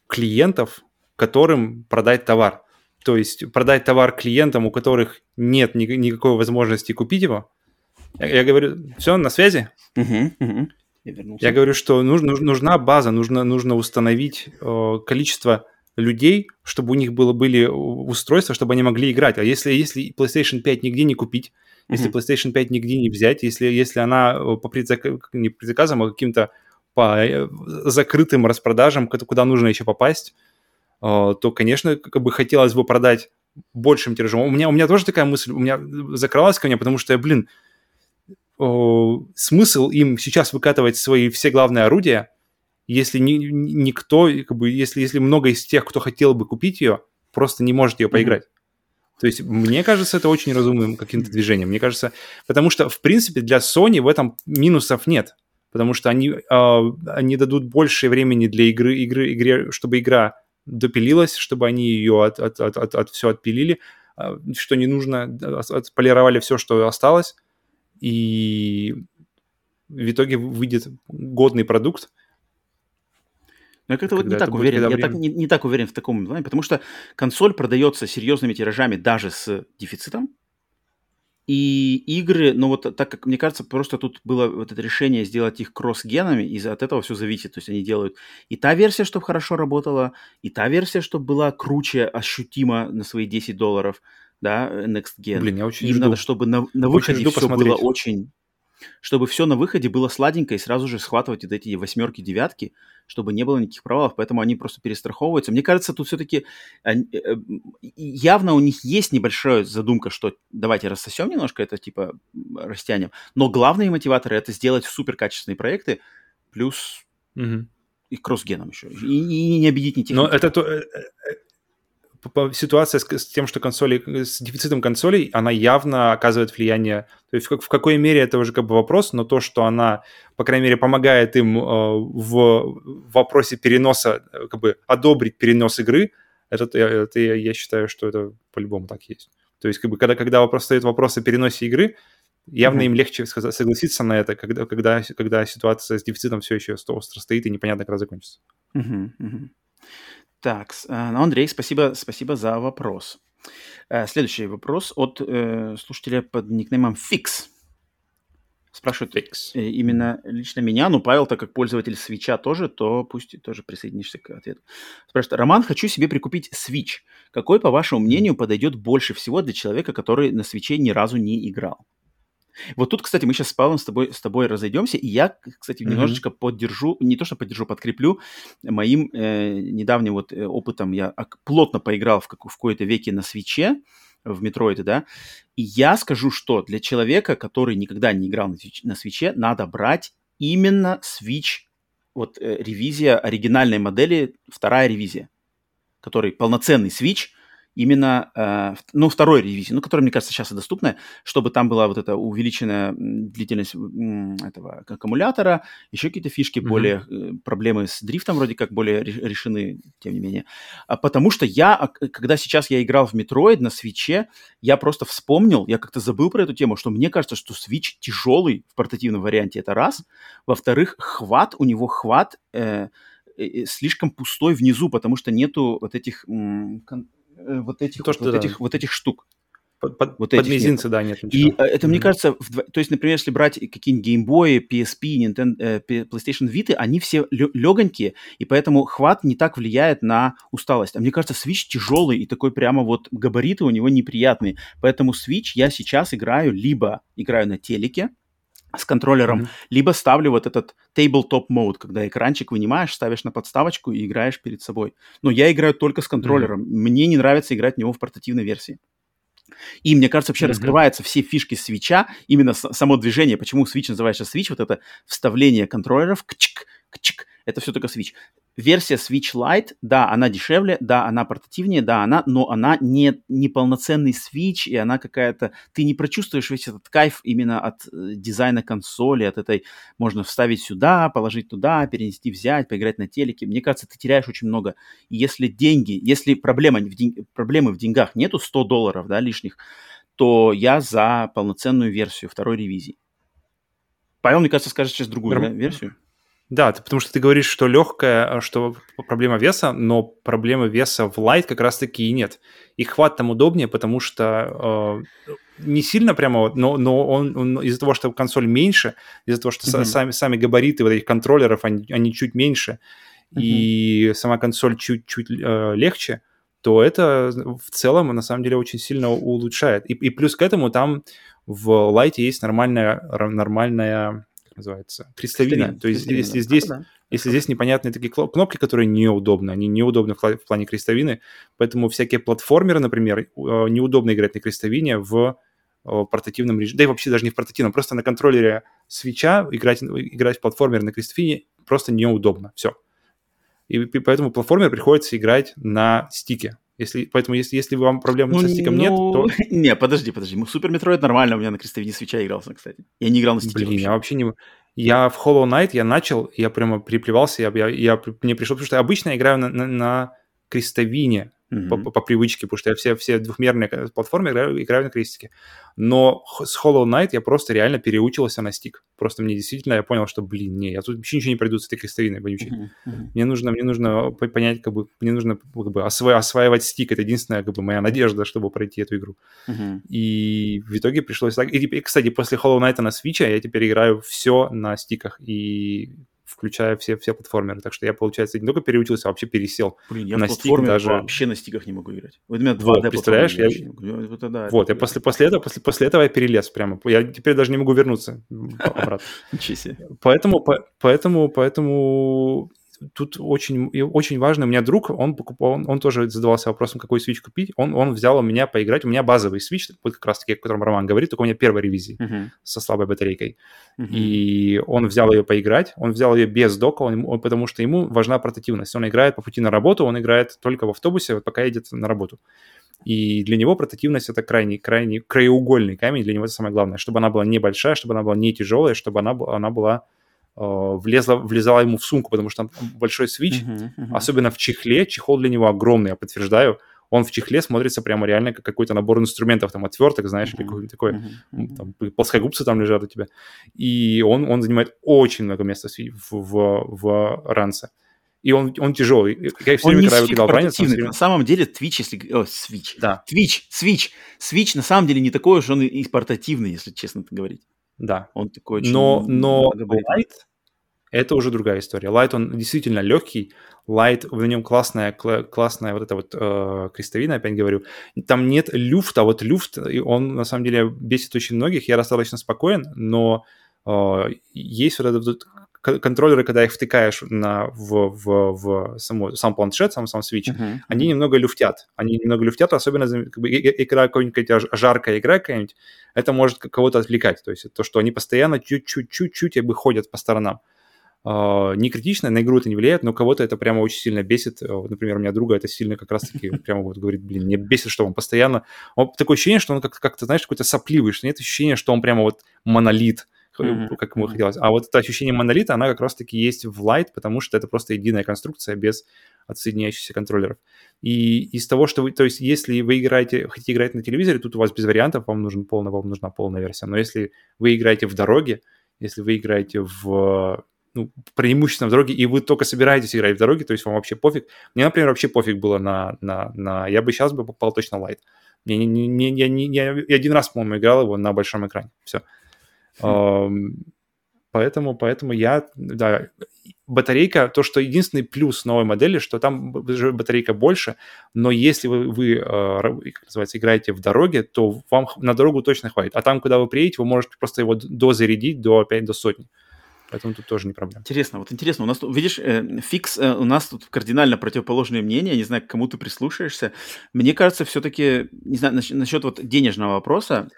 клиентов, которым продать товар. То есть продать товар клиентам, у которых нет ни- никакой возможности купить его. Я, я говорю, все, на связи? Угу, угу. Я, я говорю, что нуж, нуж, нужна база, нужно, нужно установить э, количество людей, чтобы у них было, были устройства, чтобы они могли играть. А если, если PlayStation 5 нигде не купить, mm-hmm. если PlayStation 5 нигде не взять, если, если она э, по предзак... не предзаказам, а каким-то по э, закрытым распродажам, куда нужно еще попасть, то, конечно, как бы хотелось бы продать большим тиражом. У меня, у меня тоже такая мысль, у меня закралась ко мне, потому что, блин, смысл им сейчас выкатывать свои все главные орудия, если ни, никто, как бы, если, если много из тех, кто хотел бы купить ее, просто не может ее поиграть. Mm-hmm. То есть, мне кажется, это очень разумным каким-то движением. Мне кажется, потому что, в принципе, для Sony в этом минусов нет. Потому что они, э, они дадут больше времени для игры, игры, игре, чтобы игра допилилась, чтобы они ее от, от, от, от, от все отпилили, а, что не нужно, отполировали все, что осталось, и в итоге выйдет годный продукт. Но я как-то вот не так уверен, я так, не, не так уверен в таком плане, потому что консоль продается серьезными тиражами даже с дефицитом, и игры, ну вот так как мне кажется, просто тут было вот это решение сделать их кросс-генами, и от этого все зависит. То есть они делают и та версия, чтобы хорошо работала, и та версия, чтобы была круче, ощутимо на свои 10 долларов, да, Next Gen. Блин, я очень Им жду. надо, чтобы на, на выходе жду все посмотреть. было очень чтобы все на выходе было сладенько и сразу же схватывать вот эти восьмерки, девятки, чтобы не было никаких провалов, поэтому они просто перестраховываются. Мне кажется, тут все-таки э, явно у них есть небольшая задумка, что давайте рассосем немножко это, типа, растянем, но главные мотиваторы это сделать супер качественные проекты, плюс Мгм. и кросс-геном еще, и, и не обидеть ни тех, Но это то, э, э, ситуация с, с тем, что консоли, с дефицитом консолей, она явно оказывает влияние. То есть в, в какой мере это уже как бы вопрос, но то, что она, по крайней мере, помогает им э, в, вопросе переноса, э, как бы одобрить перенос игры, это, это я, считаю, что это по-любому так есть. То есть как бы когда, когда вопрос стоит вопрос о переносе игры, явно Мгм. им легче согласиться на это, когда, когда, когда ситуация с дефицитом все еще остро стоит и непонятно, когда закончится. Мгм, мгм. Так, э, ну, Андрей, спасибо, спасибо за вопрос. Э, Следующий вопрос от э, слушателя под никнеймом Fix. Спрашивает Фикс. э, именно лично меня, ну, Павел, так как пользователь свеча тоже, то пусть тоже присоединишься к ответу. Спрашивает, Роман, хочу себе прикупить Switch. Какой, по вашему мнению, подойдет больше всего для человека, который на свече ни разу не играл? Вот тут, кстати, мы сейчас с Павлом с тобой, с тобой разойдемся, и я, кстати, немножечко поддержу, не то что поддержу, подкреплю моим э, недавним вот э, опытом. Я плотно поиграл в, как, в какой-то веке на свече, в Метроиде, да, и я скажу, что для человека, который никогда не играл на, свич- на свече, надо брать именно Switch, вот э, ревизия оригинальной модели, вторая ревизия, который полноценный Switch, именно, э, ну, второй ревизии, ну, которая, мне кажется, сейчас и доступная, чтобы там была вот эта увеличенная длительность этого аккумулятора, еще какие-то фишки, Мгм. более э, проблемы с дрифтом вроде как более ре- решены, тем не менее. А потому что я, а, когда сейчас я играл в Metroid на свече, я просто вспомнил, я как-то забыл про эту тему, что мне кажется, что Switch тяжелый в портативном варианте, это раз. Во-вторых, хват, у него хват э, э, э, слишком пустой внизу, потому что нету вот этих, м, вот этих, То, вот, вот да. этих, вот этих штук. Под, под, Вот под мизинцы, да, нет И ничего. э, это, мне Мгм. кажется, вдво- то есть, например, если брать какие-нибудь геймбои, PSP, Nintendo, э, PlayStation Vita, они все легонькие, и поэтому хват не так влияет на усталость. А мне кажется, Switch тяжелый, и такой прямо вот габариты у него неприятные. Поэтому Switch я сейчас играю, либо играю на телеке, с контроллером, Мгм. либо ставлю вот этот tabletop mode, когда экранчик вынимаешь, ставишь на подставочку и играешь перед собой. Но я играю только с контроллером. Мне не нравится играть в него в портативной версии. И мне кажется, вообще Мгм. раскрываются все фишки свеча, именно само движение. Почему Switch называется Switch? Вот это вставление контроллеров, кчик, кчик, это все только Switch. Версия Switch Lite, да, она дешевле, да, она портативнее, да, она, но она не, не полноценный Switch, и она какая-то... Ты не прочувствуешь весь этот кайф именно от э, дизайна консоли, от этой... Можно вставить сюда, положить туда, перенести, взять, поиграть на телеке. Мне кажется, ты теряешь очень много. И если деньги, если проблема в день- проблемы в деньгах нету 100 долларов, да, лишних, то я за полноценную версию второй ревизии. Павел, мне кажется, скажет сейчас другую Норм- да, версию. Да, ты- потому что ты говоришь, что легкая, что проблема веса, но проблемы веса в Lite как раз-таки и нет. И хват там удобнее, потому что э, не сильно прямо, но, но он, он из-за того, что консоль меньше, из-за того, что Мгм. сами, сами габариты вот этих контроллеров, они, они чуть меньше, и сама консоль чуть-чуть э, легче, то это в целом на самом деле очень сильно улучшает. И, и плюс к этому там в Lite есть нормальная, нормальная как называется, крестовина. То есть крестовина, если здесь А, да. если здесь непонятные такие кнопки, которые неудобны, они неудобны в, в плане крестовины, поэтому всякие платформеры, например, э, неудобно играть на крестовине в э, портативном режиме, да и вообще даже не в портативном, просто на контроллере свеча играть, играть в платформер на крестовине просто неудобно, все. И поэтому платформер приходится играть на стике. Если, поэтому если, если вам проблем со стиком нет, то... Не, подожди, подожди. Super Metroid нормально, у меня на крестовине свеча игрался, кстати. Я не играл на стике Блин, вообще. я вообще не... Я в Hollow Knight, я начал, я прямо приплевался, я, я, я- мне пришло, потому что я обычно играю на, на, на крестовине mm-hmm. по, по, привычке, потому что я все, все двухмерные платформы играю, играю на крестике. Но с Hollow Knight я просто реально переучился на стик. Просто мне действительно, я понял, что, блин, не, я тут вообще ничего не пройду с этой крестовиной вонючей. Mm-hmm. Mm-hmm. Мне нужно, мне нужно понять, как бы, мне нужно как бы осво- осваивать стик. Это единственная, как бы, моя надежда, чтобы пройти эту игру. Mm-hmm. И в итоге пришлось так. И, и, кстати, после Hollow Knight на Switch я теперь играю все на стиках. И включая все, все платформеры. Так что я, получается, не только переучился, а вообще пересел Блин, я на стик даже... вообще на стиках не могу играть. Вот у меня 2D вот, представляешь, я... Вот, да, вот я после, после, этого, после, после этого я перелез прямо. Я теперь даже не могу вернуться обратно. Поэтому, поэтому, поэтому тут очень, очень важно, у меня друг, он, покупал, он, он тоже задавался вопросом, какой Switch купить, он, он взял у меня поиграть, у меня базовый Switch, вот как раз-таки, о котором Роман говорит, только у меня первая ревизия uh-huh. со слабой батарейкой. Uh-huh. И он взял ее поиграть, он взял ее без дока, он, он, потому что ему важна портативность. Он играет по пути на работу, он играет только в автобусе, вот пока едет на работу. И для него портативность это крайне, крайне краеугольный камень, для него это самое главное, чтобы она была небольшая, чтобы она была не тяжелая, чтобы она, она была влезла, влезала ему в сумку, потому что там большой свич, uh-huh, uh-huh. особенно в чехле, чехол для него огромный, я подтверждаю, он в чехле смотрится прямо реально как какой-то набор инструментов, там, отверток, знаешь, uh-huh. какой-то такой, uh-huh. там, плоскогубцы там лежат у тебя. И он, он занимает очень много места в, в, в ранце. И он, он тяжелый. Я все время, когда выкидал ранец, время... На самом деле, Twitch, если... О, Switch. Да. Twitch, Switch. Switch на самом деле не такой уж он и портативный, если честно говорить. Да. Он такой очень... Но, но Light — это уже другая история. Light, он действительно легкий. Light, в нем классная, классная вот эта вот э, крестовина, опять говорю. Там нет люфта, вот люфт, он на самом деле бесит очень многих. Я достаточно спокоен, но э, есть вот этот контроллеры, когда их втыкаешь на, в, в, в саму, сам планшет, сам, сам Switch, uh-huh. они немного люфтят. Они немного люфтят, особенно как бы, игра какая-нибудь жаркая игра какая-нибудь, это может кого-то отвлекать. То есть то, что они постоянно чуть-чуть-чуть бы ходят по сторонам. Uh, не критично, на игру это не влияет, но кого-то это прямо очень сильно бесит. Например, у меня друга это сильно как раз-таки прямо вот говорит, блин, мне бесит, что он постоянно... Он, такое ощущение, что он как-то, как знаешь, какой-то сопливый, что нет ощущения, что он прямо вот монолит, mm-hmm. как ему хотелось. А вот это ощущение монолита, она как раз-таки есть в Light, потому что это просто единая конструкция без отсоединяющихся контроллеров. И из того, что вы, то есть, если вы играете, хотите играть на телевизоре, тут у вас без вариантов, вам нужен полный, вам нужна полная версия. Но если вы играете в дороге, если вы играете в ну, преимущественно в дороге, и вы только собираетесь играть в дороге, то есть вам вообще пофиг. Мне, например, вообще пофиг было на... на, на... Я бы сейчас бы попал точно Light. Мне, не, не, не, я, не, я, я один раз, по-моему, играл его на большом экране. Все. Поэтому, поэтому я, да, батарейка, то, что единственный плюс новой модели, что там батарейка больше, но если вы, вы а, как называется, играете в дороге, то вам на дорогу точно хватит. А там, куда вы приедете, вы можете просто его дозарядить до опять до сотни. Поэтому тут тоже не проблема. Интересно, вот интересно, у нас тут, видишь, э, фикс, э, у нас тут кардинально противоположные мнения, не знаю, к кому ты прислушаешься. Мне кажется, все-таки, не знаю, насчет, насчет вот денежного вопроса,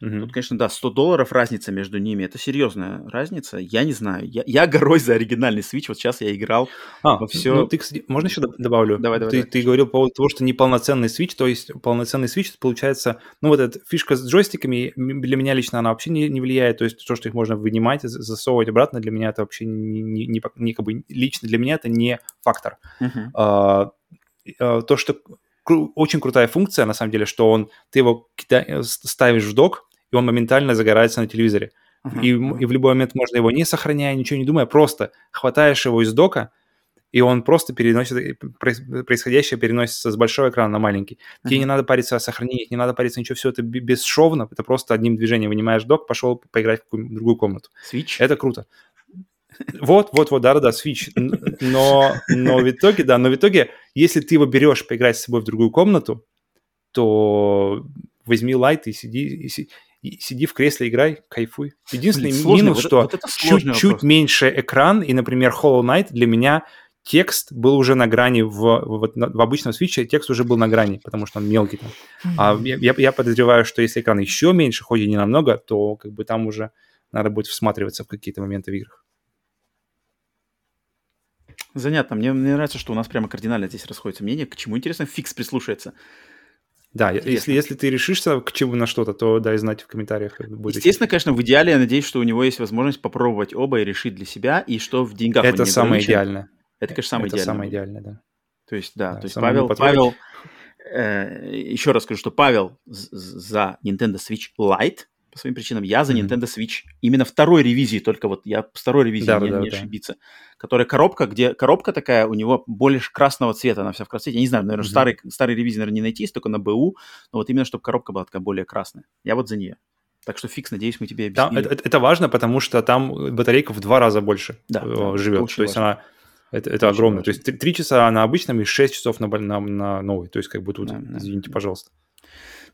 Угу. Тут, конечно, да, 100 долларов разница между ними. Это серьезная разница. Я не знаю. Я, я горой за оригинальный Switch. Вот сейчас я играл а, во все. Ну, ты, кстати, можно еще добавлю? Давай, давай. Ты, давай. ты говорил по поводу того, что неполноценный Switch, то есть полноценный Switch, получается, ну вот эта фишка с джойстиками, для меня лично она вообще не, не влияет. То есть то, что их можно вынимать, засовывать обратно, для меня это вообще не, не, не, не как бы лично для меня это не фактор. Угу. А, а, то, что очень крутая функция, на самом деле, что он, ты его ставишь в док, и он моментально загорается на телевизоре. Uh-huh. И, и в любой момент можно его не сохраняя, ничего не думая, просто хватаешь его из дока, и он просто переносит, э, происходящее переносится с большого экрана на маленький. Uh-huh. Тебе не надо париться о сохранении, не надо париться ничего, все это бесшовно, это просто одним движением вынимаешь док, пошел поиграть в какую-нибудь другую комнату. Switch? Это круто. Вот, вот, вот, да-да-да, Switch. Но, но в итоге, да, но в итоге, если ты его берешь поиграть с собой в другую комнату, то возьми лайт и сиди, и, сиди в кресле, играй, кайфуй. Единственный Блин, минус, вот что вот чуть-чуть меньше экран, и, например, Hollow Knight для меня текст был уже на грани в, в, в обычном свитче, текст уже был на грани, потому что он мелкий там. Mm-hmm. А я, я подозреваю, что если экран еще меньше, хоть и не намного, то как бы там уже надо будет всматриваться в какие-то моменты в играх. Занятно. Мне, мне нравится, что у нас прямо кардинально здесь расходятся мнения. К чему, интересно, фикс прислушается. Да, если, если ты решишься к чему на что-то, то дай знать в комментариях. Будет Естественно, конечно, в идеале я надеюсь, что у него есть возможность попробовать оба и решить для себя, и что в деньгах Это самое идеальное. Это, конечно, самое Это идеальное. самое идеальное, да. То есть, да, да то есть Павел, Павел э, еще раз скажу, что Павел за Nintendo Switch Lite, по своим причинам. Я за Nintendo Switch именно второй ревизии, только вот я второй ревизии да, не, да, не да. ошибиться. Которая коробка, где коробка такая, у него больше красного цвета, она вся в красном цвете. Я не знаю, наверное, mm-hmm. старый, старый ревизии, наверное, не найти, только на БУ, но вот именно, чтобы коробка была такая более красная. Я вот за нее. Так что фикс, надеюсь, мы тебе объяснили. Да, это, это важно, потому что там батарейка в два раза больше да, э, живет. То есть она это, это огромно. Важно. То есть три часа на обычном и 6 часов на, на, на новой. То есть как бы тут, да, извините, да. пожалуйста.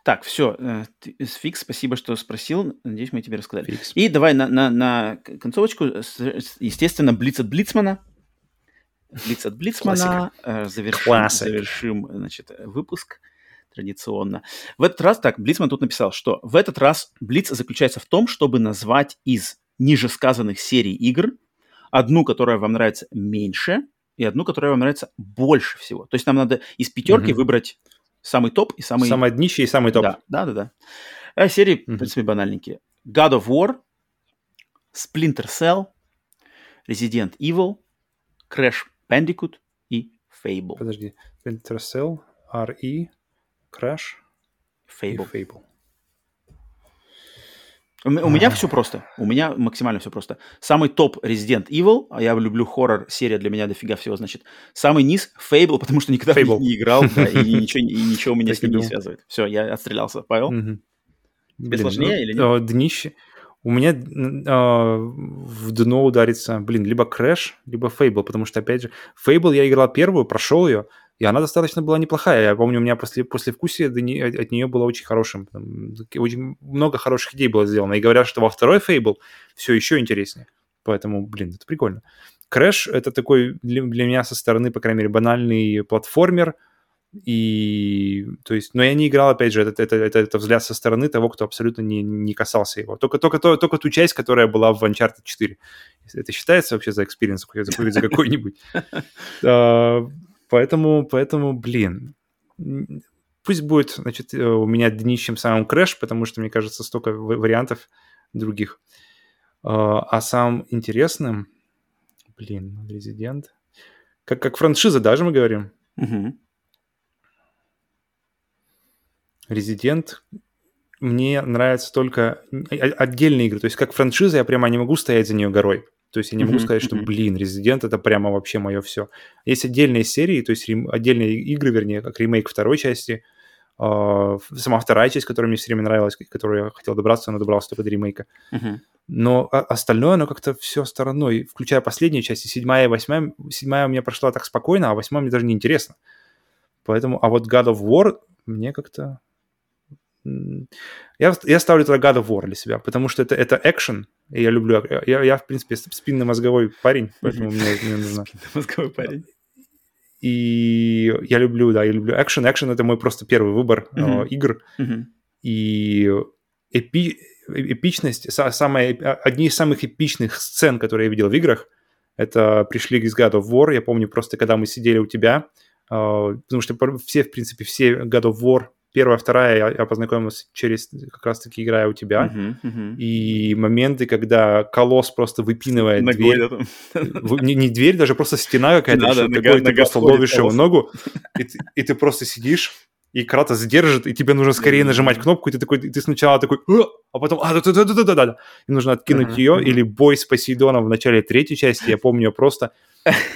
Так, все, э, Фикс, спасибо, что спросил. Надеюсь, мы тебе рассказали. Фикс. И давай на, на, на концовочку, естественно, Блиц от Блицмана. Блиц от Блицмана. Э, завершим, завершим значит, выпуск традиционно. В этот раз, так, Блицман тут написал, что в этот раз Блиц заключается в том, чтобы назвать из ниже сказанных серий игр одну, которая вам нравится меньше, и одну, которая вам нравится больше всего. То есть нам надо из пятерки mm-hmm. выбрать самый топ и самый... Самое днище и самый топ. Да, да, да. да. А серии, mm-hmm. в принципе, банальненькие. God of War, Splinter Cell, Resident Evil, Crash Bandicoot и Fable. Подожди. Splinter Cell, RE, Crash Fable. и Fable. У, у меня все просто. У меня максимально все просто. Самый топ Resident Evil, а я люблю хоррор, серия для меня дофига всего, значит. Самый низ Fable, потому что никогда Fable. не играл, да, и ничего, и ничего меня с ним не связывает. Все, я отстрелялся. Павел? Тебе сложнее или нет? Днище. У меня э, в дно ударится, блин, либо Crash, либо Fable, потому что, опять же, Fable я играл первую, прошел ее, и она достаточно была неплохая. Я помню, у меня после, после вкусия от нее было очень хорошим. Очень много хороших идей было сделано. И говорят, что во второй Fable все еще интереснее. Поэтому, блин, это прикольно. Crash — это такой для, для меня со стороны, по крайней мере, банальный платформер. И, то есть, но я не играл, опять же, это, это, это, это взгляд со стороны того, кто абсолютно не, не касался его. Только, только, только, только ту часть, которая была в Uncharted 4. Это считается вообще за experience, за какой-нибудь? Поэтому, поэтому, блин, пусть будет, значит, э, у меня днищем самым Crash, потому что, мне кажется, столько вариантов других. А, а самым интересным, блин, Резидент, как, как франшиза даже мы говорим. Резидент мне нравятся только отдельные игры. То есть как франшиза я прямо не могу стоять за нее горой. То есть я не могу сказать, что, блин, Резидент это прямо вообще мое все. Есть отдельные серии, то есть рем... отдельные игры, вернее, как ремейк второй части, э, сама вторая часть, которая мне все время нравилась, которую я хотел добраться, но добрался только до ремейка. Но остальное, оно как-то все стороной, включая последние части, седьмая и восьмая. Седьмая у меня прошла так спокойно, а восьмая мне даже не интересно. Поэтому, а вот God of War мне как-то я, я ставлю туда God of War для себя, потому что это, это экшен, и я люблю... Я, я в принципе, спинно-мозговой парень, поэтому мне, мне нужно... Спинно-мозговой парень. И я люблю, да, я люблю экшен. Экшен — это мой просто первый выбор э, игр. Uh-huh. И эпи, эпичность, самая, одни из самых эпичных сцен, которые я видел в играх, это пришли из God of War. Я помню просто, когда мы сидели у тебя, э, потому что все, в принципе, все God of War первая, вторая я, я познакомился через как раз-таки играя у тебя. Uh-huh, uh-huh. И моменты, когда колосс просто выпинывает Ногой, дверь. В, не, не дверь, даже просто стена какая-то. Надо, нога, такой, нога ты просто ловишь его ногу, и, ты, и ты просто сидишь, и Кратос держит, и тебе нужно скорее нажимать кнопку, и ты такой, ты сначала такой, а потом, а, да-да-да-да-да-да, и нужно откинуть uh-huh, ее, или бой с Посейдоном в начале третьей части, я помню просто,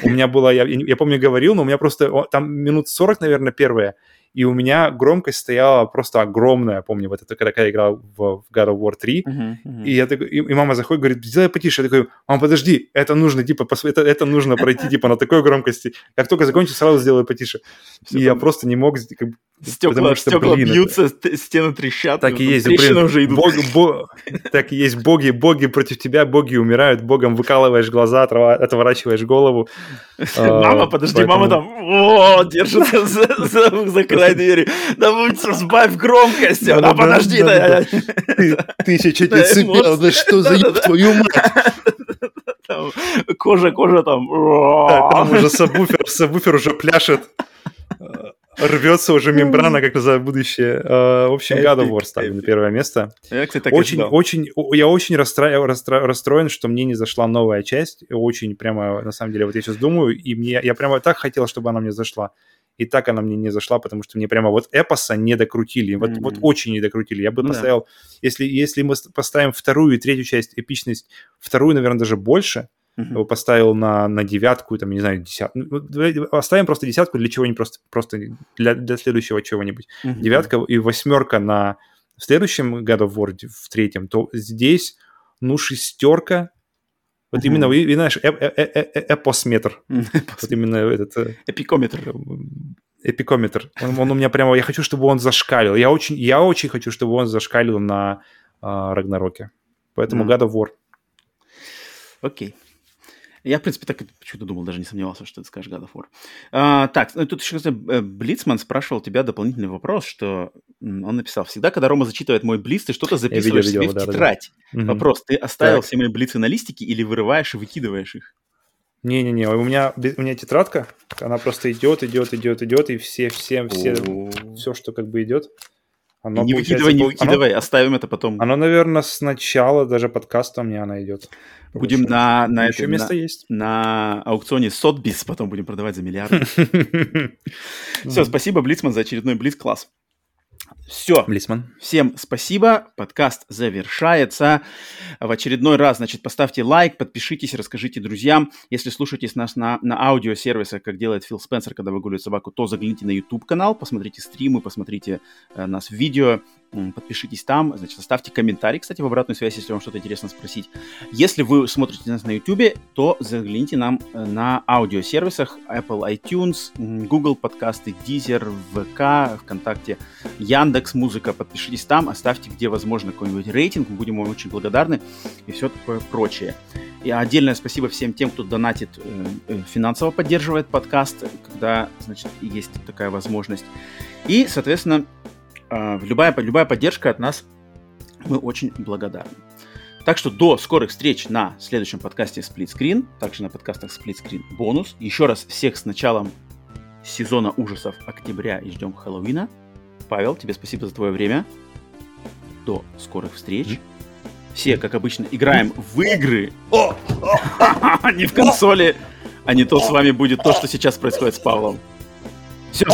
у меня было, я, я помню, говорил, но у меня просто, там минут 40, наверное, первые, и у меня громкость стояла просто огромная, помню, вот это, когда я играл в, в God of War 3, uh-huh, uh-huh. и, я такой, и, и мама заходит, говорит, сделай потише, я такой, мам, подожди, это нужно, типа, пос... это, это нужно пройти, типа, на такой громкости, как только закончу, сразу сделаю потише. Все и я просто не мог, как, Стекла, потому что, стекла блин, бьются, это... стены трещат. Так и есть, блин, уже идут. Бог, бог, так и есть, боги, боги против тебя, боги умирают, богом выкалываешь глаза, отворачиваешь голову. Мама, подожди, мама там о, держится за край двери. Да сбавь громкость, а подожди. Ты еще чуть не цепел, да что за твою мать? Кожа, кожа там. Там уже сабвуфер, сабвуфер уже пляшет. рвется уже мембрана, как за будущее. А, в общем, God of War ставлю на первое место. Я, кстати, так очень, очень, я очень расстро... Расстро... расстроен, что мне не зашла новая часть. Очень прямо, на самом деле, вот я сейчас думаю, и мне я прямо так хотел, чтобы она мне зашла. И так она мне не зашла, потому что мне прямо вот эпоса не докрутили. Вот, mm-hmm. вот очень не докрутили. Я бы ну, поставил, да. если, если мы поставим вторую и третью часть эпичность, вторую, наверное, даже больше. Его поставил на, на девятку, там, не знаю, десятку. Ну, оставим просто десятку для чего-нибудь, просто, просто для, для следующего чего-нибудь. Uh-huh. Девятка и восьмерка на в следующем God of War, в третьем, то здесь, ну, шестерка. Вот uh-huh. именно, вы, знаешь, э, э, э, эпосметр. Вот именно этот... Эпикометр. Эпикометр. Он, он у меня прямо... Я хочу, чтобы он зашкалил. Я очень, я очень хочу, чтобы он зашкалил на uh, Рагнароке. Поэтому God of War. Окей. Okay. Я, в принципе, так почему-то думал, даже не сомневался, что ты скажешь God of War. А, так, ну, тут еще, э, Блицман спрашивал тебя дополнительный вопрос, что он написал, всегда, когда Рома зачитывает мой блиц, ты что-то записываешь видел, себе видел, в да, тетрадь. Да, да. Вопрос, ты оставил так. все мои блицы на листике или вырываешь и выкидываешь их? Не-не-не, у меня, у меня тетрадка, она просто идет, идет, идет, идет, и все, все, все, все, что как бы идет, оно, не выкидывай, не выкидывай, оно, оставим это потом. Оно, наверное, сначала даже подкаста у меня она идет. Будем на, на, Еще это, место на, есть. на аукционе Сотбис потом будем продавать за миллиарды. Все, спасибо, Блицман, за очередной Блиц-класс. Все. Блицман. Всем спасибо. Подкаст завершается. В очередной раз, значит, поставьте лайк, подпишитесь, расскажите друзьям. Если слушаете нас на, на аудиосервисах, как делает Фил Спенсер, когда выгуливает собаку, то загляните на YouTube-канал, посмотрите стримы, посмотрите э, нас в видео подпишитесь там, значит, оставьте комментарий, кстати, в обратную связь, если вам что-то интересно спросить. Если вы смотрите нас на YouTube, то загляните нам э, на аудиосервисах Apple iTunes, Google подкасты, Deezer, ВК, ВКонтакте, Яндекс Музыка. Подпишитесь там, оставьте, где возможно, какой-нибудь рейтинг, мы будем вам очень благодарны и все такое прочее. И отдельное спасибо всем тем, кто донатит, э, э, финансово поддерживает подкаст, когда, значит, есть такая возможность. И, соответственно, а, любая, любая поддержка от нас, мы очень благодарны. Так что до скорых встреч на следующем подкасте Split Screen, также на подкастах Split Screen бонус. Еще раз всех с началом сезона ужасов октября и ждем Хэллоуина. Павел, тебе спасибо за твое время. До скорых встреч. Все, как обычно, играем в игры, не в консоли, а не то с вами будет то, что сейчас происходит с Павлом. Все.